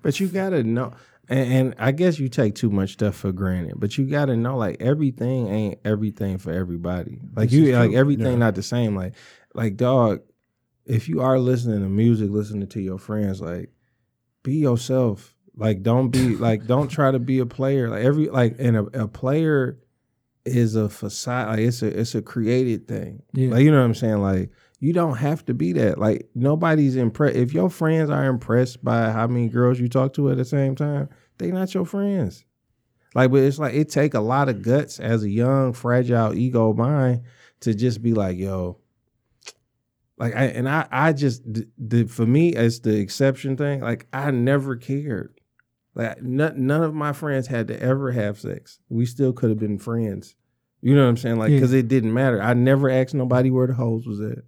E: But you gotta know, and, and I guess you take too much stuff for granted. But you gotta know, like everything ain't everything for everybody. Like you, like everything not the same. Like, like dog, if you are listening to music, listening to your friends, like be yourself. Like don't be like don't try to be a player. Like every like and a, a player is a facade. Like it's a it's a created thing.
C: Yeah.
E: Like you know what I'm saying. Like you don't have to be that. Like nobody's impressed. If your friends are impressed by how many girls you talk to at the same time, they not your friends. Like, but it's like it take a lot of guts as a young, fragile ego mind to just be like, yo, Like I and I I just the, the for me as the exception thing. Like I never cared. Like none, none of my friends had to ever have sex. We still could have been friends. You know what I'm saying? Like
C: Yeah.
E: because it didn't matter. I never asked nobody where the hoes was at.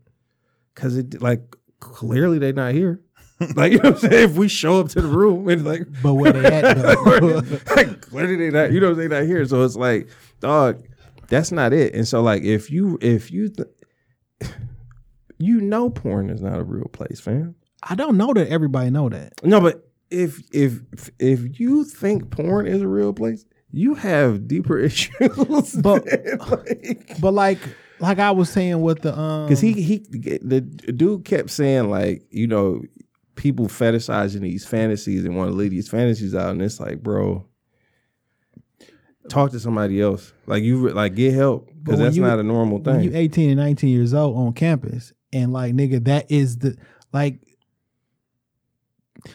E: Cause it like clearly they not here. like you know what I'm saying? If we show up to the room and like
C: But where they at though?
E: like clearly they not you know they not here. So it's like, dog, that's not it. And so like if you if you th- you know porn is not a real place, fam.
C: I don't know that everybody know that.
E: No, but if if if you think porn is a real place, you have deeper issues.
C: But-
E: like,
C: But like like I was saying with the um
E: Cause he he the dude kept saying like you know people fetishizing these fantasies and want to leave these fantasies out and it's like bro talk to somebody else like you like get help because that's
C: you-
E: not a normal
C: when you 18 and 19 years old on campus and like nigga that is the like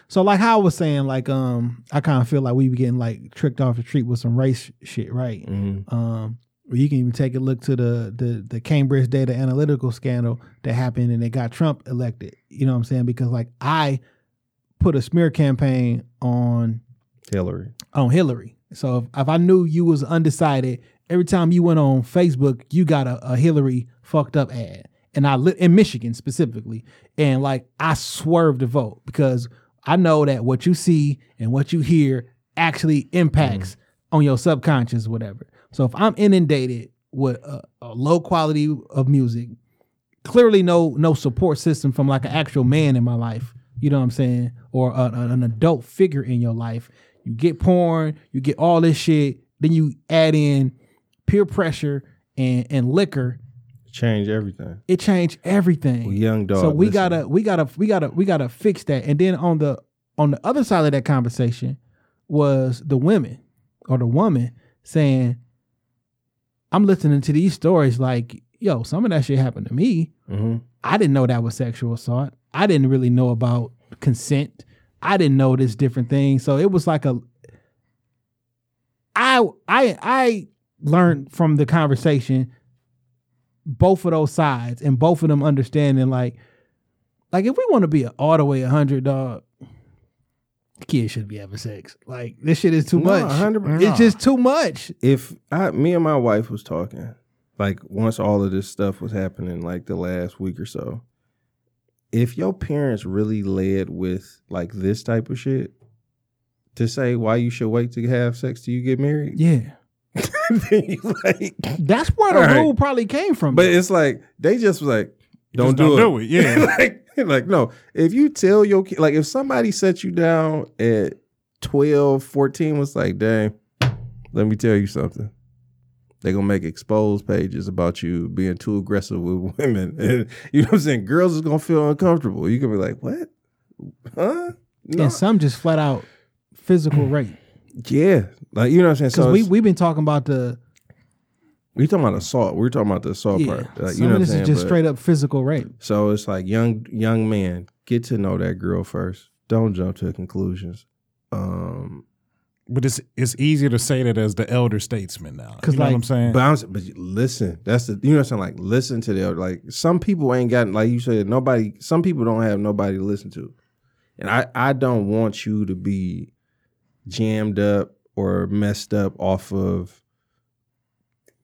C: so like how I was saying like um I kind of feel like we be getting like tricked off the street with some race shit right
E: Mhm.
C: um or you can even take a look to the the the Cambridge data analytical scandal that happened and it got Trump elected you know what I'm saying because like I put a smear campaign on
E: Hillary
C: on Hillary. So if, if I knew you was undecided, every time you went on Facebook, you got a, a Hillary fucked up ad, and I li- in Michigan specifically, and like I swerve to vote because I know that what you see and what you hear actually impacts mm. on your subconscious, whatever. So if I'm inundated with a, a low quality of music, clearly no no support system from like an actual man in my life. You know what I'm saying? Or a, a- an adult figure in your life. You get porn, you get all this shit, then you add in peer pressure and and liquor.
E: Change everything
C: It changed everything.
E: Well, young dog
C: So we
E: listen.
C: gotta we gotta we gotta we gotta fix that. And then on the on the other side of that conversation was the women or the woman saying, I'm listening to these stories like, yo, some of that shit happened to me.
E: hmm
C: I didn't know that was sexual assault. I didn't really know about consent. I didn't know this different thing. So it was like a I I I learned from the conversation both of those sides and both of them understanding like like if we want to be an all the way 100 dog kids should be having sex. Like this shit is too
E: No,
C: much.
E: 100
C: It's just too much.
E: if I me and my wife was talking, like once all of this stuff was happening, like the last week or so, if your parents really led with like this type of shit to say why you should wait to have sex till you get married,
C: Yeah.
E: then you like,
C: That's where the
E: All right.
C: rule probably came from.
E: but it's like they just was like, don't
D: Just
E: do
D: don't
E: it.
D: do it, yeah.
E: like, like no, if you tell your kid, like if somebody set you down at 12, 14, was like, dang, let me tell you something. They're gonna make exposed pages about you being too aggressive with women. And you know what I'm saying? Girls is gonna feel uncomfortable. You can be like, what? Huh? No.
C: and some just flat out physical rape.
E: Yeah. Like you know what I'm saying?
C: Because
E: So
C: we we've been talking about the
E: we talking about assault. We're talking about the assault
C: yeah.
E: part. Like,
C: some
E: you know
C: of
E: what I'm
C: this
E: saying?
C: is just
E: But-
C: straight up physical rape.
E: So it's like young young man, get to know that girl first. Don't jump to conclusions. Um,
D: But it's it's easier to say that as the elder statesman now.
C: 'Cause
D: You know
C: like-
D: what I'm saying?
E: but I'm, but listen, that's the you know what I'm saying. Like listen to the like some people ain't got like you said nobody. Some people don't have nobody to listen to, and I I don't want you to be jammed up or messed up off of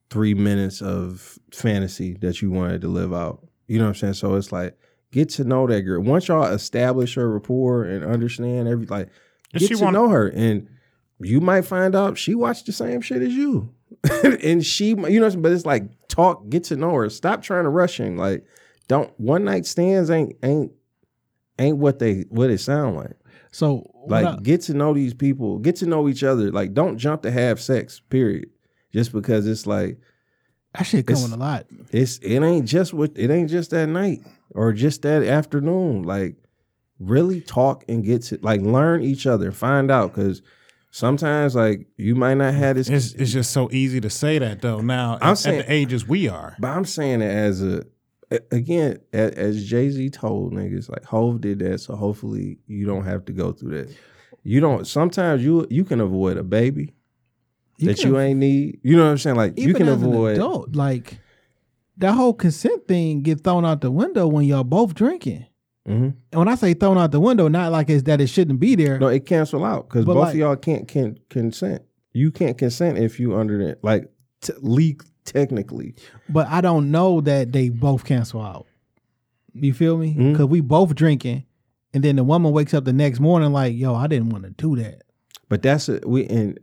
E: three minutes of fantasy that you wanted to live out. You know what I'm saying? So it's like get to know that girl. Once y'all establish her rapport and understand every like get
D: she
E: to
D: wanna-
E: know her and you might find out she watched the same shit as you and she you know what I'm saying? but it's like talk get to know her stop trying to rush him like don't one night stands ain't ain't ain't what they what it sound like
C: So
E: like
C: I-
E: get to know these people get to know each other like don't jump to have sex period just because it's like
C: that shit coming
E: it's-
C: a lot.
E: it's it ain't just what it ain't just that night or just that afternoon. Like really talk and get to like learn each other, find out because sometimes like you might not have this.
D: it's it's just so easy to say that though. Now
E: I'm
D: at,
E: saying-
D: at the ages we are.
E: but I'm saying it as a a- again as Jay Z told niggas like Hove did that, so hopefully you don't have to go through that. You don't. Sometimes you you can avoid a baby that
C: can-
E: you ain't need. You know what I'm saying? Like you can avoid.
C: adult, like that whole consent thing get thrown out the window when y'all both drinking.
E: Mhm.
C: And when I say thrown out the window, not like it's that it shouldn't be there.
E: No, it cancel out because both
C: like-
E: of y'all can't can consent. You can't consent if you under the like t- leak technically.
C: But I don't know that they both cancel out. You feel me?
E: Mm-hmm.
C: Because we both drinking, and then the woman wakes up the next morning like, "Yo, I didn't want to do that."
E: But that's a, we and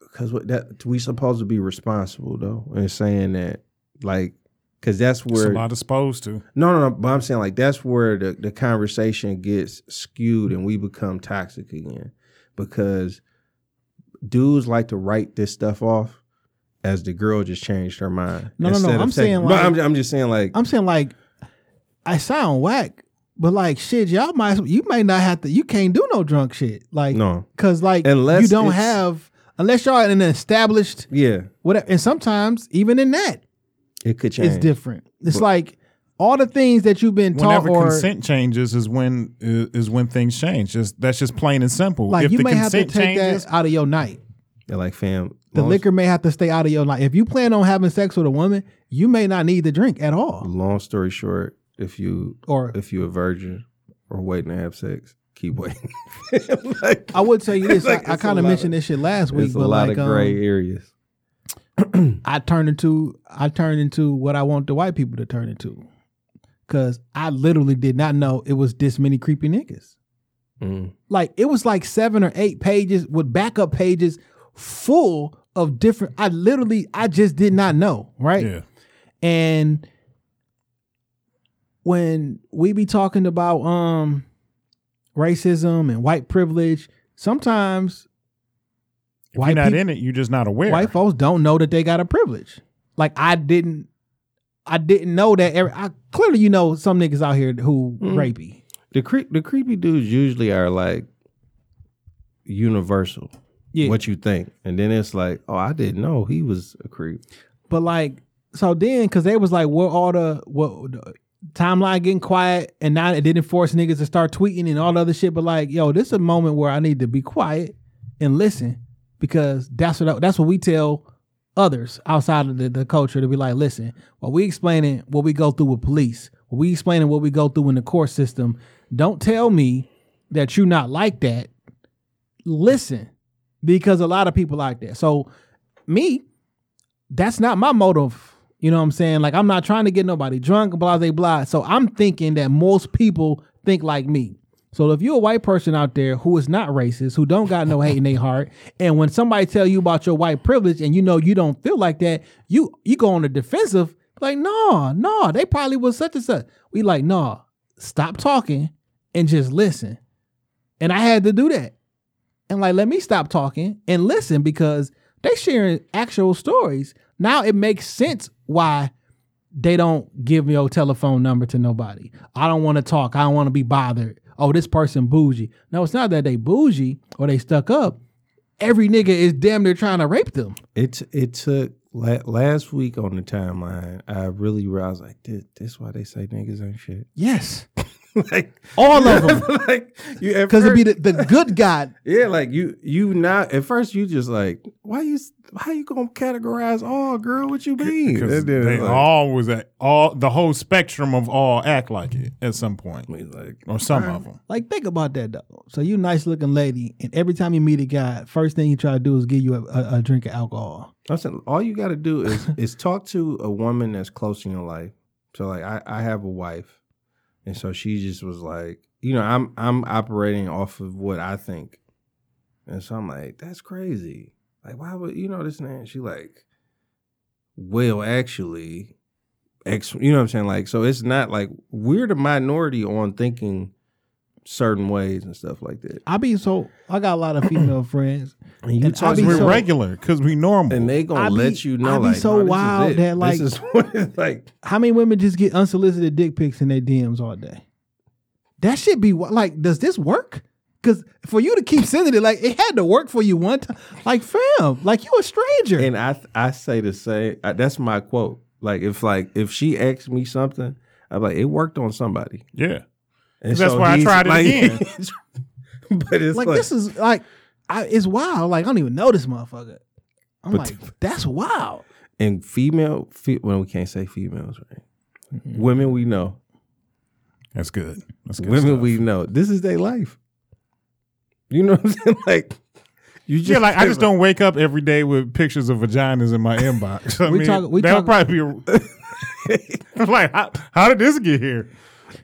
E: because that we supposed to be responsible though, and saying that like because that's
D: It's a
E: where
D: lot exposed to.
E: no no no. But I'm saying like that's where the the conversation gets skewed and we become toxic again because dudes like to write this stuff off as the girl just changed her mind.
C: No, no, no, I'm saying,
E: no,
C: like-
E: I'm, I'm just saying like
C: I'm saying like, I sound whack, but like shit, y'all might you may not have to. You can't do no drunk shit, like
E: no
C: because like
E: Unless
C: you don't have unless y'all in an established
E: yeah
C: whatever. And sometimes even in that,
E: it could change.
C: it's different. It's like all the things that you've been taught
D: Whenever
C: or
D: consent changes is when is is when things change. Just that's just plain and simple.
C: like
D: if
C: you
D: the
C: may have to take
D: changes,
C: that out of your night.
E: They're like fam.
C: The liquor may have to stay out of your life. If you plan on having sex with a woman, you may not need the drink at all.
E: Long story short, if you
C: Or
E: if you're a virgin or waiting to have sex, keep waiting. like,
C: I would tell you this.
E: Like,
C: I, I kind of mentioned this shit last week, but
E: lot
C: like
E: of gray
C: um,
E: areas.
C: I turned into I turned into what I want the white people to turn into. Cause I literally did not know it was this many creepy niggas.
E: Mm.
C: Like it was like seven or eight pages with backup pages full of different. I literally I just did not know, right?
D: yeah,
C: And when we be talking about um racism and white privilege, sometimes
D: if
C: White
D: you're not
C: peop-
D: in it, you're just not aware.
C: white folks don't know that they got a privilege. Like I didn't, I didn't know that. Every, I clearly, you know, some niggas out here who
E: Mm.
C: rapey.
E: The cre- the creepy dudes usually are like universal.
C: Yeah,
E: What you think, and then it's like, oh, I didn't know he was a creep.
C: but like, so then because they was like, what all the what the timeline getting quiet, and now it didn't force niggas to start tweeting and all the other shit. But like, yo, this is a moment where I need to be quiet and listen because that's what I- that's what we tell others outside of the, the culture to be like, listen, while we explaining what we go through with police, while we explaining what we go through in the court system, don't tell me that you're not like that. Listen, because a lot of people like that. So me, that's not my motive. You know what I'm saying? Like I'm not trying to get nobody drunk, blah blah blah. So I'm thinking that most people think like me. So if you're a white person out there who is not racist, who don't got no hate in their heart, and when somebody tell you about your white privilege and you know you don't feel like that, you you go on the defensive, like, no, no, they probably was such and such. We like, no, stop talking and just listen. And I had to do that. And like, let me stop talking and listen because they sharing actual stories. Now it makes sense why they don't give me your telephone number to nobody. I don't want to talk. I don't want to be bothered. Oh, this person bougie. No, it's not that they bougie or they stuck up. Every nigga is damn near trying to rape them.
E: It it took last week on the timeline. I really realized like this. This why they say niggas ain't shit.
C: Yes,
E: like
C: all of them.
E: like you
C: Because it'd be the, the good God.
E: yeah, like you you not at first you just like why you how you gonna categorize all girl? What you mean?
D: because
E: And then
D: they
E: it's like-
D: all was at all the whole spectrum of all act like it at some point,
E: like
D: or some of them.
C: Like, think about that though. So you nice looking lady, and every time you meet a guy, first thing you try to do is give you a, a, a drink of alcohol.
E: I'm saying all you got to do is is talk to a woman that's close in your life. So like I, I have a wife, and so she just was like, you know, I'm I'm operating off of what I think, and so I'm like, that's crazy. Like why would you know this man? She like, well, actually, X. You know what I'm saying? Like so, it's not like we're the minority on thinking certain ways and stuff like that.
C: I be so I got a lot of female friends,
E: And you
C: And I
E: talk
D: We're
C: so-
D: regular because we normal.
E: and they
C: I
E: gonna
C: be-
E: let you know
C: I be
E: like
C: so
E: no, this is
C: wild
E: it.
C: that, like-
E: this is like
C: How many women just get unsolicited dick pics in their DMs all day? That should be like, does this work? Because for you to keep sending it, like it had to work for you one time. Like, fam, like you a stranger.
E: And I I say the same. That's my quote. Like if like if she asked me something, I'm like it worked on somebody.
D: yeah,
E: And
D: That's why I tried it again.
E: but it's
C: like,
E: like,
C: this is like, I, it's wild. Like I don't even know this motherfucker. I'm
E: But-
C: like, that's wild.
E: And female, fe- well, we can't say females, right? Mm-hmm. Women we know,
D: That's good. That's good.
E: women
D: stuff.
E: we know. This is their life. You know what I'm saying? Like you just
D: Yeah, like I just don't wake up every day with pictures of vaginas in my inbox. I
C: We
D: mean,
C: talk- we
D: that would
C: talk-
D: probably be a, like how, how did this get here?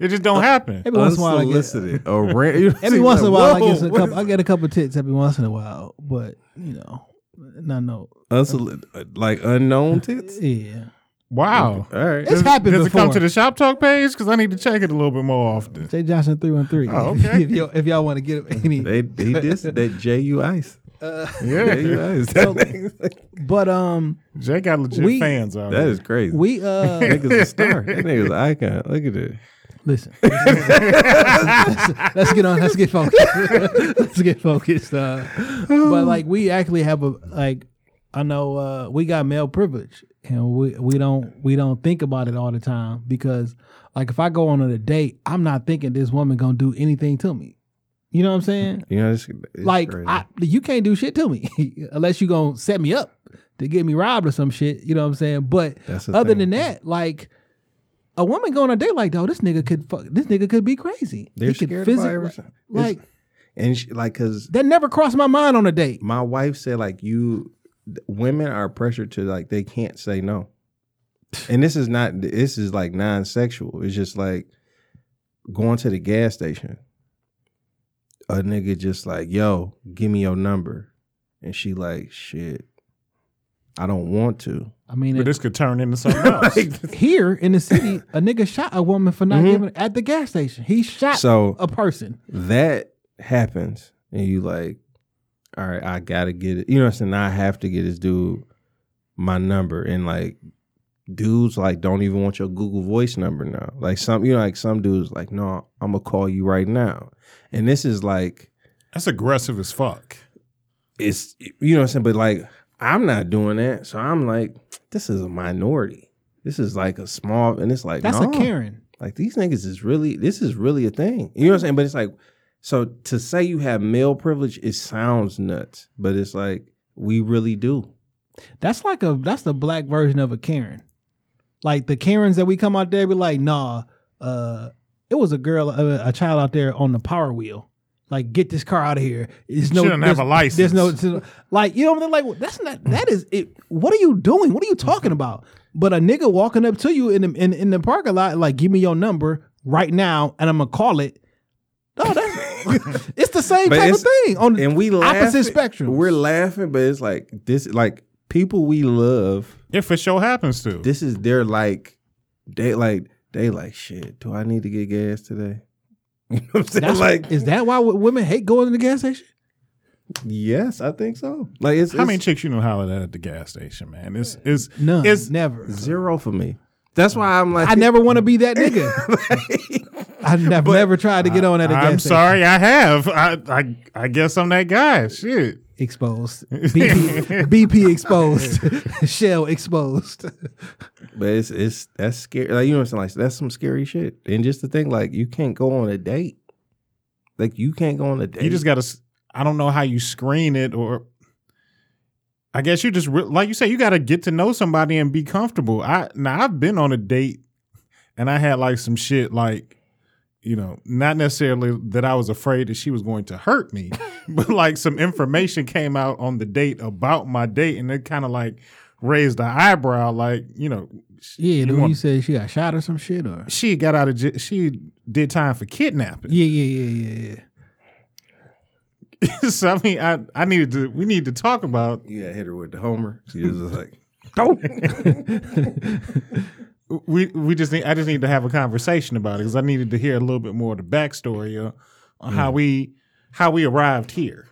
D: It just don't happen.
C: Every once in a while, I get,
E: unsolicited or ran-
C: every once in a while, I get a couple. I get a couple tits every once in a while, but you know, not no.
E: Unsoli- like unknown tits.
C: Yeah,
D: Wow.
E: All right.
C: It's
D: Does,
C: happened
D: does it come
C: before.
D: to the shop talk page? Because I need to check it a little bit more often.
C: Jay Johnson three one three.
D: Oh, okay.
C: if, y'all, if y'all want to get any,
E: They he dissed that Ju Ice.
D: Yeah.
E: Ju Ice. That,
C: but um,
D: Jay got legit
C: We-
D: fans out
E: that
D: here.
E: is crazy.
C: we uh,
E: nigga's a star. That nigga's an icon. Look at it.
C: Listen. let's, let's get on. Let's get focused. let's get focused. Uh, but like, we actually have a like. I know uh, we got male privilege, and we we don't we don't think about it all the time because like if I go on a date, I'm not thinking this woman gonna do anything to me. You know what I'm saying?
E: You know, it's, it's
C: like. I, you can't do shit to me unless you gonna set me up to get me robbed or some shit. You know what I'm saying? But other
E: thing.
C: than that, like a woman going on a date like, though, this nigga could fuck. This nigga could be crazy.
E: They're
C: He could
E: scared
C: physi-
E: about everything.
C: Like
E: and she, like because
C: that never crossed my mind on a date.
E: my wife said like you women are pressured to like they can't say no and this is not this is like non-sexual it's just like going to the gas station a nigga just like yo give me your number and she like shit i don't want to
C: I mean,
D: But
C: it-
D: this could turn into something else.
C: here in the city, a nigga shot a woman for not
E: Mhm.
C: giving at the gas station. He shot
E: so
C: a person.
E: that happens and you like all right i gotta get it you know what i'm saying i have to get this dude my number and like dudes like don't even want your google voice number now like some you know like some dudes like no i'm gonna call you right now and this is like
D: That's aggressive as fuck.
E: it's you know what i'm saying but like i'm not doing that so i'm like this is a minority this is like a small and it's like
C: That's
E: no.
C: a Karen.
E: Like these niggas is really this is really a thing. You know what I'm saying? But it's like so to say you have male privilege, it sounds nuts, but it's like we really do.
C: That's like a that's the black version of a Karen. Like the Karens that we come out there be like, nah, uh, it was a girl, a, a child out there on the power wheel. Like, get this car out of here. It's no,
D: Shouldn't have a license.
C: There's no, there's no- like, you know what I'm saying? Like, that's not that is it. What are you doing? What are you talking mm-hmm. about? But a nigga walking up to you in the in, in the parking lot, like, give me your number right now, and I'm gonna call it. No, that's it's the same
E: But
C: type of
E: it's-
C: thing on
E: And we
C: opposite spectrum.
E: We're laughing, but it's like this like people we love,
D: It for sure happens to.
E: this is their like they like they like shit. Do I need to get gas today? You know what I'm saying?
C: That's
E: like
C: is that why women hate going to the gas station?
E: yes, I think so. Like it's,
D: How many chicks you know hollered at at the gas station, man? It's it's
C: None,
D: It's
C: never.
E: zero for me. That's why I'm like
C: I never want to be that nigga. I've never, never tried to get on at a gas
D: I'm
C: station.
D: sorry, I have. I I I guess I'm that guy. Shit.
C: Exposed. BP, BP exposed. Shell exposed.
E: But it's it's that's scary. Like you know what I'm saying? Like that's some scary shit. And just to think, like you can't go on a date. Like you can't go on a date.
D: You just got to. I don't know how you screen it, or I guess you just like you say you got to get to know somebody and be comfortable. I now I've been on a date, and I had like some shit like. You know, not necessarily that I was afraid that she was going to hurt me, but like some information came out on the date about my date, and it kind of like raised the eyebrow. Like, you know,
C: Yeah,
D: you
C: the
D: want-
C: one you said she got shot or some shit or
D: she got out of j- she did time for kidnapping.
C: Yeah, yeah, yeah, yeah, yeah.
D: so I mean, I I needed to we need to talk about
E: you got hit her with the homer. She was just like,
D: we we just need I just need to have a conversation about it because I needed to hear a little bit more of the backstory uh, on how we how we arrived here.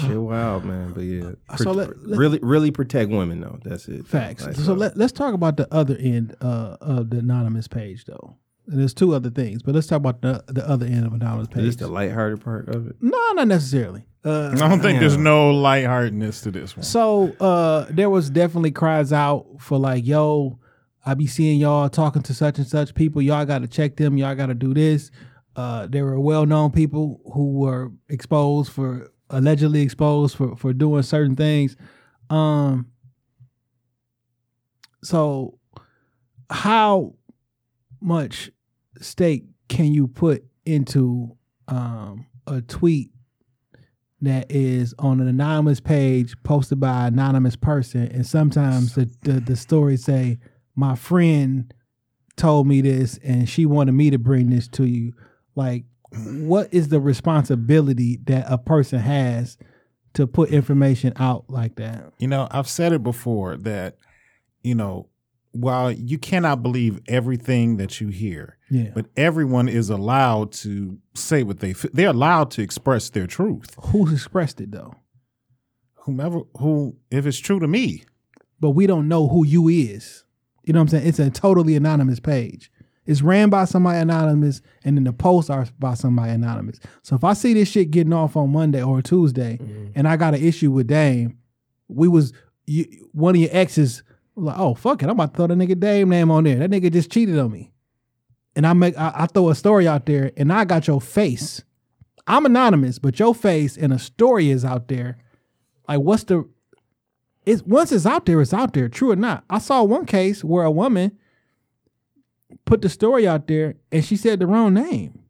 E: shit wild, man. But yeah.
C: So
E: Pro-
C: let- let-
E: really really protect women though. That's it.
C: Facts.
E: Like,
C: so let, let's talk about the other end uh, of the anonymous page, though. And there's two other things, but let's talk about the the other end of anonymous
E: is
C: page.
E: this the lighthearted part of it?
C: no, not necessarily. Uh,
D: I don't think there's no lightheartedness to this one.
C: So uh there was definitely cries out for like, yo, I be seeing y'all talking to such and such people. Y'all gotta check them, y'all gotta do this. Uh there were well known people who were exposed for allegedly exposed for for doing certain things. Um so how much stake can you put into um, a tweet that is on an anonymous page posted by an anonymous person and sometimes the, the, the stories say my friend told me this and she wanted me to bring this to you like what is the responsibility that a person has to put information out like that
D: You know, I've said it before that, you know, while you cannot believe everything that you hear,
C: yeah
D: but everyone is allowed to say what they f- they're allowed to express their truth.
C: who's expressed it though
D: Whomever who, if it's true to me,
C: but we don't know who you is. You know what I'm saying? It's a totally anonymous page. It's ran by somebody anonymous, and then the posts are by somebody anonymous. So if I see this shit getting off on Monday or Tuesday, mm-hmm. and I got an issue with Dame, we was you, one of your exes like, oh fuck it, I'm about to throw the nigga Dame name on there. That nigga just cheated on me, and I make I, I throw a story out there, and I got your face. I'm anonymous, but your face and a story is out there. Like, what's the it's once it's out there, it's out there, true or not. I saw one case where a woman put the story out there and she said the wrong name.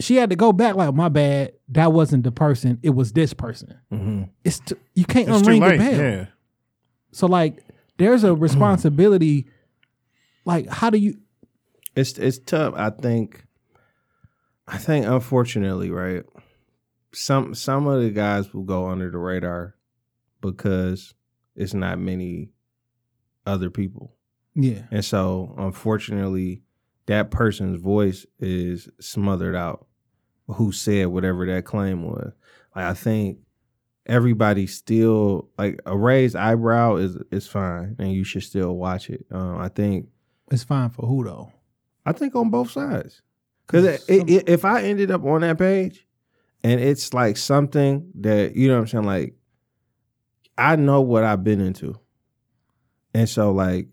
C: She had to go back like, my bad, that wasn't the person, it was this person. Mm-hmm. It's t- you can't
D: it's
C: unring the bell.
D: Yeah.
C: So like, there's a mm-hmm. responsibility. like, how do you?
E: It's it's tough. I think. I think unfortunately, right. Some some of the guys will go under the radar because it's not many other people,
C: Yeah,
E: and so unfortunately, that person's voice is smothered out. Who said whatever that claim was? Like I think everybody still like a raised eyebrow is is fine, and you should still watch it. Um, I think
C: it's fine for who though.
E: I think on both sides. Because if I ended up on that page and it's like something that, you know what I'm saying? Like, I know what I've been into. And so, like,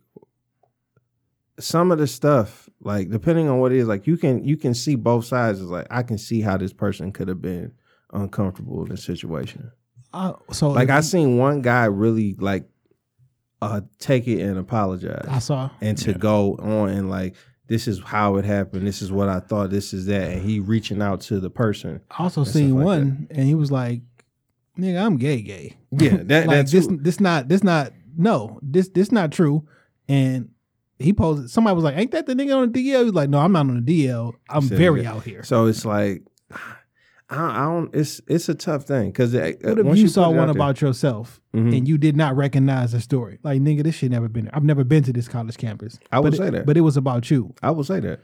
E: some of the stuff, like, depending on what it is, like, you can you can see both sides. It's like, I can see how this person could have been uncomfortable in the situation.
C: Uh, so
E: Like, I
C: you-
E: seen one guy really, like, uh, take it and apologize
C: I saw.
E: and to go on and like this is how it happened this is what i thought this is that and he reaching out to the person
C: I also seen
E: like
C: one, and he was like, "Nigga, I'm gay, gay."
E: yeah that,
C: like
E: that's
C: this, this not, this not, no, this, this not true. And he posted. Somebody was like, "Ain't that the nigga on the DL?" He's like, "No, I'm not on the DL. I'm very
E: that.
C: out here."
E: so it's like I don't, I don't it's it's a tough thing because
C: What if you saw one about yourself
E: Mhm.
C: and you did not recognize the story? Like, nigga, this shit never been. I've never been to this college campus.
E: I would
C: but
E: say
C: it,
E: that.
C: but it was about you.
E: i would say that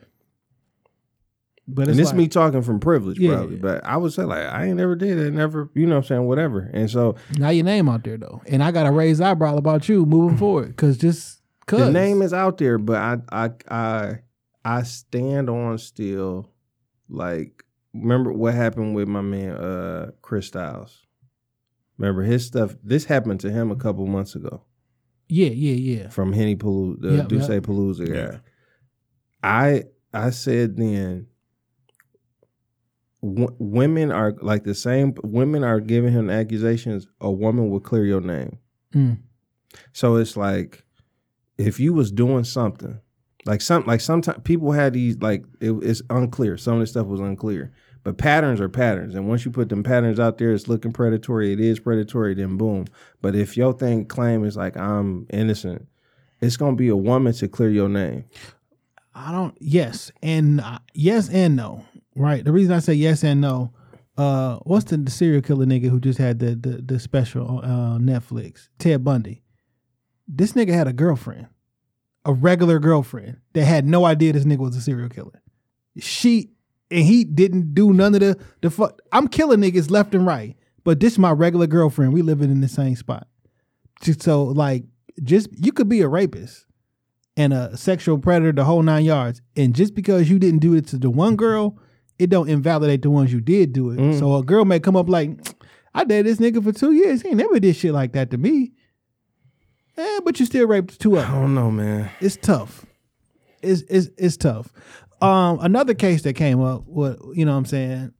C: But
E: and
C: it's like,
E: me talking from privilege
C: Yeah.
E: probably but i would say like i ain't never did it never you know what i'm saying whatever and so
C: now your name out there though, and I got a raised eyebrow about you moving forward because just cause
E: the name is out there but i i i i stand on still like remember what happened with my man uh chris styles remember his stuff this happened to him a couple months ago
C: yeah, yeah, yeah.
E: from henny palooza the
C: Yep,
E: Duce
C: yep.
E: palooza guy
D: Yeah.
E: i i said then w- women are like the same women are giving him accusations a woman will clear your name
C: Mm.
E: so it's like if you was doing something, like some like sometimes people had these like it, it's unclear. Some of the stuff was unclear, but patterns are patterns, and once you put them patterns out there, it's looking predatory. It is predatory. Then boom. But if your thing claim is like I'm innocent, it's gonna be a woman to clear your name.
C: I don't. Yes and uh, yes and no. Right. The reason I say yes and no. Uh, what's the, the serial killer nigga who just had the the, the special on uh, Netflix? Ted Bundy. This nigga had a girlfriend, a regular girlfriend that had no idea this nigga was a serial killer. She and he didn't do none of the the fuck. I'm killing niggas left and right, but this is my regular girlfriend. We living in the same spot. So like, just you could be a rapist and a sexual predator, the whole nine yards. And just because you didn't do it to the one girl, it don't invalidate the ones you did do it. Mm. So a girl may come up like, I dated this nigga for two years. He never did shit like that to me. Eh, but you still raped two of
E: I
C: them.
E: don't know, man.
C: It's tough. It's it's it's tough. Um, another case that came up, what you know what I'm saying,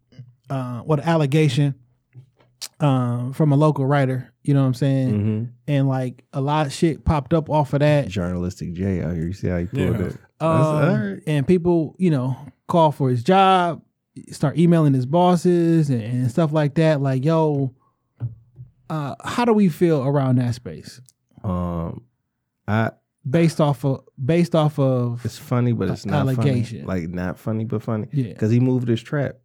C: uh, what allegation. um, from a local writer. You know what I'm saying?
E: hmm
C: And like a lot of shit popped up off of that.
E: Journalistic J out here. You see how he pulled
D: Yeah.
E: it?
C: Um,
E: all right.
C: And people, you know, call for his job, start emailing his bosses and, and stuff like that. Like, yo, uh, how do we feel around that space?
E: Um, I
C: Based off of based off of
E: it's funny, but it's not
C: Allegation.
E: funny. Like not funny, but funny.
C: Yeah.
E: because he moved his trap.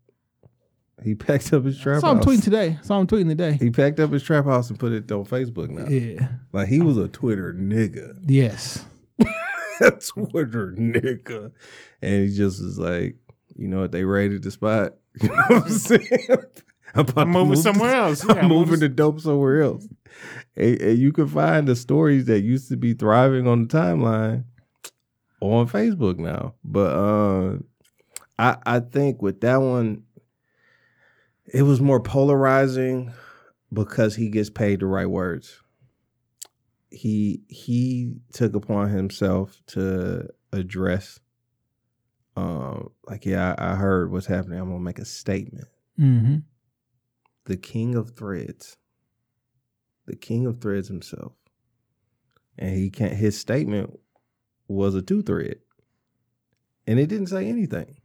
E: He packed up his trap
C: saw him
E: house.
C: tweeting today. Saw him tweeting today.
E: He packed up his trap house and put it on Facebook now.
C: Yeah.
E: Like he was a Twitter nigga.
C: Yes.
E: a Twitter nigga. And he just was like, you know what, they raided the spot. You know what I'm saying? I'm, about
D: I'm
E: to
D: moving
E: move
D: somewhere
E: to-
D: else. Yeah,
E: I'm
D: I'm
E: moving
D: moving-
E: the dope somewhere else. And, and you can find the stories that used to be thriving on the timeline on Facebook now. But uh, I I think with that one, it was more polarizing because he gets paid the right words. He he took upon himself to address um like yeah I, I heard what's happening i'm gonna make a statement
C: Mm-hmm.
E: the king of threads the king of threads himself and he can't his statement was a two thread and it didn't say anything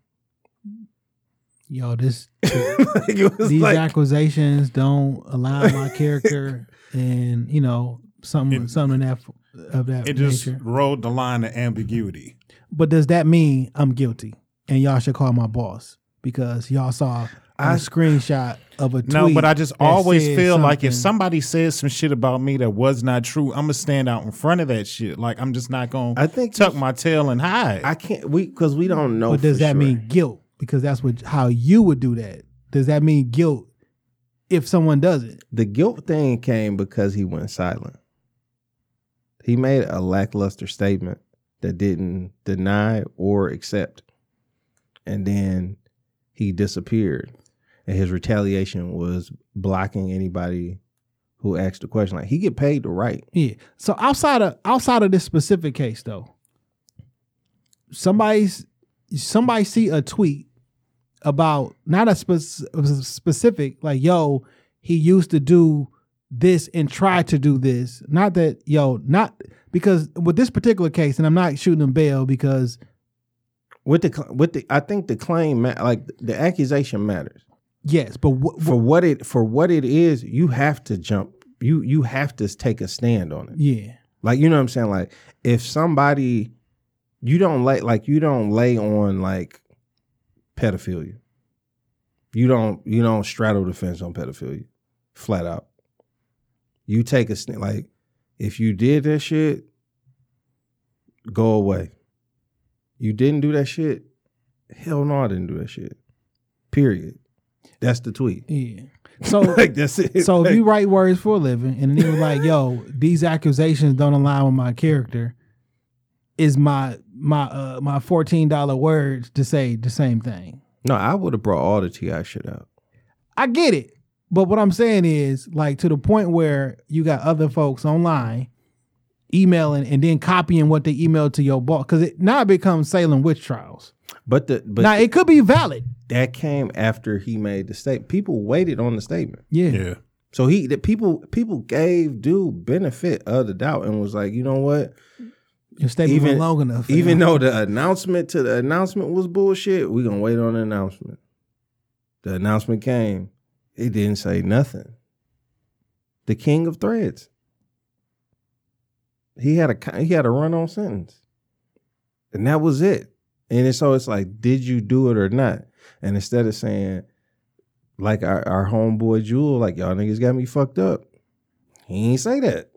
C: Yo, this
E: like,
C: these
E: like
C: accusations don't align my character and you know something
D: It-
C: something of that of that
D: It just
C: nature.
D: rode the line of ambiguity.
C: But does that mean I'm guilty and y'all should call my boss because y'all saw a
E: I-
C: screenshot of a tweet?
D: No, but I just always
C: said
D: feel like if somebody says some shit about me that was not true, I'm gonna stand out in front of that shit. Like I'm just not gonna
E: I think
D: tuck my tail and hide.
E: i can't we because we don't know
C: But does
E: for
C: that
E: sure.
C: mean guilt? Because that's what how you would do that. Does that mean guilt if someone does it?
E: the guilt thing came because he went silent. He made a lackluster statement that didn't deny or accept. And then he disappeared. And his retaliation was blocking anybody who asked the question. Like he get paid to write.
C: Yeah. So outside of outside of this specific case though, somebody's somebody see a tweet about not a a specific like yo he used to do this and tried to do this. Not that yo not because with this particular case, and I'm not shooting him bail because
E: With the with the I think the claim like the accusation matters.
C: Yes, but wh-
E: For what it for what it is, you have to jump. You you have to take a stand on it.
C: yeah,
E: Like you know what I'm saying? Like if somebody you don't lay like you don't lay on like pedophilia. You don't you don't straddle the fence on pedophilia. Flat out. You take a stand like if you did that shit, go away. You didn't do that shit, hell no, I didn't do that shit. Period. That's the tweet.
C: yeah. So
E: like that's it.
C: So if you write words for a living, and then he was like, "Yo, these accusations don't align with my character," is my my uh my fourteen dollar words to say the same thing?
E: no, I would have brought all the TI shit out.
C: I get it, but what I'm saying is like to the point where you got other folks online emailing and then copying what they emailed to your boss because it now it becomes Salem witch trials.
E: But the but
C: now it could be valid.
E: That came after he made the statement. People waited on the statement.
C: Yeah.
D: yeah.
E: So he the people people gave dude benefit of the doubt and was like, you know what?
C: Your statement
E: Even-
C: long enough.
E: Even though the announcement to the announcement was bullshit, we gonna wait on the announcement. The announcement came. It didn't say nothing. The king of threads. He had a he had a run on sentence, and that was it. And it's, so it's like, did you do it or not? And instead of saying, like our, our homeboy Jewel, like y'all niggas got me fucked up, he ain't say that.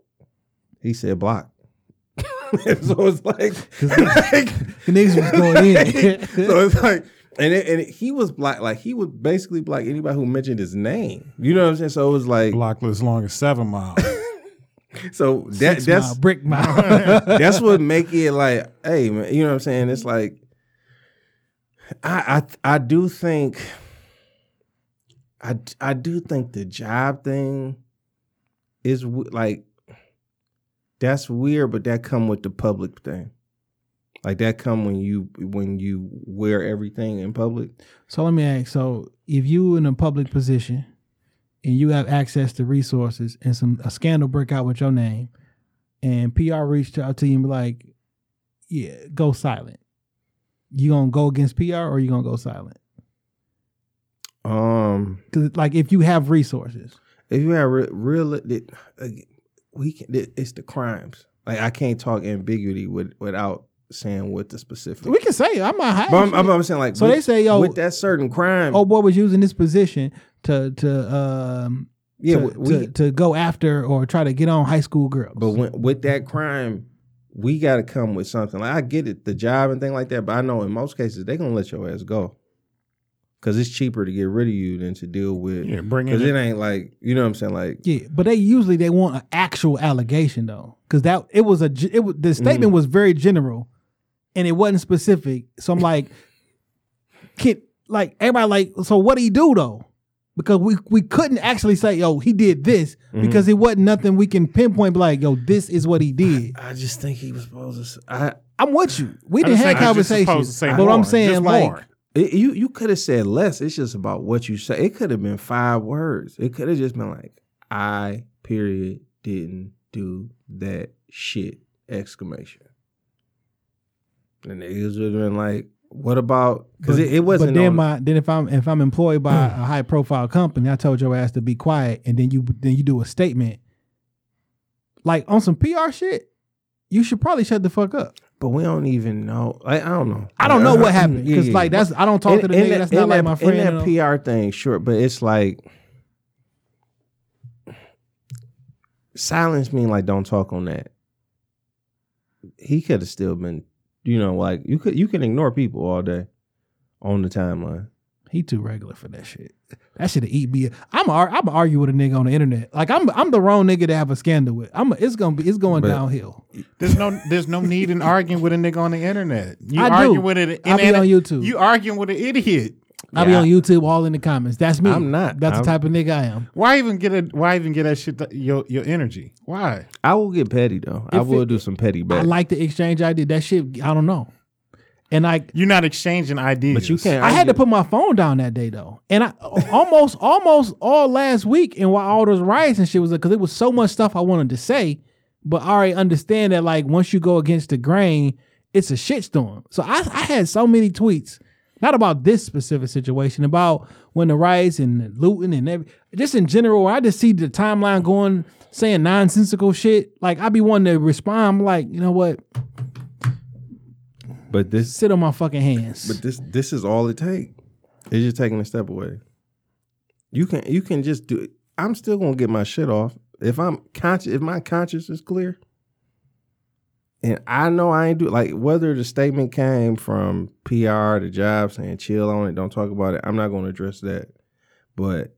E: He said block. so it's like, like
C: the niggas was going in.
E: so it's like, and it, and it, he was black, like he would basically block anybody who mentioned his name. You know what I'm saying? So it was like,
D: Block as long as seven miles.
E: so that
C: Six
E: that's
C: mile, brick mile.
E: that's what make it like, hey man, you know what I'm saying? It's like, I I I do think, I I do think the job thing is like, that's weird, but that come with the public thing. Like that come when you when you wear everything in public.
C: So let me ask: So if you in a public position and you have access to resources and some a scandal break out with your name and PR reached out to you and be like, yeah, go silent. You gonna go against PR or you gonna go silent?
E: Um,
C: Because like if you have resources,
E: if you have re- real, we can. It's the crimes. Like I can't talk ambiguity with without saying what the specific.
C: we can say I'm not hiding.
E: But I'm. I'm, I'm saying like.
C: So
E: with,
C: they say, yo-
E: with that certain crime.
C: oh boy was using this position to to um
E: yeah,
C: to,
E: we.
C: to, to go after or try to get on high school girls.
E: but when, with that crime, we got to come with something. Like I get it, the job and thing like that. But I know in most cases they're gonna let your ass go. Cause it's cheaper to get rid of you than to deal with.
D: Yeah, bring
E: Cause
D: in
E: it ain't like you know what I'm saying. Like
C: yeah, but they usually they want an actual allegation though, because that it was a it was, the statement
E: Mm.
C: was very general, and it wasn't specific. So I'm like, kid, like everybody like, so what do he do though? Because we we couldn't actually say, yo, he did this
E: Mm-hmm.
C: because it wasn't nothing we can pinpoint. Be like, yo, this is what he did.
E: I just think he was supposed to.
C: I'm with you. We didn't have
D: think he's just supposed
C: conversations,
D: say
C: but
D: more,
C: I'm saying
D: just
C: like.
D: more.
E: It, you you could have said less. It's just about what you say. It could have been five words. It could have just been like, I period didn't do that shit exclamation. And niggas would have been like, what about? Because it, it wasn't.
C: But then
E: on-
C: my then if I'm if I'm employed by a high profile company, I told your ass to be quiet, and then you then you do a statement like on some PR shit. You should probably shut the fuck up.
E: but we don't even know. Like, I don't know.
C: I don't know what happened because
E: yeah.
C: like that's I don't talk to the
E: In- in
C: nigga.
E: that-
C: That's
E: in
C: not like
E: that-
C: my friend.
E: In
C: and all.
E: that PR thing, sure, but it's like silence mean like don't talk on that. He could have still been, you know, like you could you can ignore people all day on the timeline.
C: He too regular for that shit. That should eat me. I'm ar- I'm argue with a nigga on the internet. Like I'm I'm the wrong nigga to have a scandal with. I'm it's gonna be it's going
E: But-
C: downhill.
D: There's no there's no need in arguing with a nigga on the internet. You
C: I do.
D: with it.
C: I be on YouTube.
D: You arguing with an idiot.
C: I be
E: Yeah.
C: on YouTube all in the comments. That's me.
E: I'm not.
C: That's
E: I'm-
C: the type of nigga I am.
D: Why even get it? Why even get that shit? th- Your your energy. Why?
E: I will get petty though. I
C: If
E: will
C: it-
E: do some petty
C: I
E: back.
C: like the exchange I did. That shit, I don't know. And I
D: You're not exchanging ideas.
E: but you can't.
C: I had to
E: argue-
C: put my phone down that day though. And I almost almost all last week and while all those riots and shit was because it was so much stuff I wanted to say, but I already understand that like once you go against the grain, it's a shitstorm. So I, I had so many tweets, not about this specific situation, about when the riots and the looting and every just in general, I just see the timeline going saying nonsensical shit. Like I'd be wanting to respond. I'm like, you know what?
E: But this
C: Sit on my fucking hands.
E: But this this is all it take. It's just taking a step away. You can you can just do. it. I'm still gonna get my shit off if I'm conscious. If my conscience is clear, and I know I ain't do like whether the statement came from PR, the job saying chill on it, don't talk about it. I'm not gonna address that. But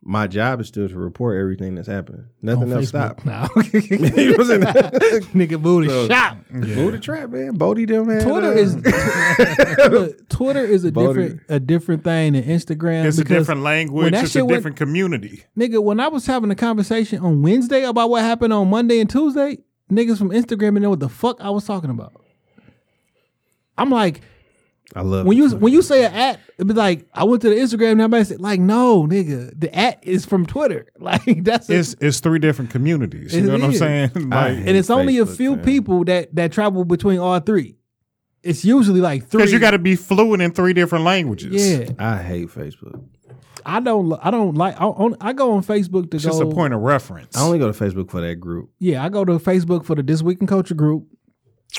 E: my job is still to report everything that's happening. Nothing
C: on
E: else
C: Facebook.
E: stop.
C: Nah.
E: You know what I'm?
C: Nigga booty
E: So-
C: shot.
E: Move the trap, man. Bodie them, man.
C: Twitter is Look, Twitter is a
E: Voted.
C: different a different thing than Instagram.
D: It's a different language.
C: when that
D: It's a
C: shit went-
D: different community.
C: Nigga, when I was having a conversation on Wednesday about what happened on Monday and Tuesday, niggas from Instagram didn't know what the fuck I was talking about. I'm like,
E: I love
C: when
E: it.
C: you when you say an at, it'd be like, I went to the Instagram and everybody said, like, no, nigga, the at is from Twitter. Like that's a,
D: It's it's three different communities. You know what I'm saying? Like,
C: and it's only a few
E: man.
C: people that that travel between all three. It's usually like three.
D: because you got to be fluent in three different languages.
C: yeah.
E: I hate Facebook.
C: I don't. I don't like. I, on, I go on Facebook to
D: It's
C: go.
D: just a point of reference.
E: I only go to Facebook for that group.
C: Yeah, I go to Facebook for the This Week in Culture group,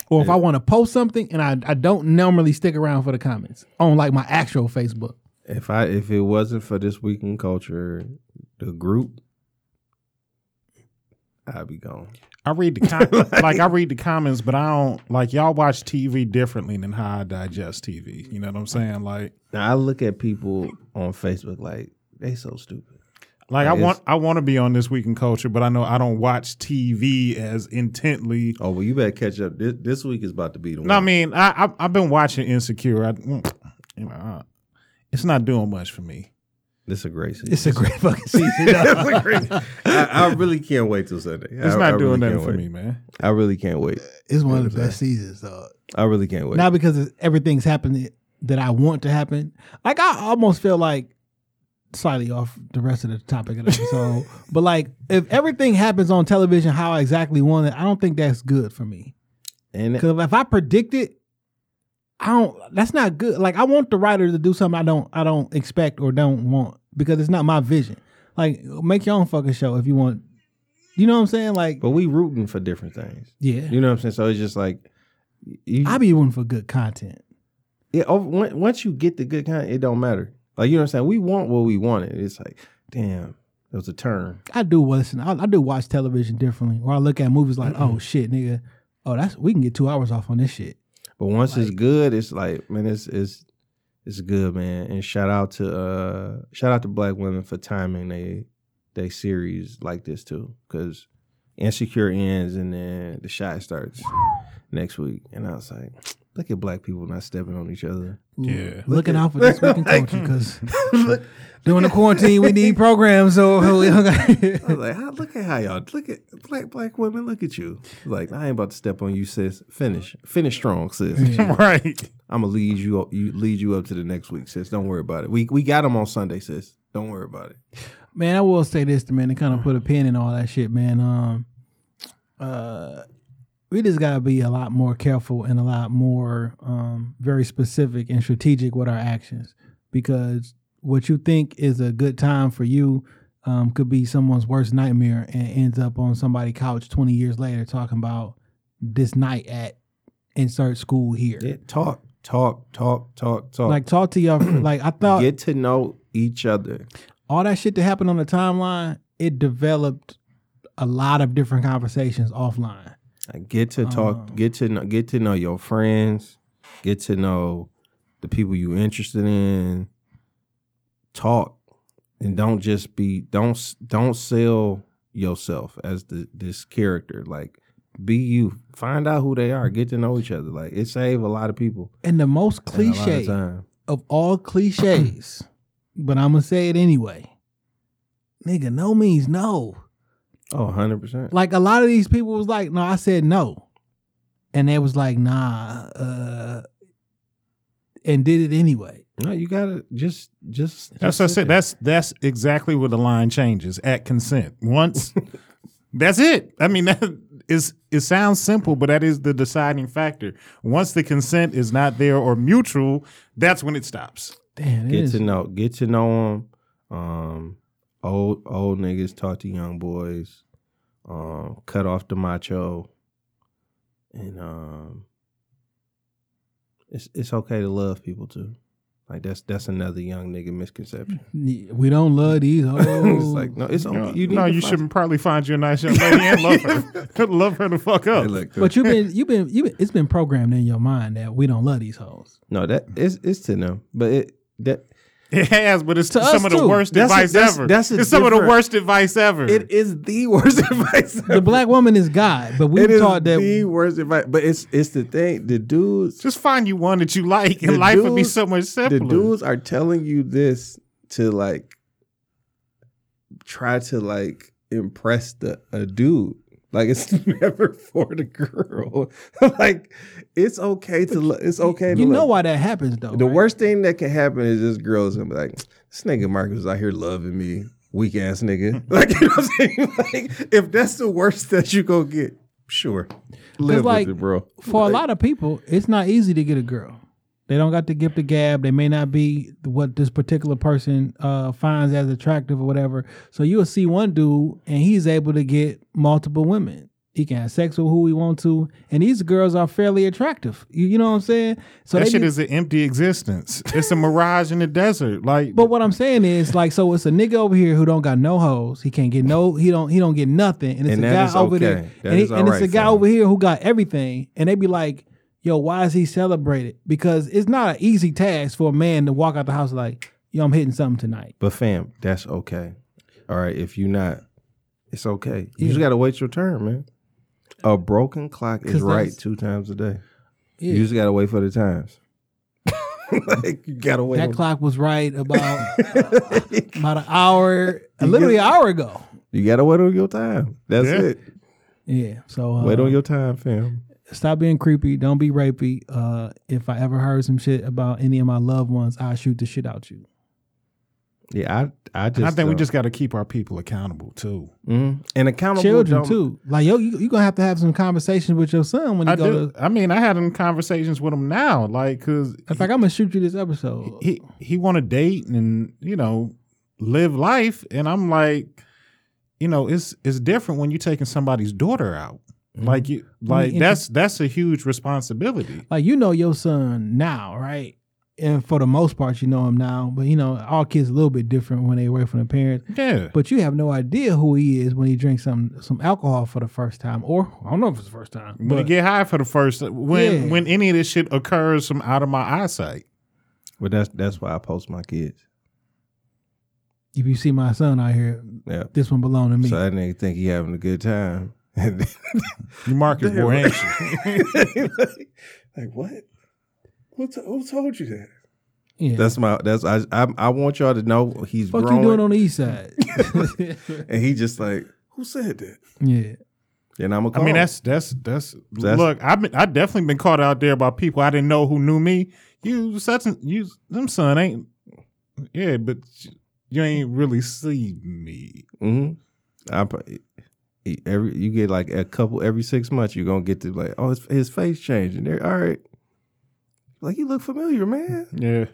C: or if I want to post something, and I I don't normally stick around for the comments on like my actual Facebook.
E: If I if it wasn't for this week in culture, the group, I'd be gone.
D: I read the com- like I read the comments, but I don't like y'all watch TV differently than how I digest TV. You know what I'm saying? Like,
E: Now I look at people on Facebook like they so stupid.
D: like I
E: Like,
D: want I want to be on this week in culture, but I know I don't watch TV as intently.
E: Oh well, you better catch up. This, this week is about to be the one.
D: No, I mean I, I I've been watching Insecure. I, mm, you know, uh, it's not doing much for me.
E: This is a great season.
C: It's a great fucking season.
E: It's a great- I, I really can't wait till Sunday.
D: It's
E: I,
D: not
E: I
D: doing
E: really
D: nothing for
E: wait.
D: me, man.
E: I really can't wait.
C: it's one of the best seasons, though.
E: I really can't wait.
C: Not because it's, everything's happening that I want to happen. Like I almost feel like slightly off the rest of the topic of the episode. but like, if everything happens on television how I exactly want it, I don't think that's good for me.
E: And
C: Because if I predict it, I don't. That's not good. Like I want the writer to do something I don't. I don't expect or don't want because it's not my vision. Like make your own fucking show if you want. You know what I'm saying? Like
E: but we rooting for different things.
C: yeah,
E: You know what I'm saying? So it's just like you,
C: I be rooting for good content.
E: it, over, oh, once you get the good kind, it don't matter. Like you know what I'm saying? We want what we wanted. It's like, damn, it was a turn.
C: I do listen. I, I do watch television differently. Or I look at movies like, oh shit, nigga. Oh, that's we can get two hours off on this shit.
E: But once it's good, it's like, man, it's it's it's good, man. And shout out to uh shout out to black women for timing they they series like this too. Cause Insecure ends and then the shot starts next week. And I was like, look at black people not stepping on each other.
D: Yeah.
C: Looking out for this week in culture because during the quarantine we need programs. So we don't got-
E: I was like, how, look at how y'all look at black black women. Look at you. Like I ain't about to step on you, sis. Finish, finish strong, sis.
D: right.
E: I'm gonna lead you up. You lead you up to the next week, sis. Don't worry about it. We we got them on Sunday, sis. Don't worry about it.
C: man, I will say this, to man, to kind of put a pin in all that shit, man. Um, uh, we just gotta be a lot more careful and a lot more um very specific and strategic with our actions because what you think is a good time for you um could be someone's worst nightmare and ends up on somebody's couch 20 years later talking about this night at insert school here.
E: Yeah, talk, talk, talk, talk, talk.
C: Like talk to your like I thought
E: get to know each other.
C: all that shit that happened on the timeline, it developed a lot of different conversations offline.
E: Like, get to talk. Oh. Get to know. Get to know your friends. Get to know the people you interested in. Talk, and don't just be. Don't don't sell yourself as the this character. Like, be you. Find out who they are. Get to know each other. Like, it save a lot of people.
C: And the most
E: lot of
C: cliche of all cliches, but I'm gonna say it anyway. Nigga, no means no.
E: Oh, 100 percent.
C: Like a lot of these people was like, no, I said no. And they was like, nah, uh and did it anyway.
E: No, you gotta just just.
D: That's
E: just
D: what I said.
E: there.
D: That's that's exactly where the line changes at consent. Once that's it. I mean that is it sounds simple, but that is the deciding factor. Once the consent is not there or mutual, that's when it stops.
C: Damn, it
E: get
C: is-
E: to know get to know them. Um, old old niggas talk to young boys. Um, cut off the macho, and um, it's it's okay to love people too. Like that's that's another young nigga misconception.
C: we don't love these hoes.
E: it's like no, it's
D: No.
E: You need
D: no, you
E: find-
D: should probably find you a nice young lady and love her. love her the fuck up.
E: Hey, look,
C: But you've been you've been you been it's been programmed in your mind that we don't love these hoes.
E: no, that it's it's to them, but it that
D: It has, but it's
C: To
D: some of the
C: too.
D: worst
E: That's a-
D: advice
E: that's-
D: ever.
E: that's a
D: it's some of the worst advice ever.
E: it is the worst advice.
C: The black woman is God, but we
E: it is
C: taught that
E: the worst advice. But it's it's the thing. The dudes
D: Just find you one that you like, and
E: The
D: life would be so much simpler.
E: the dudes are telling you this to like try to like impress the a dude. Like it's never for the girl. like it's okay to lo- it's okay to
C: you know
E: love.
C: why that happens though.
E: The
C: right?
E: worst thing that can happen is this girl's gonna be like, this nigga Marcus is out here loving me, weak ass nigga. Like you know what I'm saying? Like if that's the worst that you go get, sure. Live
C: like,
E: with it, bro.
C: for a lot of people, it's not easy to get a girl. They don't got the gift of gab. They may not be what this particular person uh, finds as attractive or whatever. So you'll see one dude and he's able to get multiple women. He can have sex with who he wants to, and these girls are fairly attractive. You, you know what I'm saying? So
D: that shit
C: be-
D: is an empty existence. It's a mirage in the desert. Like,
C: But what I'm saying is, like, so it's a nigga over here who don't got no hoes. He can't get no. He don't. He don't get nothing. And it's
E: And
C: a guy over
E: okay.
C: there,
E: That
C: and, he-
E: is
C: and it's a guy
E: fam.
C: over here who got everything. And they be like, "Yo, why is he celebrated?" Because it's not an easy task for a man to walk out the house like, "Yo, I'm hitting something tonight."
E: But fam, that's okay. All right, if you're not, it's okay. You
C: Yeah.
E: just gotta wait your turn, man. A broken clock is right two times a day.
C: Yeah.
E: You just gotta wait for the times. like you gotta wait.
C: that
E: on-
C: clock was right about about an hour, literally an hour ago.
E: You gotta wait on your time. That's
D: Yeah.
E: it.
C: Yeah. So uh,
E: Wait on your time, fam.
C: Stop being creepy. Don't be rapey. Uh, if I ever heard some shit about any of my loved ones, I'll shoot the shit out you.
E: Yeah, I I just
D: And I think we
E: don't-
D: just got to keep our people accountable too.
E: Mhm. and accountable
C: Children
E: don't-
C: too. Like yo, you you gonna have to have some conversations with your son when you
D: I
C: go
D: do.
C: to.
D: I mean, I had them conversations with him now, like, cause
C: In fact, I'm gonna shoot you this episode.
D: he he want to date and you know live life, and I'm like, you know, it's it's different when you're taking somebody's daughter out. Mm-hmm. Like you, like
C: inter-
D: that's that's a huge responsibility.
C: like you know your son now, right? And for the most part, you know him now. But you know, all kids a little bit different when they away from the parents.
D: Yeah,
C: But you have no idea who he is when he drinks some some alcohol for the first time, or I don't know if it's the first time.
D: when you
C: But
D: get high for the first when
C: Yeah.
D: when any of this shit occurs from out of my eyesight.
E: But that's that's why I post my kids.
C: if you see my son out here,
E: Yeah.
C: this one belong to me.
E: So that nigga think he having a good time. And
D: You Marcus
E: Damn.
D: boy, ain't you?
E: like what? Who, to- who told you that?
C: yeah.
E: That's my. That's I. I, I want y'all to know he's
C: What
E: growing,
C: you doing on the east side.
E: and he just like, who said that?
C: yeah.
E: And I'm a.
D: I mean, that's that's that's,
E: That's-
D: look. I've been I definitely been caught out there by people I didn't know who knew me. You such and you them son ain't yeah, but you ain't really see me.
E: hmm I, every you get like a couple every six months. You're gonna get to like, oh, his, his face changing. There, all right. Like you look familiar, man.
D: Yeah,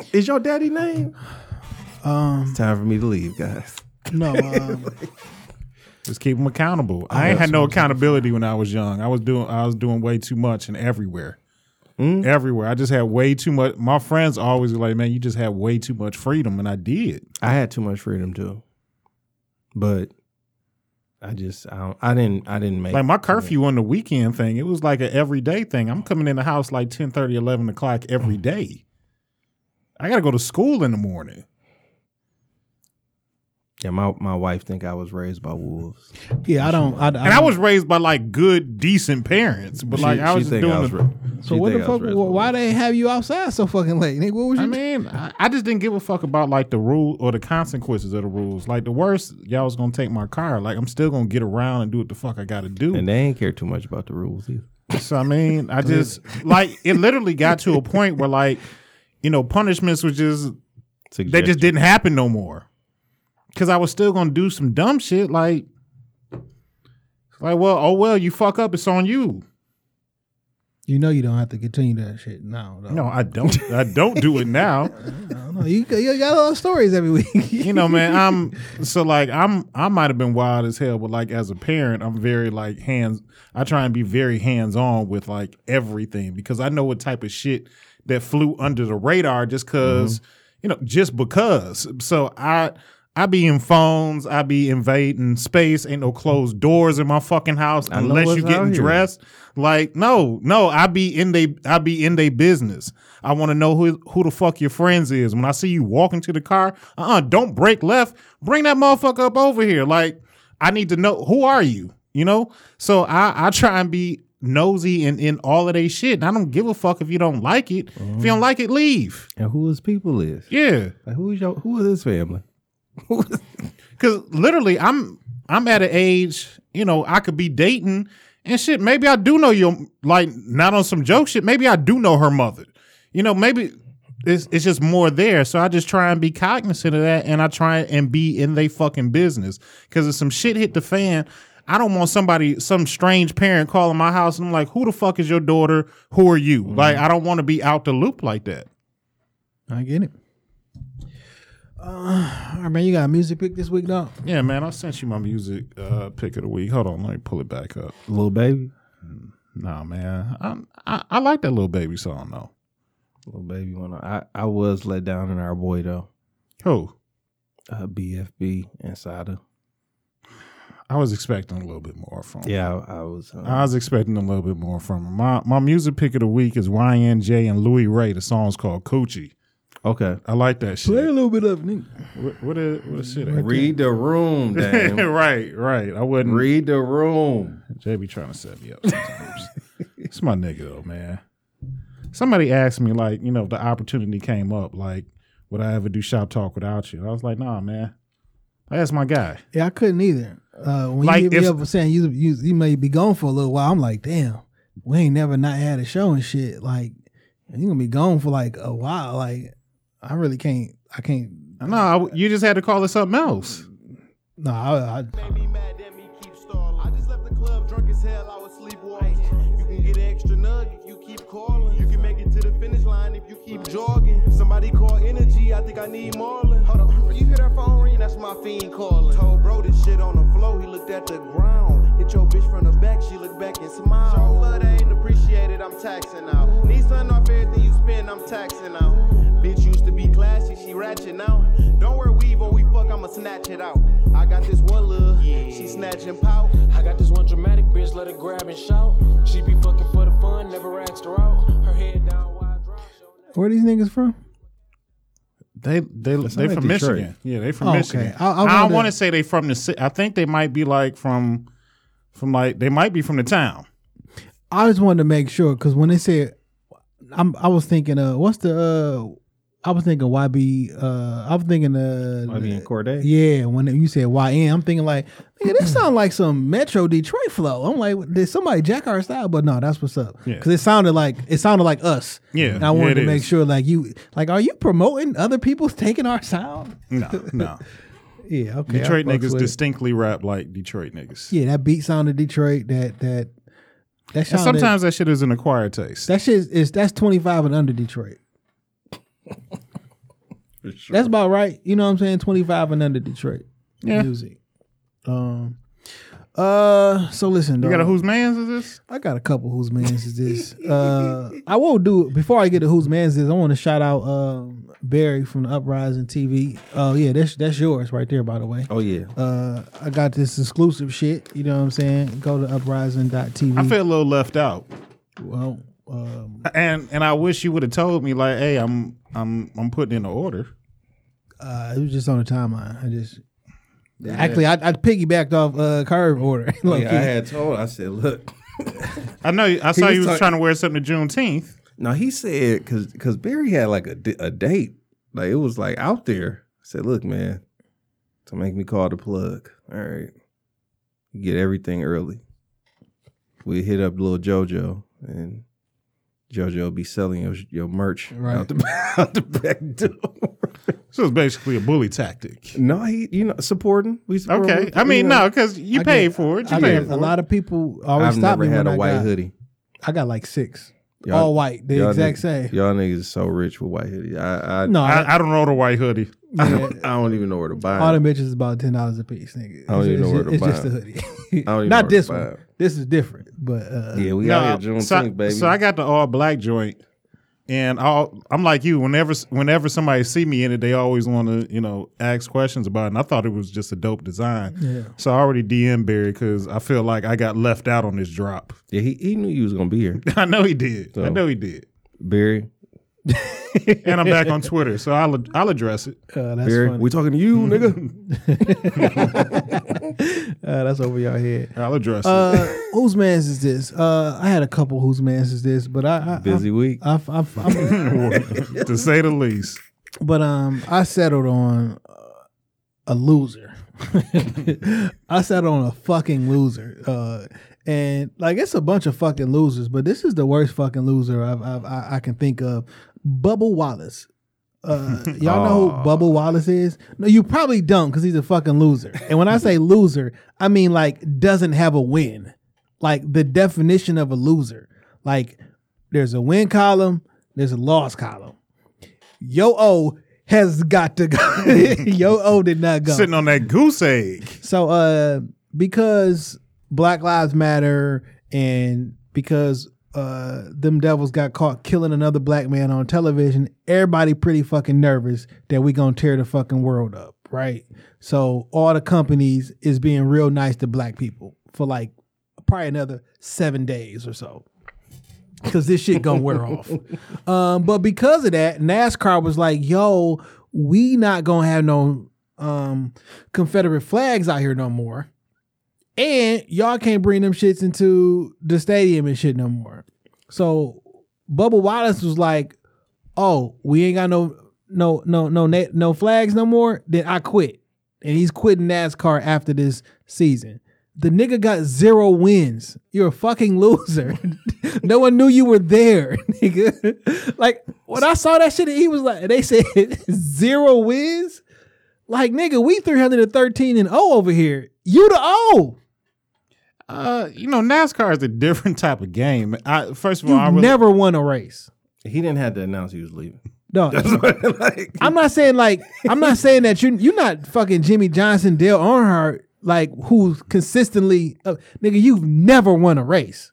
E: Is your daddy name?
C: Um.
E: It's time for me to leave, guys.
C: No. Um,
D: just keep them accountable. I ain't had no accountability when I was young. I was doing I was doing way too much and everywhere.
E: Mm.
D: Everywhere. I just had way too much. My friends always were like, "Man, you just had way too much freedom," and I did.
E: I had too much freedom too, but I just I don't, I didn't I didn't make
D: Like my curfew on the weekend thing, it was like an everyday thing. I'm coming in the house like 10, 30, 11 o'clock every mm. day. I got to go to school in the morning.
E: Yeah, my my wife think I was raised by wolves.
C: yeah, I don't. I,
D: And I was raised by like good, decent parents, but like
E: She-
D: I
E: she
D: was just
E: think
D: doing
E: I was
D: the-
E: ra-
C: So what the
E: think I was
C: fuck?
E: raised
C: Why they have you outside so fucking late? Nigga, what was you?
D: I mean, I, I just didn't give a fuck about like the rule or the consequences of the rules. Like the worst, y'all was gonna take my car. Like I'm still gonna get around and do what the fuck I got to do.
E: And they ain't care too much about the rules either.
D: So I mean, I just like it. Literally got to a point where like, you know, punishments was just they just didn't happen no more. Cause I was still gonna do some dumb shit like, like well, oh well, you fuck up, it's on you.
C: you know you don't have to continue that shit now. Though.
D: No, I don't. I don't do it now.
C: Know. You, you got a lot of stories every week.
D: You know, man. I'm so like I'm. I might have been wild as hell, but like as a parent, I'm very like hands. I try and be very hands on with like everything because I know what type of shit that flew under the radar just because mm-hmm. you know just because. So I. I be in phones. I be invading space. Ain't no closed doors in my fucking house unless you getting dressed. Like no, no. I be in they. I be in they business. I want to know who who the fuck your friends is. When I see you walking to the car, uh, uh-uh, don't break left. Bring that motherfucker up over here. Like I need to know who are you. You know. So I I try and be nosy and in all of they shit. And I don't give a fuck if you don't like it. If you don't like it, leave.
E: And who his people is?
D: Yeah.
E: Like who is your who is his family?
D: Cause literally, I'm I'm at an age, you know, I could be dating and shit. Maybe I do know your like not on some joke shit. Maybe I do know her mother. You know, maybe it's it's just more there. So I just try and be cognizant of that, and I try and be in they fucking business. Cause if some shit hit the fan. I don't want somebody, some strange parent calling my house and I'm like, who the fuck is your daughter? Who are you? Like, mm-hmm. I don't want to be out the loop like that.
C: I get it. Uh, all right, man. You got a music pick this week, dog?
D: Yeah, man, I sent you my music uh, pick of the week. Hold on, let me pull it back up.
E: Lil Baby.
D: Nah, man. I, I I like that Lil Baby song though.
E: Little baby wanna I, I was let down in our boy though.
D: Who?
E: Uh BFB Insider.
D: I was expecting a little bit more from. him.
E: Yeah, I, I was uh,
D: I was expecting a little bit more from him. My my music pick of the week is YN Jay and Louie Ray. The song's called Coochie.
E: Okay.
D: I like that shit.
C: Play a little bit of it. nigga.
D: What what is what is shit? at?
E: Read the room, damn.
D: right, right. I wouldn't.
E: Read the room.
D: Jay be trying to set me up sometimes. it's my nigga though, man. Somebody asked me like, you know, if the opportunity came up, like, would I ever do shop talk without you? I was like, nah, man. That's my guy.
C: Yeah, I couldn't either. Uh, when
D: Like,
C: you hit me
D: if-
C: up saying you, you you may be gone for a little while, I'm like, damn, we ain't never not had a show and shit. Like, you gonna be gone for like a while. Like, I really can't. I can't
D: No, you just had to call it something else.
C: No, I, I,
F: made me mad, then me keep stalling. I just left the club drunk as hell, I was sleepwalking. You can get an extra nug if you keep calling. You can make it to the finish line if you keep jogging. Somebody call energy, I think I need Marlon. Hold on, you hear that phone ring? That's my fiend calling. Told bro this shit on the floor, he looked at the ground. Hit your bitch from the back, she looked back and smiled. Show love that ain't appreciated, I'm taxing out. Need something off everything you spend, I'm taxing out. Bitch used to be classy, she ratchet now. Don't wear weave or we fuck, I'ma snatch it out. I got this one little, she snatching pout.
G: I got this one dramatic bitch, let her grab and shout. She be fucking for the fun, never asked her out. Her head down, wide drop, show
C: where these niggas from?
D: They they they
E: like
D: from
E: Detroit.
D: Michigan. Yeah, they from
C: Oh, okay.
D: Michigan.
C: I- I
D: I, don't want to say they from the. ci- I think they might be like from from like they might be from the town.
C: I just wanted to make sure because when they said, I'm, I was thinking, uh, what's the, uh, I was thinking YB, uh, I was thinking, uh,
E: YB and Corday?
C: Yeah, when you said YN, I'm thinking like, nigga, this sound like some Metro Detroit flow. I'm like, did somebody jack our style? But no, that's what's up.
D: Yeah.
C: Because it sounded like it sounded like us.
D: Yeah,
C: and I wanted
D: yeah,
C: to make
D: is.
C: sure, like you, like, are you promoting other people's taking our sound?
D: No, no.
C: Yeah, okay.
D: Detroit niggas
C: with it.
D: distinctly rap like Detroit niggas.
C: Yeah, that beat sounded Detroit. That that that
D: And sometimes that shit is an acquired taste.
C: that shit is that's 25 and under Detroit. That's about right. You know what I'm saying? 25 and under Detroit
D: Yeah.
C: music. Um uh so listen,
D: you got a whose man's is this?
C: I got a couple whose man's is this. Uh I won't do it before I get to whose man's is I want to shout out um Barry from the Uprising TV. Oh yeah, that's that's yours right there by the way.
E: Oh yeah.
C: Uh I got this exclusive shit, you know what I'm saying? Go to uprising.tv.
D: I feel a little left out,
C: well um
D: and and I wish you would have told me like, hey, I'm I'm I'm putting in an order.
C: uh it was just on the timeline. I just Actually, I, I piggybacked off uh, Curve order. Low
E: Yeah, I had told. I said, look.
D: I know. I saw
E: was
D: you was
E: talk-
D: trying to wear something to Juneteenth.
E: No, he said because because Barry had like a, a date, like it was like out there. I said, look, man, to make me call the plug. All right, get everything early. We hit up little JoJo and JoJo be selling your your merch
C: Right.
E: out the out the back door.
D: So it's basically a bully tactic.
E: no, he you know supporting. We support
D: Okay,
E: him,
D: I mean
E: you know.
D: no, because you
C: I
D: paid
C: get-
D: for it. You
C: I
D: paid
C: get
D: for
C: a
D: it.
C: lot of people always stop me when
E: I've
C: stop
E: never
C: me
E: had
C: when
E: a
C: I
E: white
C: got,
E: hoodie.
C: I got like six,
E: Y'all-
C: all white, the exact
E: niggas-
C: same.
E: Y'all niggas is so rich with white hoodie. I I,
C: No, I,
D: I, I don't know the white hoodie.
E: I, don't, I don't even know where to buy.
C: all
E: it.
C: the bitches is about ten dollars a piece, nigga.
E: I don't
C: It's
E: even know where to
C: It's
E: buy
C: just a
E: it.
C: hoodie.
E: don't even know
C: Not
E: where to
C: this
E: buy
C: one.
E: it.
C: This is different, but uh,
E: Yeah, we
D: No,
E: out here Juneteenth,
D: so,
E: baby.
D: so I got the all black joint, and I'll, I'm like you. Whenever whenever somebody see me in it, they always want to you know ask questions about it. And I thought it was just a dope design.
C: Yeah.
D: So I already DM Barry because I feel like I got left out on this drop.
E: yeah, he, he knew you was gonna be here,
D: I know he did. I know he did.
E: Barry.
D: And I'm back on Twitter, so I'll I'll address it.
C: uh, that's
E: Barry,
C: funny.
E: we talking to you, nigga.
C: uh, that's over your head.
D: I'll address it.
C: Uh, whose man's is this? Uh, I had a couple whose man's is this, but I, I
E: Busy week.
C: I, I, I, I'm,
D: to say the least.
C: But um, I settled on uh, a loser. I settled on a fucking loser. Uh, and like it's a bunch of fucking losers, but this is the worst fucking loser I've, I've I, I can think of. Bubba Wallace. Uh, y'all know who Bubba Wallace is? No, you probably don't because he's a fucking loser. And when I say loser, I mean like doesn't have a win. Like the definition of a loser. Like there's a win column, there's a loss column. Yo O has got to go. Yo O did not go.
D: Sitting on that goose egg.
C: So uh because Black Lives Matter and because uh them devils got caught killing another black man on television, everybody pretty fucking nervous that we gonna tear the fucking world up, right? So all the companies is being real nice to black people for like probably another seven days or so. Cause this shit gonna wear off. Um, but because of that, NASCAR was like, yo, we not gonna have no um Confederate flags out here no more. And y'all can't bring them shits into the stadium and shit no more. So Bubba Wallace was like, "Oh, we ain't got no no no no no flags no more. Then I quit." And he's quitting NASCAR after this season. The nigga got zero wins. You're a fucking loser. no one knew you were there, nigga. like when I saw that shit, he was like, they said zero wins. Like nigga, we 313 and O oh over here. You the O.
D: Uh, you know, NASCAR is a different type of game. I first of all, I
C: You
D: really,
C: never won a race.
E: He didn't have to announce he was leaving.
C: No,
E: like,
C: I'm not saying like I'm not saying that you you're not fucking Jimmie Johnson, Dale Earnhardt, like who's consistently uh, nigga. You've never won a race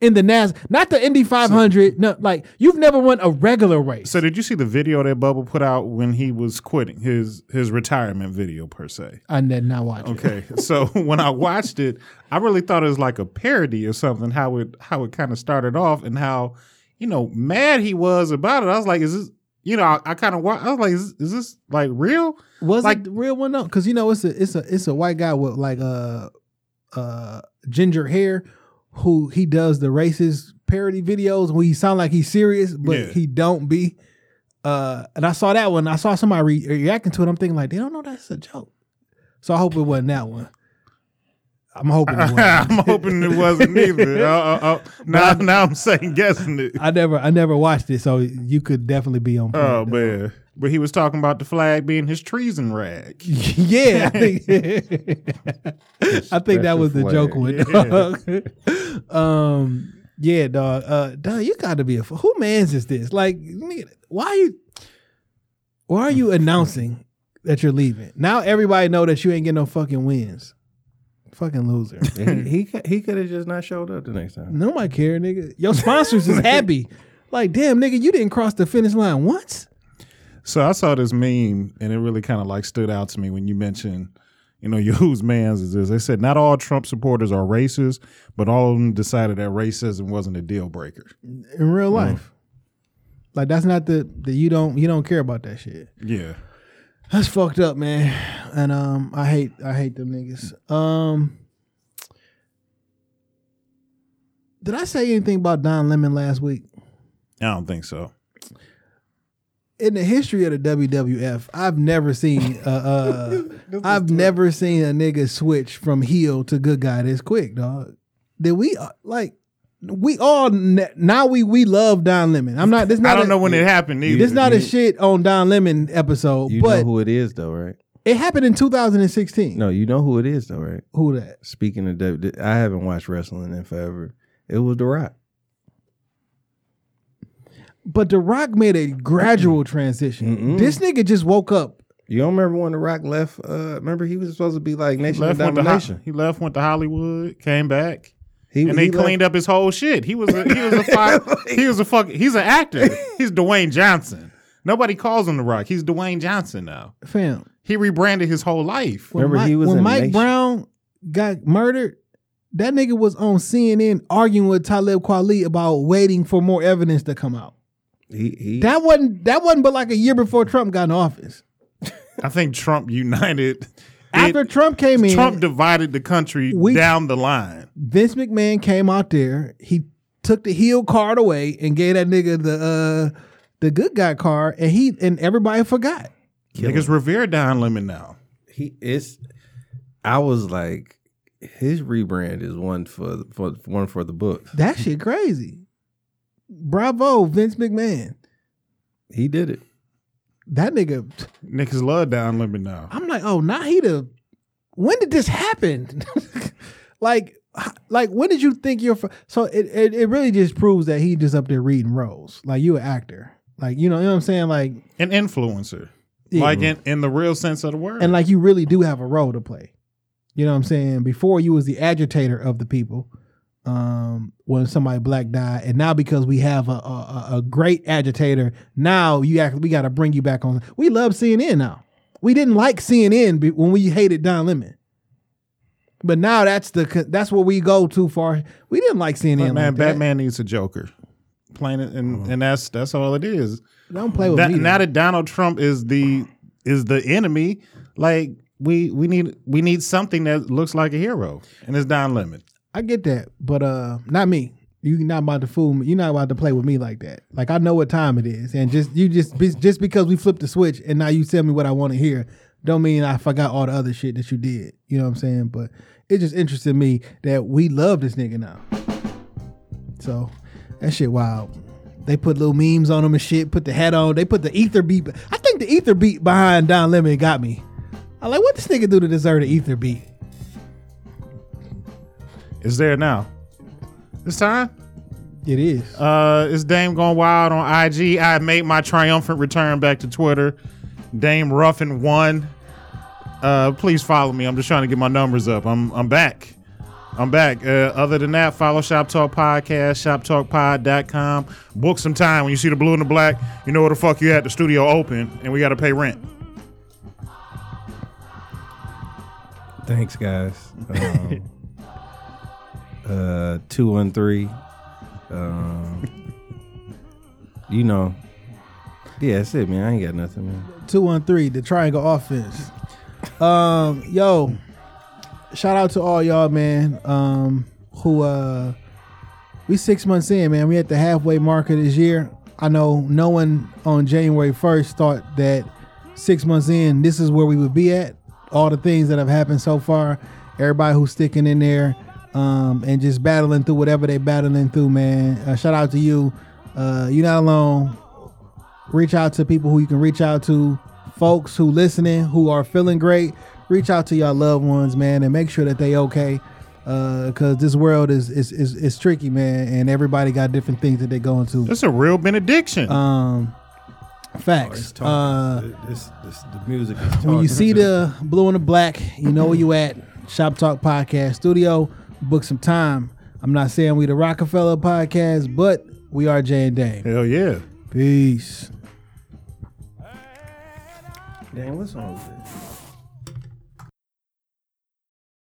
C: in the NAS, not the Indy 500. No, like you've never won a regular race.
D: So did you see the video that Bubba put out when he was quitting his his retirement video per se?
C: I did not watch it.
D: Okay, so when I watched it, I really thought it was like a parody or something. How it how it kind of started off and how you know mad he was about it. I was like, is this you know I, I kind of I was like, is, is this like real?
C: Was
D: Like-
C: it the real one though? Because you know it's a it's a it's a white guy with like uh uh ginger hair who he does the racist parody videos where he sound like he's serious but
D: Yeah.
C: he don't be. Uh, and I saw that one. I saw somebody re- reacting to it. I'm thinking like they don't know that's a joke. So I hope it wasn't that one. I'm hoping it wasn't.
D: I'm hoping it wasn't either. Uh, uh, uh, now now I'm saying guessing it.
C: I never I never watched it, so you could definitely be on. point,
D: Oh
C: though.
D: man. But he was talking about the flag being his treason rag.
C: yeah, I think, I think that was the
E: flag.
C: joke one. Dog. um, yeah, dog. Uh, dog, you got to be a f- who man's is this? Like, why are you? Why are you announcing that you're leaving? Now everybody know that you ain't getting no fucking wins. Fucking loser.
E: he he, he could have just not showed up the next time.
C: Nobody care, nigga. Your sponsors is happy. Like, damn, nigga, you didn't cross the finish line once.
D: So I saw this meme and it really kind of like stood out to me when you mentioned, you know, your whose man's is this. They said not all Trump supporters are racist, but all of them decided that racism wasn't a deal breaker.
C: in real mm. life. Like that's not the that you don't you don't care about that shit.
D: Yeah.
C: That's fucked up, man. And um I hate I hate them niggas. Um Did I say anything about Don Lemon last week?
D: I don't think so.
C: In the history of the WWF, I've never seen uh, uh I've never seen a nigga switch from heel to good guy this quick, dog. Did we uh, like we all now we we love Don Lemon. I'm not this not
D: I don't
C: a-
D: know when it happened either.
C: This not a shit on Don Lemon episode,
E: You
C: but
E: know who it is though, right?
C: it happened in 2016.
E: No, you know who it is though, right?
C: Who that?
E: Speaking of W, I haven't watched wrestling in forever. It was The Rock.
C: But The Rock made a gradual transition.
E: Mm-mm.
C: This nigga just woke up.
E: You don't remember when The Rock left? Uh, remember he was supposed to be like Nation of
D: left, went to, Ho-
E: Domination.
D: he left, went to Hollywood, came back,
E: He,
D: and they
E: he left-
D: cleaned up his whole shit. He was a, he was a fi- he was a fuck. He's an actor. He's Dwayne Johnson. Nobody calls him the Rock. He's Dwayne Johnson now.
C: Fam.
D: He rebranded his whole life.
C: When
E: Remember
C: Mike,
E: he was
C: when
E: in
C: Mike
E: Nation-
C: Brown got murdered, that nigga was on CNN arguing with Talib Kweli about waiting for more evidence to come out.
E: He, he
C: That wasn't that wasn't but like a year before Trump got in office.
D: I think Trump united.
C: After
D: it-
C: Trump came in,
D: Trump divided the country
C: We-
D: down the line.
C: Vince McMahon came out there. He took the heel card away and gave that nigga the uh the good guy card, and he and everybody forgot.
D: Niggas revere Don Lemon now.
E: he is. I was like, his rebrand is one for for one for the books.
C: That shit crazy. Bravo, Vince McMahon.
E: He did it.
C: That nigga.
D: Niggas love Don Lemon now.
C: I'm like, oh, now he the. When did this happen? like, like when did you think you're? fr- So it, it it really just proves that he just up there reading roles. Like you an actor. Like you know, you know what I'm saying. Like
D: An influencer.
C: Yeah.
D: Like in, in the real sense of the word.
C: and like you really do have a role to play. You know what I'm saying? Before you was the agitator of the people. Um, when somebody black died, and now because we have a a, a- a great agitator, now you act we got to bring you back on. We love CNN now. We didn't like CNN be- when we hated Don Lemon, but now that's the that's what we go too far. We didn't like CNN.
D: But man,
C: like that.
D: Batman needs a Joker. Plain it, and, and that's that's all it is.
C: Don't play with
D: That-
C: me.
D: now that Donald Trump is the is the enemy, like we we need we need something that looks like a hero, and it's Don Lemon.
C: I get that, but uh, not me. You're not about to fool me. You're not about to play with me like that. Like I know what time it is, and just you just just because we flipped the switch and now you tell me what I want to hear, don't mean I forgot all the other shit that you did. You know what I'm saying? But it just interested me that we love this nigga now. So that shit wild. They put little memes on him and shit. Put the hat on. They put the ether beat. I think the ether beat behind Don Lemon got me. I'm like, what this nigga do to deserve the ether beat?
D: It's there now. This time,
C: It is.
D: uh, it's Dame going wild on IG. I made my triumphant return back to Twitter. Dame Ruffin one. Uh, please follow me. I'm just trying to get my numbers up. I'm I'm back. I'm back. Uh, other than that, follow Shop Talk Podcast, shoptalkpod.com. Book some time. When you see the blue and the black, you know where the fuck you at. The studio open, and we got to pay rent.
E: Thanks, guys. Um, uh, two one three. Um, you know, yeah, that's it, man. I ain't got nothing, man.
C: Two one three, the triangle offense. Um, yo, shout out to all y'all, man. Um, who uh, we six months in, man. We at the halfway mark of this year. I know no one on January first thought that six months in, this is where we would be at. All the things that have happened so far, everybody who's sticking in there, um, and just battling through whatever they're battling through, man. Uh, shout out to you. Uh, you're not alone. Reach out to people who you can reach out to. Folks who listening who are feeling great. Reach out to your loved ones man and make sure that they okay. Because this world is, is is is tricky man and everybody got different things that they're going to
D: That's a real benediction.
C: um facts.
E: It's
C: uh
E: talking. this, this, the music is
C: when you see the blue and the black you know where you at. Shop talk podcast studio book some time i'm not saying we the Roc-A-Fella podcast but we are jay and dame
D: Hell yeah.
C: peace
E: Damn, what's wrong with this?